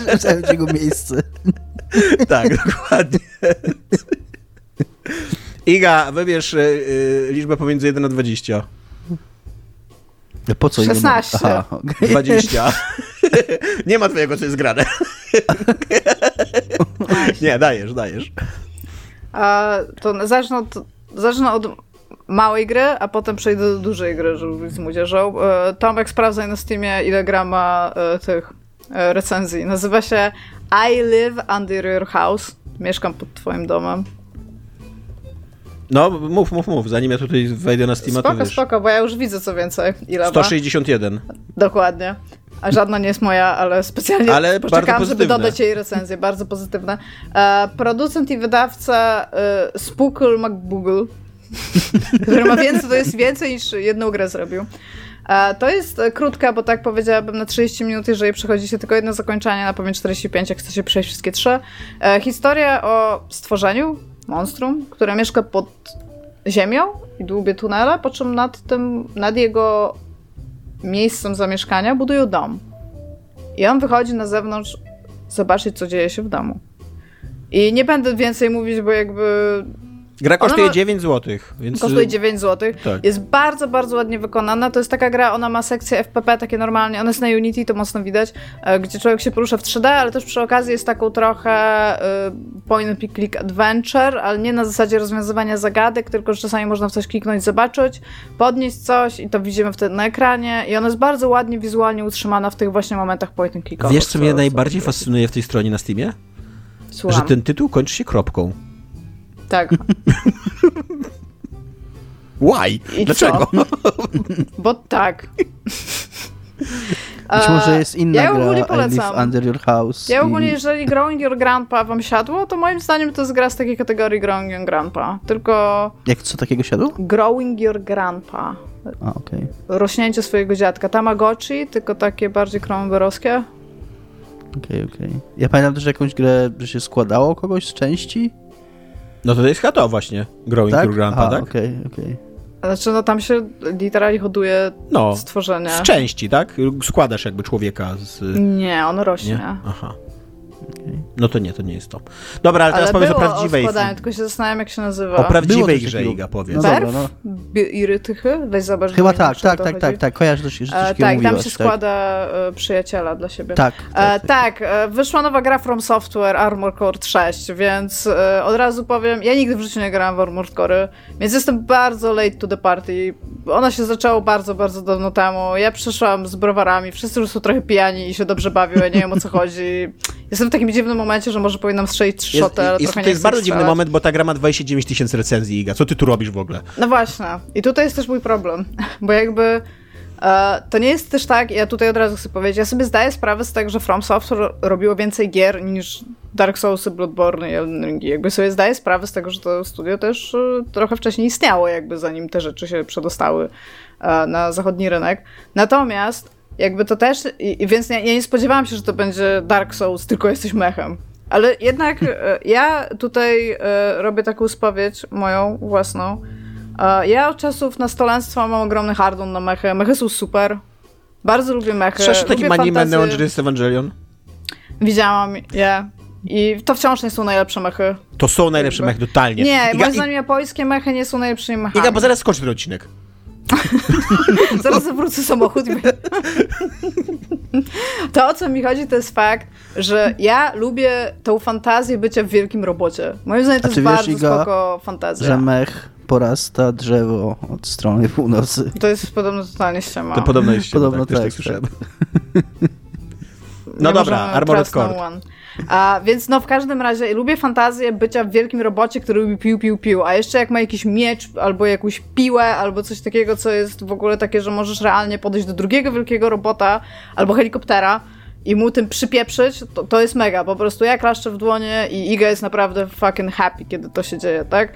żeby zająć jego miejsce. tak, dokładnie. Iga, wybierz e, e, liczbę pomiędzy 1 a 20. Po co? innym- 16. Aha, okej. 20. Nie ma twojego, co jest grane. Nie, dajesz, dajesz. A to zacznę od, zacznę od małej gry, a potem przejdę do dużej gry, żeby być z młodzieżą. E, Tomek, sprawdzaj na Steamie, ile gra ma e, tych e, recenzji. Nazywa się I live under your house. Mieszkam pod twoim domem. No, mów, mów, mów, zanim ja tutaj wejdę na Steama, to Spoko, wiesz. spoko, bo ja już widzę co więcej. Ile ma. 161. Dokładnie. A żadna nie jest moja, ale specjalnie Ale poczekałam, żeby dodać jej recenzję. Bardzo pozytywne. Producent i wydawca e, Spookle McBoogle, który ma więcej, to jest więcej niż jedną grę zrobił. E, to jest e, krótka, bo tak powiedziałabym na 30 minut, jeżeli przechodzi się tylko jedno zakończenie, na pewno 45, jak chce się przejść wszystkie trzy. E, historia o stworzeniu, monstrum, które mieszka pod ziemią i dłubie tunele, po czym nad tym, nad jego miejscem zamieszkania budują dom. I on wychodzi na zewnątrz zobaczyć, co dzieje się w domu. I nie będę więcej mówić, bo jakby Gra kosztuje ma- 9 zł, więc... kosztuje 9 zł. Tak. Jest bardzo, bardzo ładnie wykonana. To jest taka gra, ona ma sekcję FPP takie normalnie, ona jest na Unity, to mocno widać, e, gdzie człowiek się porusza w 3D, ale też przy okazji jest taką trochę e, point and click adventure, ale nie na zasadzie rozwiązywania zagadek, tylko że czasami można w coś kliknąć, zobaczyć, podnieść coś i to widzimy wtedy na ekranie i ona jest bardzo ładnie wizualnie utrzymana w tych właśnie momentach point and clickowych. Wiesz, co mnie co- najbardziej co- fascynuje w tej stronie na Steamie? Słucham. Że ten tytuł kończy się kropką. Tak. <laughs> Why? I Dlaczego? <laughs> Bo tak. Być może jest inna ja ogólnie gra I Live polecam. Under Your House. Ja i- ogólnie, jeżeli Growing Your Grandpa wam siadło, to moim zdaniem to jest gra z takiej kategorii Growing Your Grandpa. Tylko Jak co takiego siadło? Growing Your Grandpa. A, okej. Rośnięcie swojego dziadka. Tamagotchi, tylko takie bardziej kromberowskie. Okej, okej. Ja pamiętam też jakąś grę, że się składało kogoś z części? No to jest to właśnie, Growing tak? Your Grandpa, Aha, tak? okej, okej. Znaczy, no tam się literalnie hoduje No, stworzenie. z części, tak? Składasz jakby człowieka z... Nie, ono rośnie. Nie? Aha. No to nie, to nie jest to. Dobra, ale teraz Ale powiedz o prawdziwej... o składaniu, tylko się zastanawiam, jak się nazywa. O prawdziwej grze, takiego. Iga, powiedz. No Berf? Bi- Irytychy? Weź zobacz. Chyba tak, tak, tak, tak, tak. Kojarzę, że coś E, tak, tam się tak. składa e, przyjaciela dla siebie. Tak, E, tak, tak. tak, e, wyszła nowa gra From Software, Armor Core 6, więc e, od razu powiem, ja nigdy w życiu nie grałam w Armored Core, więc jestem bardzo late to the party. Ona się zaczęła bardzo, bardzo dawno temu. Ja przyszłam z browarami, wszyscy już są trochę pijani i się dobrze bawią, ja nie wiem o co chodzi. <laughs> Jestem w takim dziwnym momencie, że może powinnam strzelić trzy szoty, ale jest, to jest bardzo dziwny moment, bo ta gra ma 29 tysięcy recenzji, Iga. Co ty tu robisz w ogóle? No właśnie. I tutaj jest też mój problem, <laughs> bo jakby e, to nie jest też tak, ja tutaj od razu chcę powiedzieć, ja sobie zdaję sprawę z tego, że From Software robiło więcej gier niż Dark Soulsy, Bloodborne i Elden Ringi. Jakby sobie zdaję sprawę z tego, że to studio też e, trochę wcześniej istniało, jakby zanim te rzeczy się przedostały e, na zachodni rynek. Natomiast jakby to też, i, więc ja, ja nie spodziewałam się, że to będzie Dark Souls, tylko jesteś mechem. Ale jednak e, ja tutaj e, robię taką spowiedź moją własną. E, Ja od czasów nastolenstwa mam ogromny hardon na mechy. Mechy są super. Bardzo lubię mechy. Lubię takim anime. Neon Genesis Evangelion? Widziałam je. I to wciąż nie są najlepsze mechy. To są najlepsze mechy, totalnie. Nie, Iga, moim zdaniem japońskie mechy nie są najlepszymi mechami. Iga, bo zaraz skończy ten odcinek. <laughs> Zaraz zawrócę samochód. To, o co mi chodzi, to jest fakt, że ja lubię tą fantazję bycia w wielkim robocie. Moim zdaniem to jest wiesz, bardzo Iga, spoko fantazja. Że mech porasta drzewo od strony północy. To jest podobno totalnie ściema. To podobno jest Podobno tak, też tak, tak słyszałem. Nie No dobra, Armored no Core. A, więc no w każdym razie lubię fantazję bycia w wielkim robocie, który lubi pił, pił, pił. A jeszcze jak ma jakiś miecz, albo jakąś piłę, albo coś takiego, co jest w ogóle takie, że możesz realnie podejść do drugiego wielkiego robota, albo helikoptera i mu tym przypieprzyć, to, to jest mega. Po prostu ja klaszczę w dłonie i Iga jest naprawdę fucking happy, kiedy to się dzieje, tak?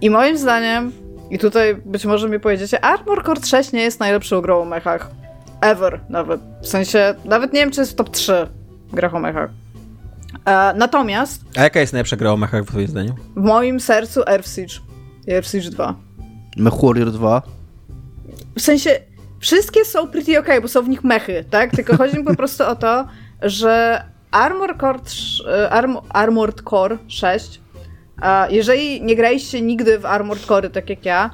I moim zdaniem, i tutaj być może mi powiedziecie, Armor Core 6 nie jest najlepszą grą o mechach. Ever nawet. W sensie, nawet nie wiem, czy jest w top 3 grach o mechach. E, natomiast A jaka jest najlepsza gra o mechach w twoim zdaniu? w moim sercu Earth Siege i Earth Siege 2. Mech Warrior 2. W sensie, wszystkie są pretty okay, bo są w nich mechy, tak? Tylko chodzi mi po <laughs> prostu o to, że Armor Core, e, Arm, Armored Core 6, a jeżeli nie graliście nigdy w Armored Core, tak jak ja,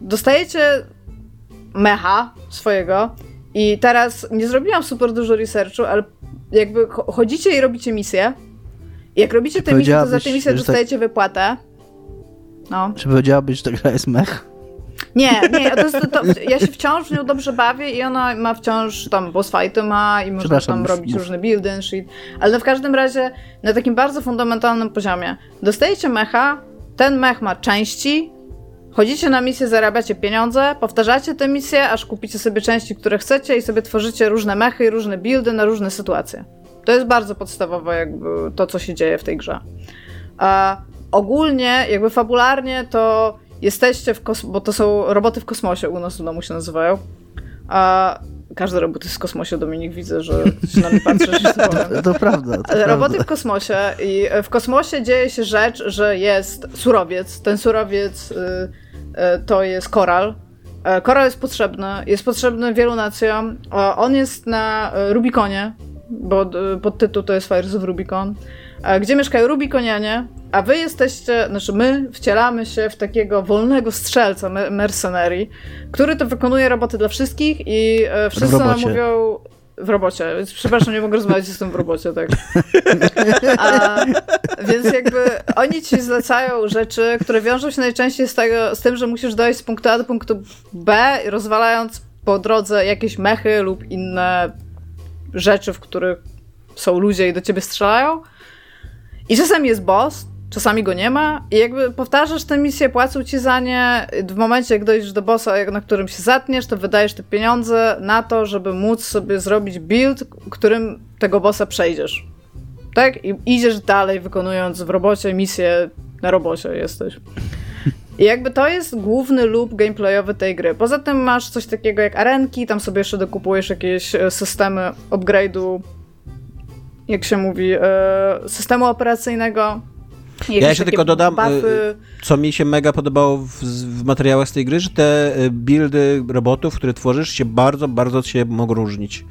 dostajecie mecha swojego i teraz nie zrobiłam super dużo researchu, ale jakby cho- chodzicie i robicie misje. I Jak robicie te misje, to za te misje tak- dostajecie wypłatę. No. Czy powiedziałabyś, że ta gra jest mech? Nie, nie, to jest, to, to, ja się wciąż w nią dobrze bawię i ona ma wciąż tam boss fighty ma i można tam mów, robić mów. różne buildy and shit. Ale w każdym razie na takim bardzo fundamentalnym poziomie. Dostajecie mecha, ten mech ma części, chodzicie na misję, zarabiacie pieniądze, powtarzacie te misje, aż kupicie sobie części, które chcecie i sobie tworzycie różne mechy i różne buildy na różne sytuacje. To jest bardzo podstawowe jakby to, co się dzieje w tej grze. A ogólnie, jakby fabularnie, to jesteście w kosmosie, bo to są roboty w kosmosie, u nas w domu się nazywają. A każdy robot jest w kosmosie, Dominik, widzę, że się na mnie patrzysz. <laughs> to. To, prawda. To Roboty prawda. w kosmosie i w kosmosie dzieje się rzecz, że jest surowiec. Ten surowiec y, to jest koral. E, Koral jest potrzebny, jest potrzebny wielu nacjom. E, On jest na e, Rubikonie, bo e, podtytuł to jest Fires of Rubicon. gdzie mieszkają Rubikonianie, a wy jesteście, znaczy my wcielamy się w takiego wolnego strzelca me- mercenary, który to wykonuje roboty dla wszystkich i e, wszyscy nam mówią w robocie. Przepraszam, nie mogę rozmawiać, jestem w robocie, tak. A, więc jakby oni ci zlecają rzeczy, które wiążą się najczęściej z, tego, z tym, że musisz dojść z punktu A do punktu B, rozwalając po drodze jakieś mechy lub inne rzeczy, w których są ludzie i do ciebie strzelają. I czasami jest boss, czasami go nie ma i jakby powtarzasz tę misję, płacą ci za nie. W momencie, jak dojdziesz do bossa, na którym się zatniesz, to wydajesz te pieniądze na to, żeby móc sobie zrobić build, którym tego bossa przejdziesz. Tak? I idziesz dalej, wykonując w robocie misję na robocie jesteś. <laughs> I jakby to jest główny loop gameplayowy tej gry. Poza tym masz coś takiego jak arenki, tam sobie jeszcze dokupujesz jakieś e, systemy upgrade'u, jak się mówi, e, systemu operacyjnego. Jakieś Ja jeszcze tylko dodam, buffy. co mi się mega podobało w, w materiałach z tej gry, że te y, buildy robotów, które tworzysz, się bardzo, bardzo się mogą różnić.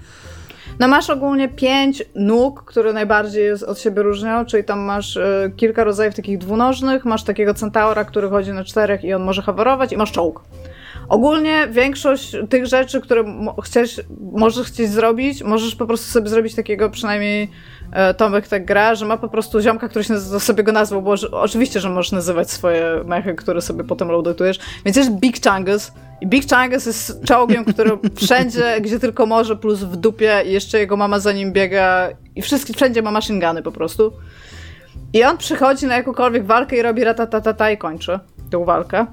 No masz ogólnie pięć nóg, które najbardziej jest- od siebie różnią, czyli tam masz e, kilka rodzajów takich dwunożnych, masz takiego centaura, który chodzi na czterech i on może hawerować i masz czołg. Ogólnie większość tych rzeczy, które chcesz, możesz chcieć zrobić, możesz po prostu sobie zrobić takiego, przynajmniej Tomek tak gra, że ma po prostu ziomka, który się sobie go nazwał, bo oczywiście, że możesz nazywać swoje mechy, które sobie potem loadujesz. Więc jest Big Chungus i Big Chungus jest czołgiem, który <laughs> wszędzie, gdzie tylko może, plus w dupie i jeszcze jego mama za nim biega i wszystkie, wszędzie ma machine guny po prostu. I on przychodzi na jakąkolwiek walkę i robi ratatatata i kończy tę walkę.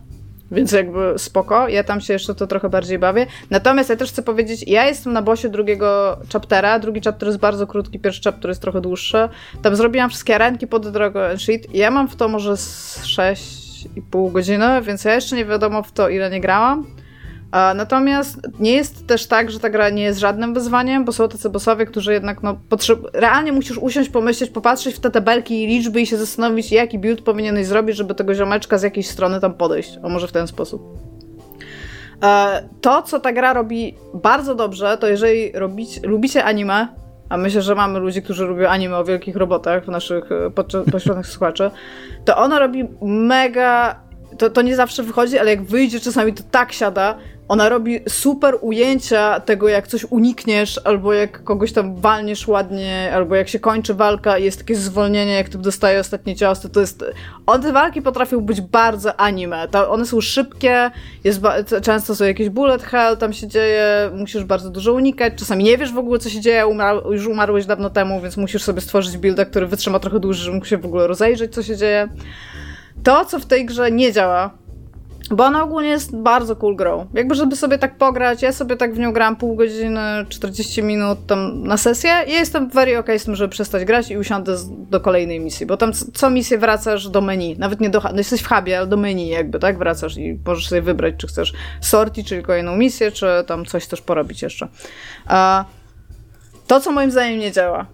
Więc jakby spoko, ja tam się jeszcze to trochę bardziej bawię. Natomiast ja też chcę powiedzieć, ja jestem na bosie drugiego chaptera. Drugi chapter jest bardzo krótki, pierwszy chapter jest trochę dłuższy. Tam zrobiłam wszystkie ręki pod drogę sheet ja mam w to może z 6,5 godziny, więc ja jeszcze nie wiadomo w to ile nie grałam. Natomiast nie jest też tak, że ta gra nie jest żadnym wyzwaniem, bo są tacy bossowie, którzy jednak no, potrzeb... realnie musisz usiąść, pomyśleć, popatrzeć w te tabelki i liczby i się zastanowić, jaki build powinieneś zrobić, żeby tego ziomeczka z jakiejś strony tam podejść. O może w ten sposób. E, To, co ta gra robi bardzo dobrze, to jeżeli robić, lubicie anime, a myślę, że mamy ludzi, którzy lubią anime o wielkich robotach w naszych e, <laughs> pośrodnych słuchaczy, to ona robi mega. To, to nie zawsze wychodzi, ale jak wyjdzie czasami, to tak siada. Ona robi super ujęcia tego, jak coś unikniesz, albo jak kogoś tam walniesz ładnie, albo jak się kończy walka i jest takie zwolnienie, jak ty dostaje ostatnie cios, to, to jest... One walki potrafią być bardzo anime. Ta, one są szybkie, jest ba- często są jakieś bullet hell, tam się dzieje, musisz bardzo dużo unikać, czasami nie wiesz w ogóle, co się dzieje, umra- już umarłeś dawno temu, więc musisz sobie stworzyć builda, który wytrzyma trochę dłużej, żeby mógł się w ogóle rozejrzeć, co się dzieje. To, co w tej grze nie działa, bo ona ogólnie jest bardzo cool grą. Jakby, żeby sobie tak pograć, ja sobie tak w nią gram pół godziny, 40 minut tam na sesję i jestem very okay z tym, żeby przestać grać i usiądę do kolejnej misji, bo tam co misję wracasz do menu, nawet nie do, no jesteś w hubie, ale do menu jakby, tak, wracasz i możesz sobie wybrać, czy chcesz sorti, czyli kolejną misję, czy tam coś też porobić jeszcze. A to, co moim zdaniem nie działa,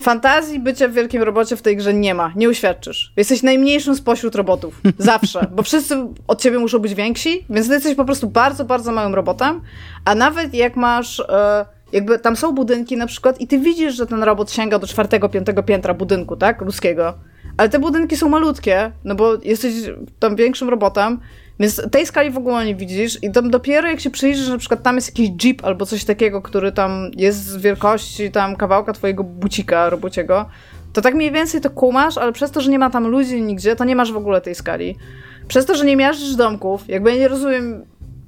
Fantazji bycia w wielkim robocie w tej grze nie ma, nie uświadczysz. Jesteś najmniejszym spośród robotów. <laughs> Zawsze. Bo wszyscy od ciebie muszą być więksi, więc ty jesteś po prostu bardzo, bardzo małym robotem. A nawet jak masz. E, jakby tam są budynki na przykład i ty widzisz, że ten robot sięga do czwartego, piątego piętra budynku, tak? Ludzkiego. Ale te budynki są malutkie, no bo jesteś tam większym robotem, więc tej skali w ogóle nie widzisz i tam dopiero jak się przyjrzysz, że na przykład tam jest jakiś jeep albo coś takiego, który tam jest z wielkości tam kawałka twojego bucika robociego, to tak mniej więcej to kumasz, ale przez to, że nie ma tam ludzi nigdzie, to nie masz w ogóle tej skali. Przez to, że nie miażdżysz domków, jakby ja nie rozumiem,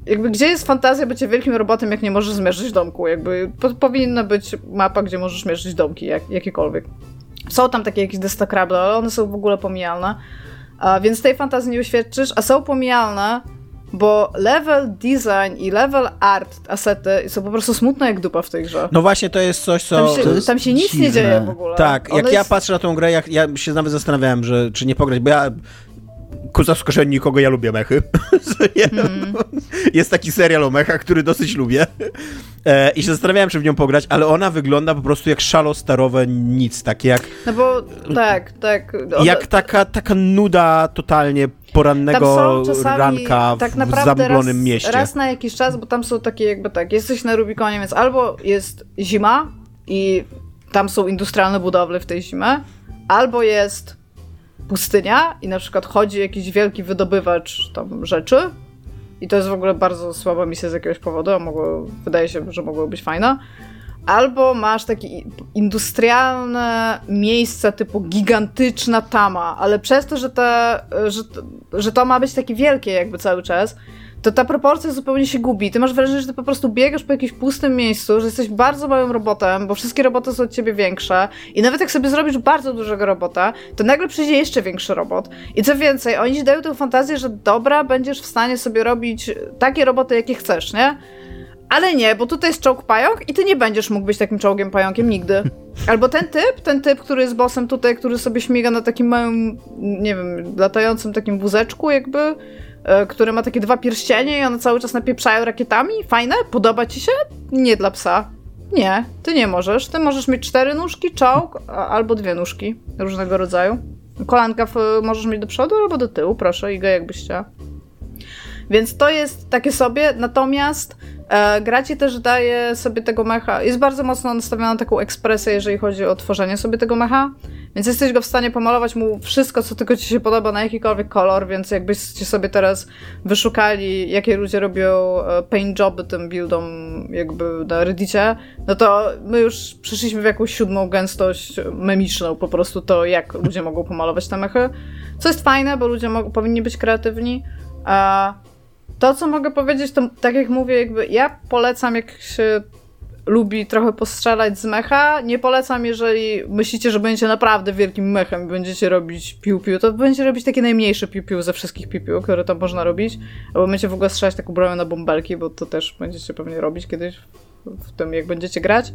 jakby gdzie jest fantazja bycia wielkim robotem, jak nie możesz zmierzyć domku? Jakby po, powinna być mapa, gdzie możesz mierzyć domki, jak, jakiekolwiek. Są tam takie jakieś destakrable, ale one są w ogóle pomijalne. A, więc tej fantazji nie uświadczysz, a są pomijalne, bo level design i level art, asety są po prostu smutne jak dupa w tej grze. No właśnie, to jest coś, co... Tam się, tam się nic nie dziwne. dzieje w ogóle. Tak, Ona jak ja jest- patrzę na tą grę, jak, ja się nawet zastanawiałem, że czy nie pograć, bo ja ku zaskoczeniu nikogo ja lubię mechy. <laughs> Jest taki serial o mechach, który dosyć lubię. E, I się zastanawiałem, czy w nią pograć, ale ona wygląda po prostu jak szalo starowe nic, takie jak, No bo tak, tak. Jak taka, taka nuda totalnie porannego ranka w, tak w zamglonym raz, mieście. raz na jakiś czas, bo tam są takie jakby tak, jesteś na Rubikonie, więc albo jest zima i tam są industrialne budowle w tej zimę, albo jest pustynia i na przykład chodzi jakiś wielki wydobywacz tam rzeczy i to jest w ogóle bardzo słaba misja z jakiegoś powodu, a mogło, wydaje się, że mogło być fajna. Albo masz takie industrialne miejsce typu gigantyczna tama, ale przez to, że, te, że, że to ma być takie wielkie jakby cały czas, to ta proporcja zupełnie się gubi. Ty masz wrażenie, że ty po prostu biegasz po jakimś pustym miejscu, że jesteś bardzo małym robotem, bo wszystkie roboty są od ciebie większe i nawet jak sobie zrobisz bardzo dużego robota, to nagle przyjdzie jeszcze większy robot. I co więcej, oni ci dają tę fantazję, że dobra, będziesz w stanie sobie robić takie roboty, jakie chcesz, nie? Ale nie, bo tutaj jest czołg pająk i ty nie będziesz mógł być takim czołgiem pająkiem nigdy. <laughs> Albo ten typ, ten typ, który jest bossem tutaj, który sobie śmiga na takim małym, nie wiem, latającym takim wózeczku jakby, który ma takie dwa pierścienie i one cały czas napieprzają rakietami. Fajne? Podoba ci się? Nie dla psa. Nie, ty nie możesz. Ty możesz mieć cztery nóżki, czołg albo dwie nóżki różnego rodzaju. Kolanka w, możesz mieć do przodu albo do tyłu, proszę, Iga, jakbyś chciała. Więc to jest takie sobie, natomiast e, gra ci też daje sobie tego mecha, jest bardzo mocno nastawiona na taką ekspresję, jeżeli chodzi o tworzenie sobie tego mecha. Więc jesteś go w stanie pomalować mu wszystko, co tylko ci się podoba na jakikolwiek kolor, więc jakbyście sobie teraz wyszukali, jakie ludzie robią e, paint joby tym buildom jakby na Reddicie, no to my już przyszliśmy w jakąś siódmą gęstość memiczną, po prostu to, jak ludzie mogą pomalować te mechy. Co jest fajne, bo ludzie powinni być kreatywni. A to, co mogę powiedzieć, to tak jak mówię, jakby ja polecam, jak się lubi trochę postrzelać z mecha. Nie polecam, jeżeli myślicie, że będziecie naprawdę wielkim mechem i będziecie robić piu-piu, to będziecie robić takie najmniejsze piu-piu ze wszystkich piu-piu, które tam można robić. Albo będziecie w ogóle strzelać taką bronią na bąbelki, bo to też będziecie pewnie robić kiedyś w, tym, jak będziecie grać.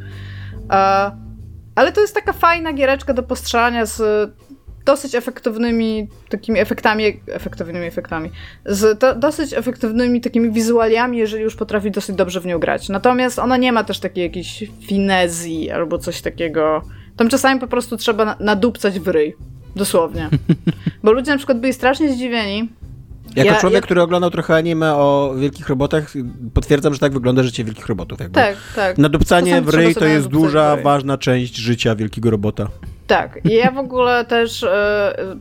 ale to jest taka fajna giereczka do postrzelania z dosyć efektywnymi takimi efektami, efektywnymi efektami, z do, dosyć efektywnymi takimi wizualiami, jeżeli już potrafi dosyć dobrze w nią grać. Natomiast ona nie ma też takiej jakiejś finezji albo coś takiego. Tam czasami po prostu trzeba nadupcać w ryj. Dosłownie. <laughs> Bo ludzie na przykład byli strasznie zdziwieni, jako ja, człowiek, ja... który oglądał trochę anime o wielkich robotach, potwierdzam, że tak wygląda życie wielkich robotów. Jakby. Tak, tak. Nadupcanie w ryj to jest duża, ważna część życia wielkiego robota. Tak, i ja w ogóle też y,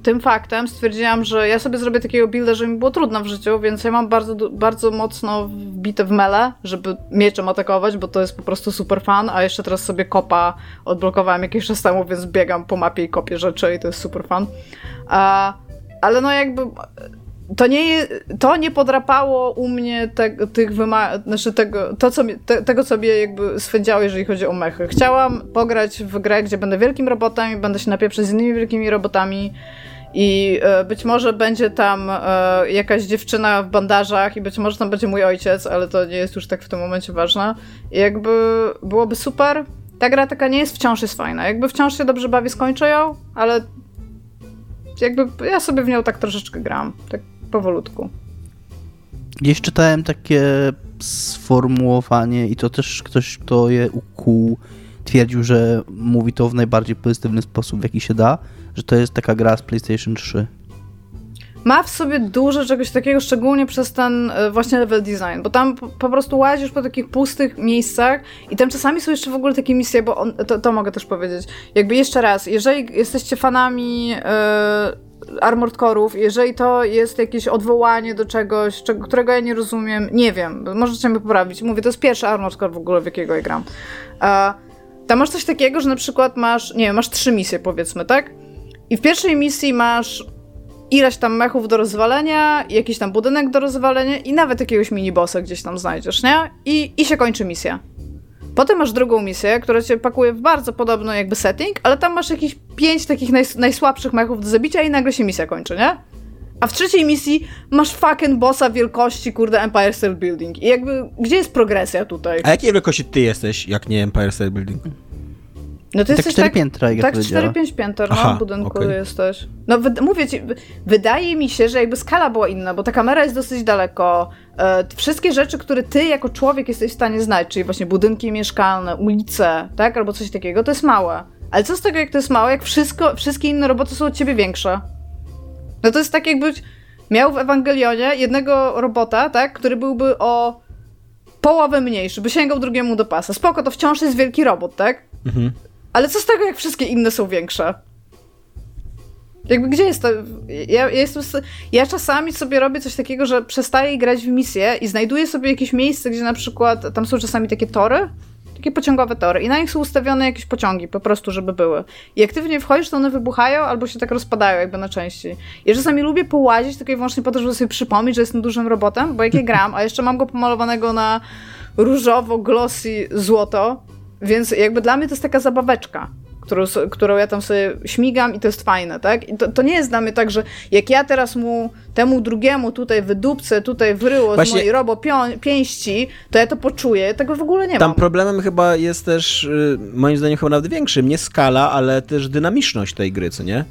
tym faktem stwierdziłam, że ja sobie zrobię takiego builda, że mi było trudno w życiu, więc ja mam bardzo, bardzo mocno wbite w mele, żeby mieczem atakować, bo to jest po prostu super fan, a jeszcze teraz sobie kopa odblokowałem jakiś czas temu, więc biegam po mapie i kopię rzeczy i to jest super fan. A, ale no jakby to nie, to nie podrapało u mnie te, tych wyma- znaczy tego, to, co, te, tego, co mnie jakby swędziało, jeżeli chodzi o mechy. Chciałam pograć w grę, gdzie będę wielkim robotem i będę się napieprzać z innymi wielkimi robotami i e, być może będzie tam e, jakaś dziewczyna w bandażach i być może tam będzie mój ojciec, ale to nie jest już tak w tym momencie ważne. I jakby byłoby super. Ta gra taka nie jest wciąż jest fajna. Jakby wciąż się dobrze bawi, skończę ją, ale jakby ja sobie w nią tak troszeczkę gram. Tak powolutku. Gdzieś czytałem takie sformułowanie i to też ktoś, kto je ukuł, twierdził, że mówi to w najbardziej pozytywny sposób, w jaki się da, że to jest taka gra z PlayStation 3. Ma w sobie dużo czegoś takiego, szczególnie przez ten e, właśnie level design, bo tam po, po prostu łazisz po takich pustych miejscach i tam czasami są jeszcze w ogóle takie misje, bo on, to, to, mogę też powiedzieć. Jakby jeszcze raz, jeżeli jesteście fanami yy, Armored Core'ów, jeżeli to jest jakieś odwołanie do czegoś, czego, którego ja nie rozumiem, nie wiem, możecie mnie poprawić. Mówię, to jest pierwszy Armored Core w ogóle, w jakiego ja gram. Uh, tam masz coś takiego, że na przykład masz, nie wiem, masz trzy misje powiedzmy, tak? I w pierwszej misji masz ileś tam mechów do rozwalenia, jakiś tam budynek do rozwalenia i nawet jakiegoś minibossa gdzieś tam znajdziesz, nie? I, i się kończy misja. Potem masz drugą misję, która cię pakuje w bardzo podobny jakby setting, ale tam masz jakieś pięć takich najs najsłabszych mechów do zabicia i nagle się misja kończy, nie? A w trzeciej misji masz fucking bossa wielkości, kurde, Empire State Building. I jakby, gdzie jest progresja tutaj? A jakiej wielkości ty jesteś, jak nie Empire State Building? No ty tak 4 tak, piętra, jak Tak, 4-5 pięter, no, Aha, w budynku okay. jesteś. No mówię ci, wydaje mi się, że jakby skala była inna, bo ta kamera jest dosyć daleko. E, wszystkie rzeczy, które ty jako człowiek jesteś w stanie znać, czyli właśnie budynki mieszkalne, ulice, tak, albo coś takiego, to jest małe. Ale co z tego, jak to jest małe, jak wszystko, wszystkie inne roboty są od ciebie większe? No to jest tak, jakbyś miał w Ewangelionie jednego robota, tak, który byłby o połowę mniejszy, by sięgał drugiemu do pasa. Spoko, to wciąż jest wielki robot, tak? Mhm. Ale co z tego, jak wszystkie inne są większe? Jakby gdzie jest to? Ja, ja, jestem, ja czasami sobie robię coś takiego, że przestaję grać w misję i znajduję sobie jakieś miejsce, gdzie na przykład tam są czasami takie tory, takie pociągowe tory i na nich są ustawione jakieś pociągi, po prostu, żeby były. I jak ty w nie wchodzisz, to one wybuchają albo się tak rozpadają jakby na części. Ja czasami lubię połazić tylko i wyłącznie po to, żeby sobie przypomnieć, że jestem dużym robotem, bo jak ja gram, a jeszcze mam go pomalowanego na różowo, glossy, złoto, więc jakby dla mnie to jest taka zabaweczka którą, którą ja tam sobie śmigam i to jest fajne, tak? I to, to nie jest dla mnie tak, że jak ja teraz mu, temu drugiemu tutaj wydupcę, tutaj wyryło Właśnie... z mojej robo pięści, to ja to poczuję. Tego w ogóle nie tam mam. Tam problemem chyba jest też, y, moim zdaniem chyba nawet większym, nie skala, ale też dynamiczność tej gry, co nie?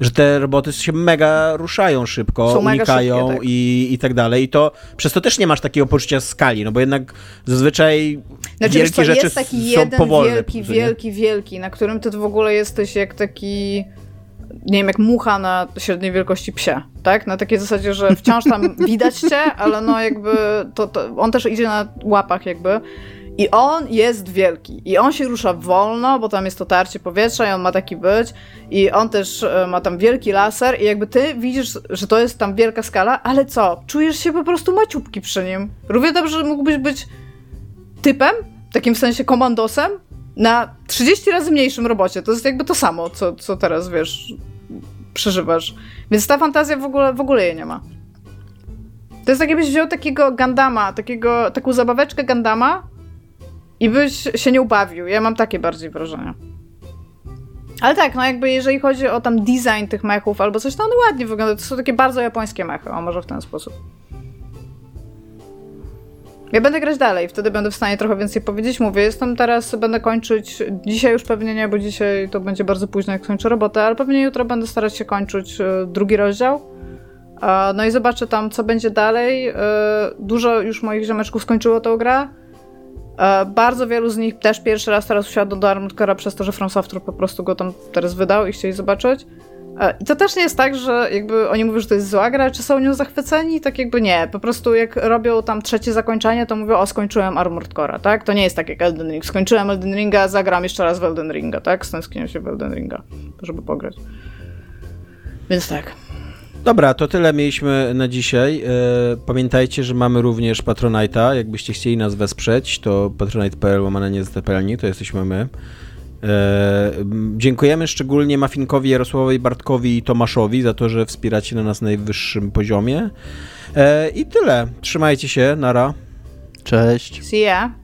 Że te roboty się mega ruszają szybko, Są unikają szybkie, tak. i, i tak dalej. I to przez to też nie masz takiego poczucia skali, no bo jednak zazwyczaj znaczy, wielkie co, rzeczy jest taki są jeden powolne. wielki, wielki, wielki, na którym ty w ogóle jesteś jak taki nie wiem, jak mucha na średniej wielkości psie, tak? Na takiej zasadzie, że wciąż tam <laughs> widać cię, ale no jakby to, to on też idzie na łapach jakby i on jest wielki. I on się rusza wolno, bo tam jest to tarcie powietrza i on ma taki być. I on też e, ma tam wielki laser i jakby ty widzisz, że to jest tam wielka skala, ale co? Czujesz się po prostu maciupki przy nim. Równie dobrze, mógłbyś być typem, takim w sensie komandosem, na 30 razy mniejszym robocie. To jest jakby to samo, co, co teraz, wiesz, przeżywasz. Więc ta fantazja w ogóle, w ogóle jej nie ma. To jest tak, jakbyś wziął takiego Gandama, takiego, taką zabaweczkę Gandama i byś się nie ubawił. Ja mam takie bardziej wrażenia. Ale tak, no jakby jeżeli chodzi o tam design tych mechów albo coś, to one ładnie wyglądają. To są takie bardzo japońskie mechy, o może w ten sposób. Ja będę grać dalej, wtedy będę w stanie trochę więcej powiedzieć. Mówię, jestem teraz, będę kończyć, dzisiaj już pewnie nie, bo dzisiaj to będzie bardzo późno, jak skończę robotę, ale pewnie jutro będę starać się kończyć e, drugi rozdział. No i zobaczę tam, co będzie dalej. E, dużo już moich ziomeczków skończyło tę grę. E, bardzo wielu z nich też pierwszy raz teraz usiadło do Armored przez to, że From Software po prostu go tam teraz wydał i chcieli zobaczyć. E, I to też nie jest tak, że jakby oni mówią, że to jest zła gra, czy są nią zachwyceni, tak jakby nie. Po prostu jak robią tam trzecie zakończenie, to mówią, o skończyłem Armored Core'a, tak? To nie jest tak jak Elden Ring. Skończyłem Elden Ringa, zagram jeszcze raz w Elden Ringa, tak? Stęskniłem się w Elden Ringa, żeby pograć. Więc tak. Dobra, to tyle mieliśmy na dzisiaj. E, pamiętajcie, że mamy również Patronite'a. Jakbyście chcieli nas wesprzeć, to patronite.pl łamane nie to jesteśmy my. E, dziękujemy szczególnie Mafinkowi, Jarosławowi, Bartkowi i Tomaszowi za to, że wspieracie na nas najwyższym poziomie. E, I tyle. Trzymajcie się. Nara. Cześć. See ya.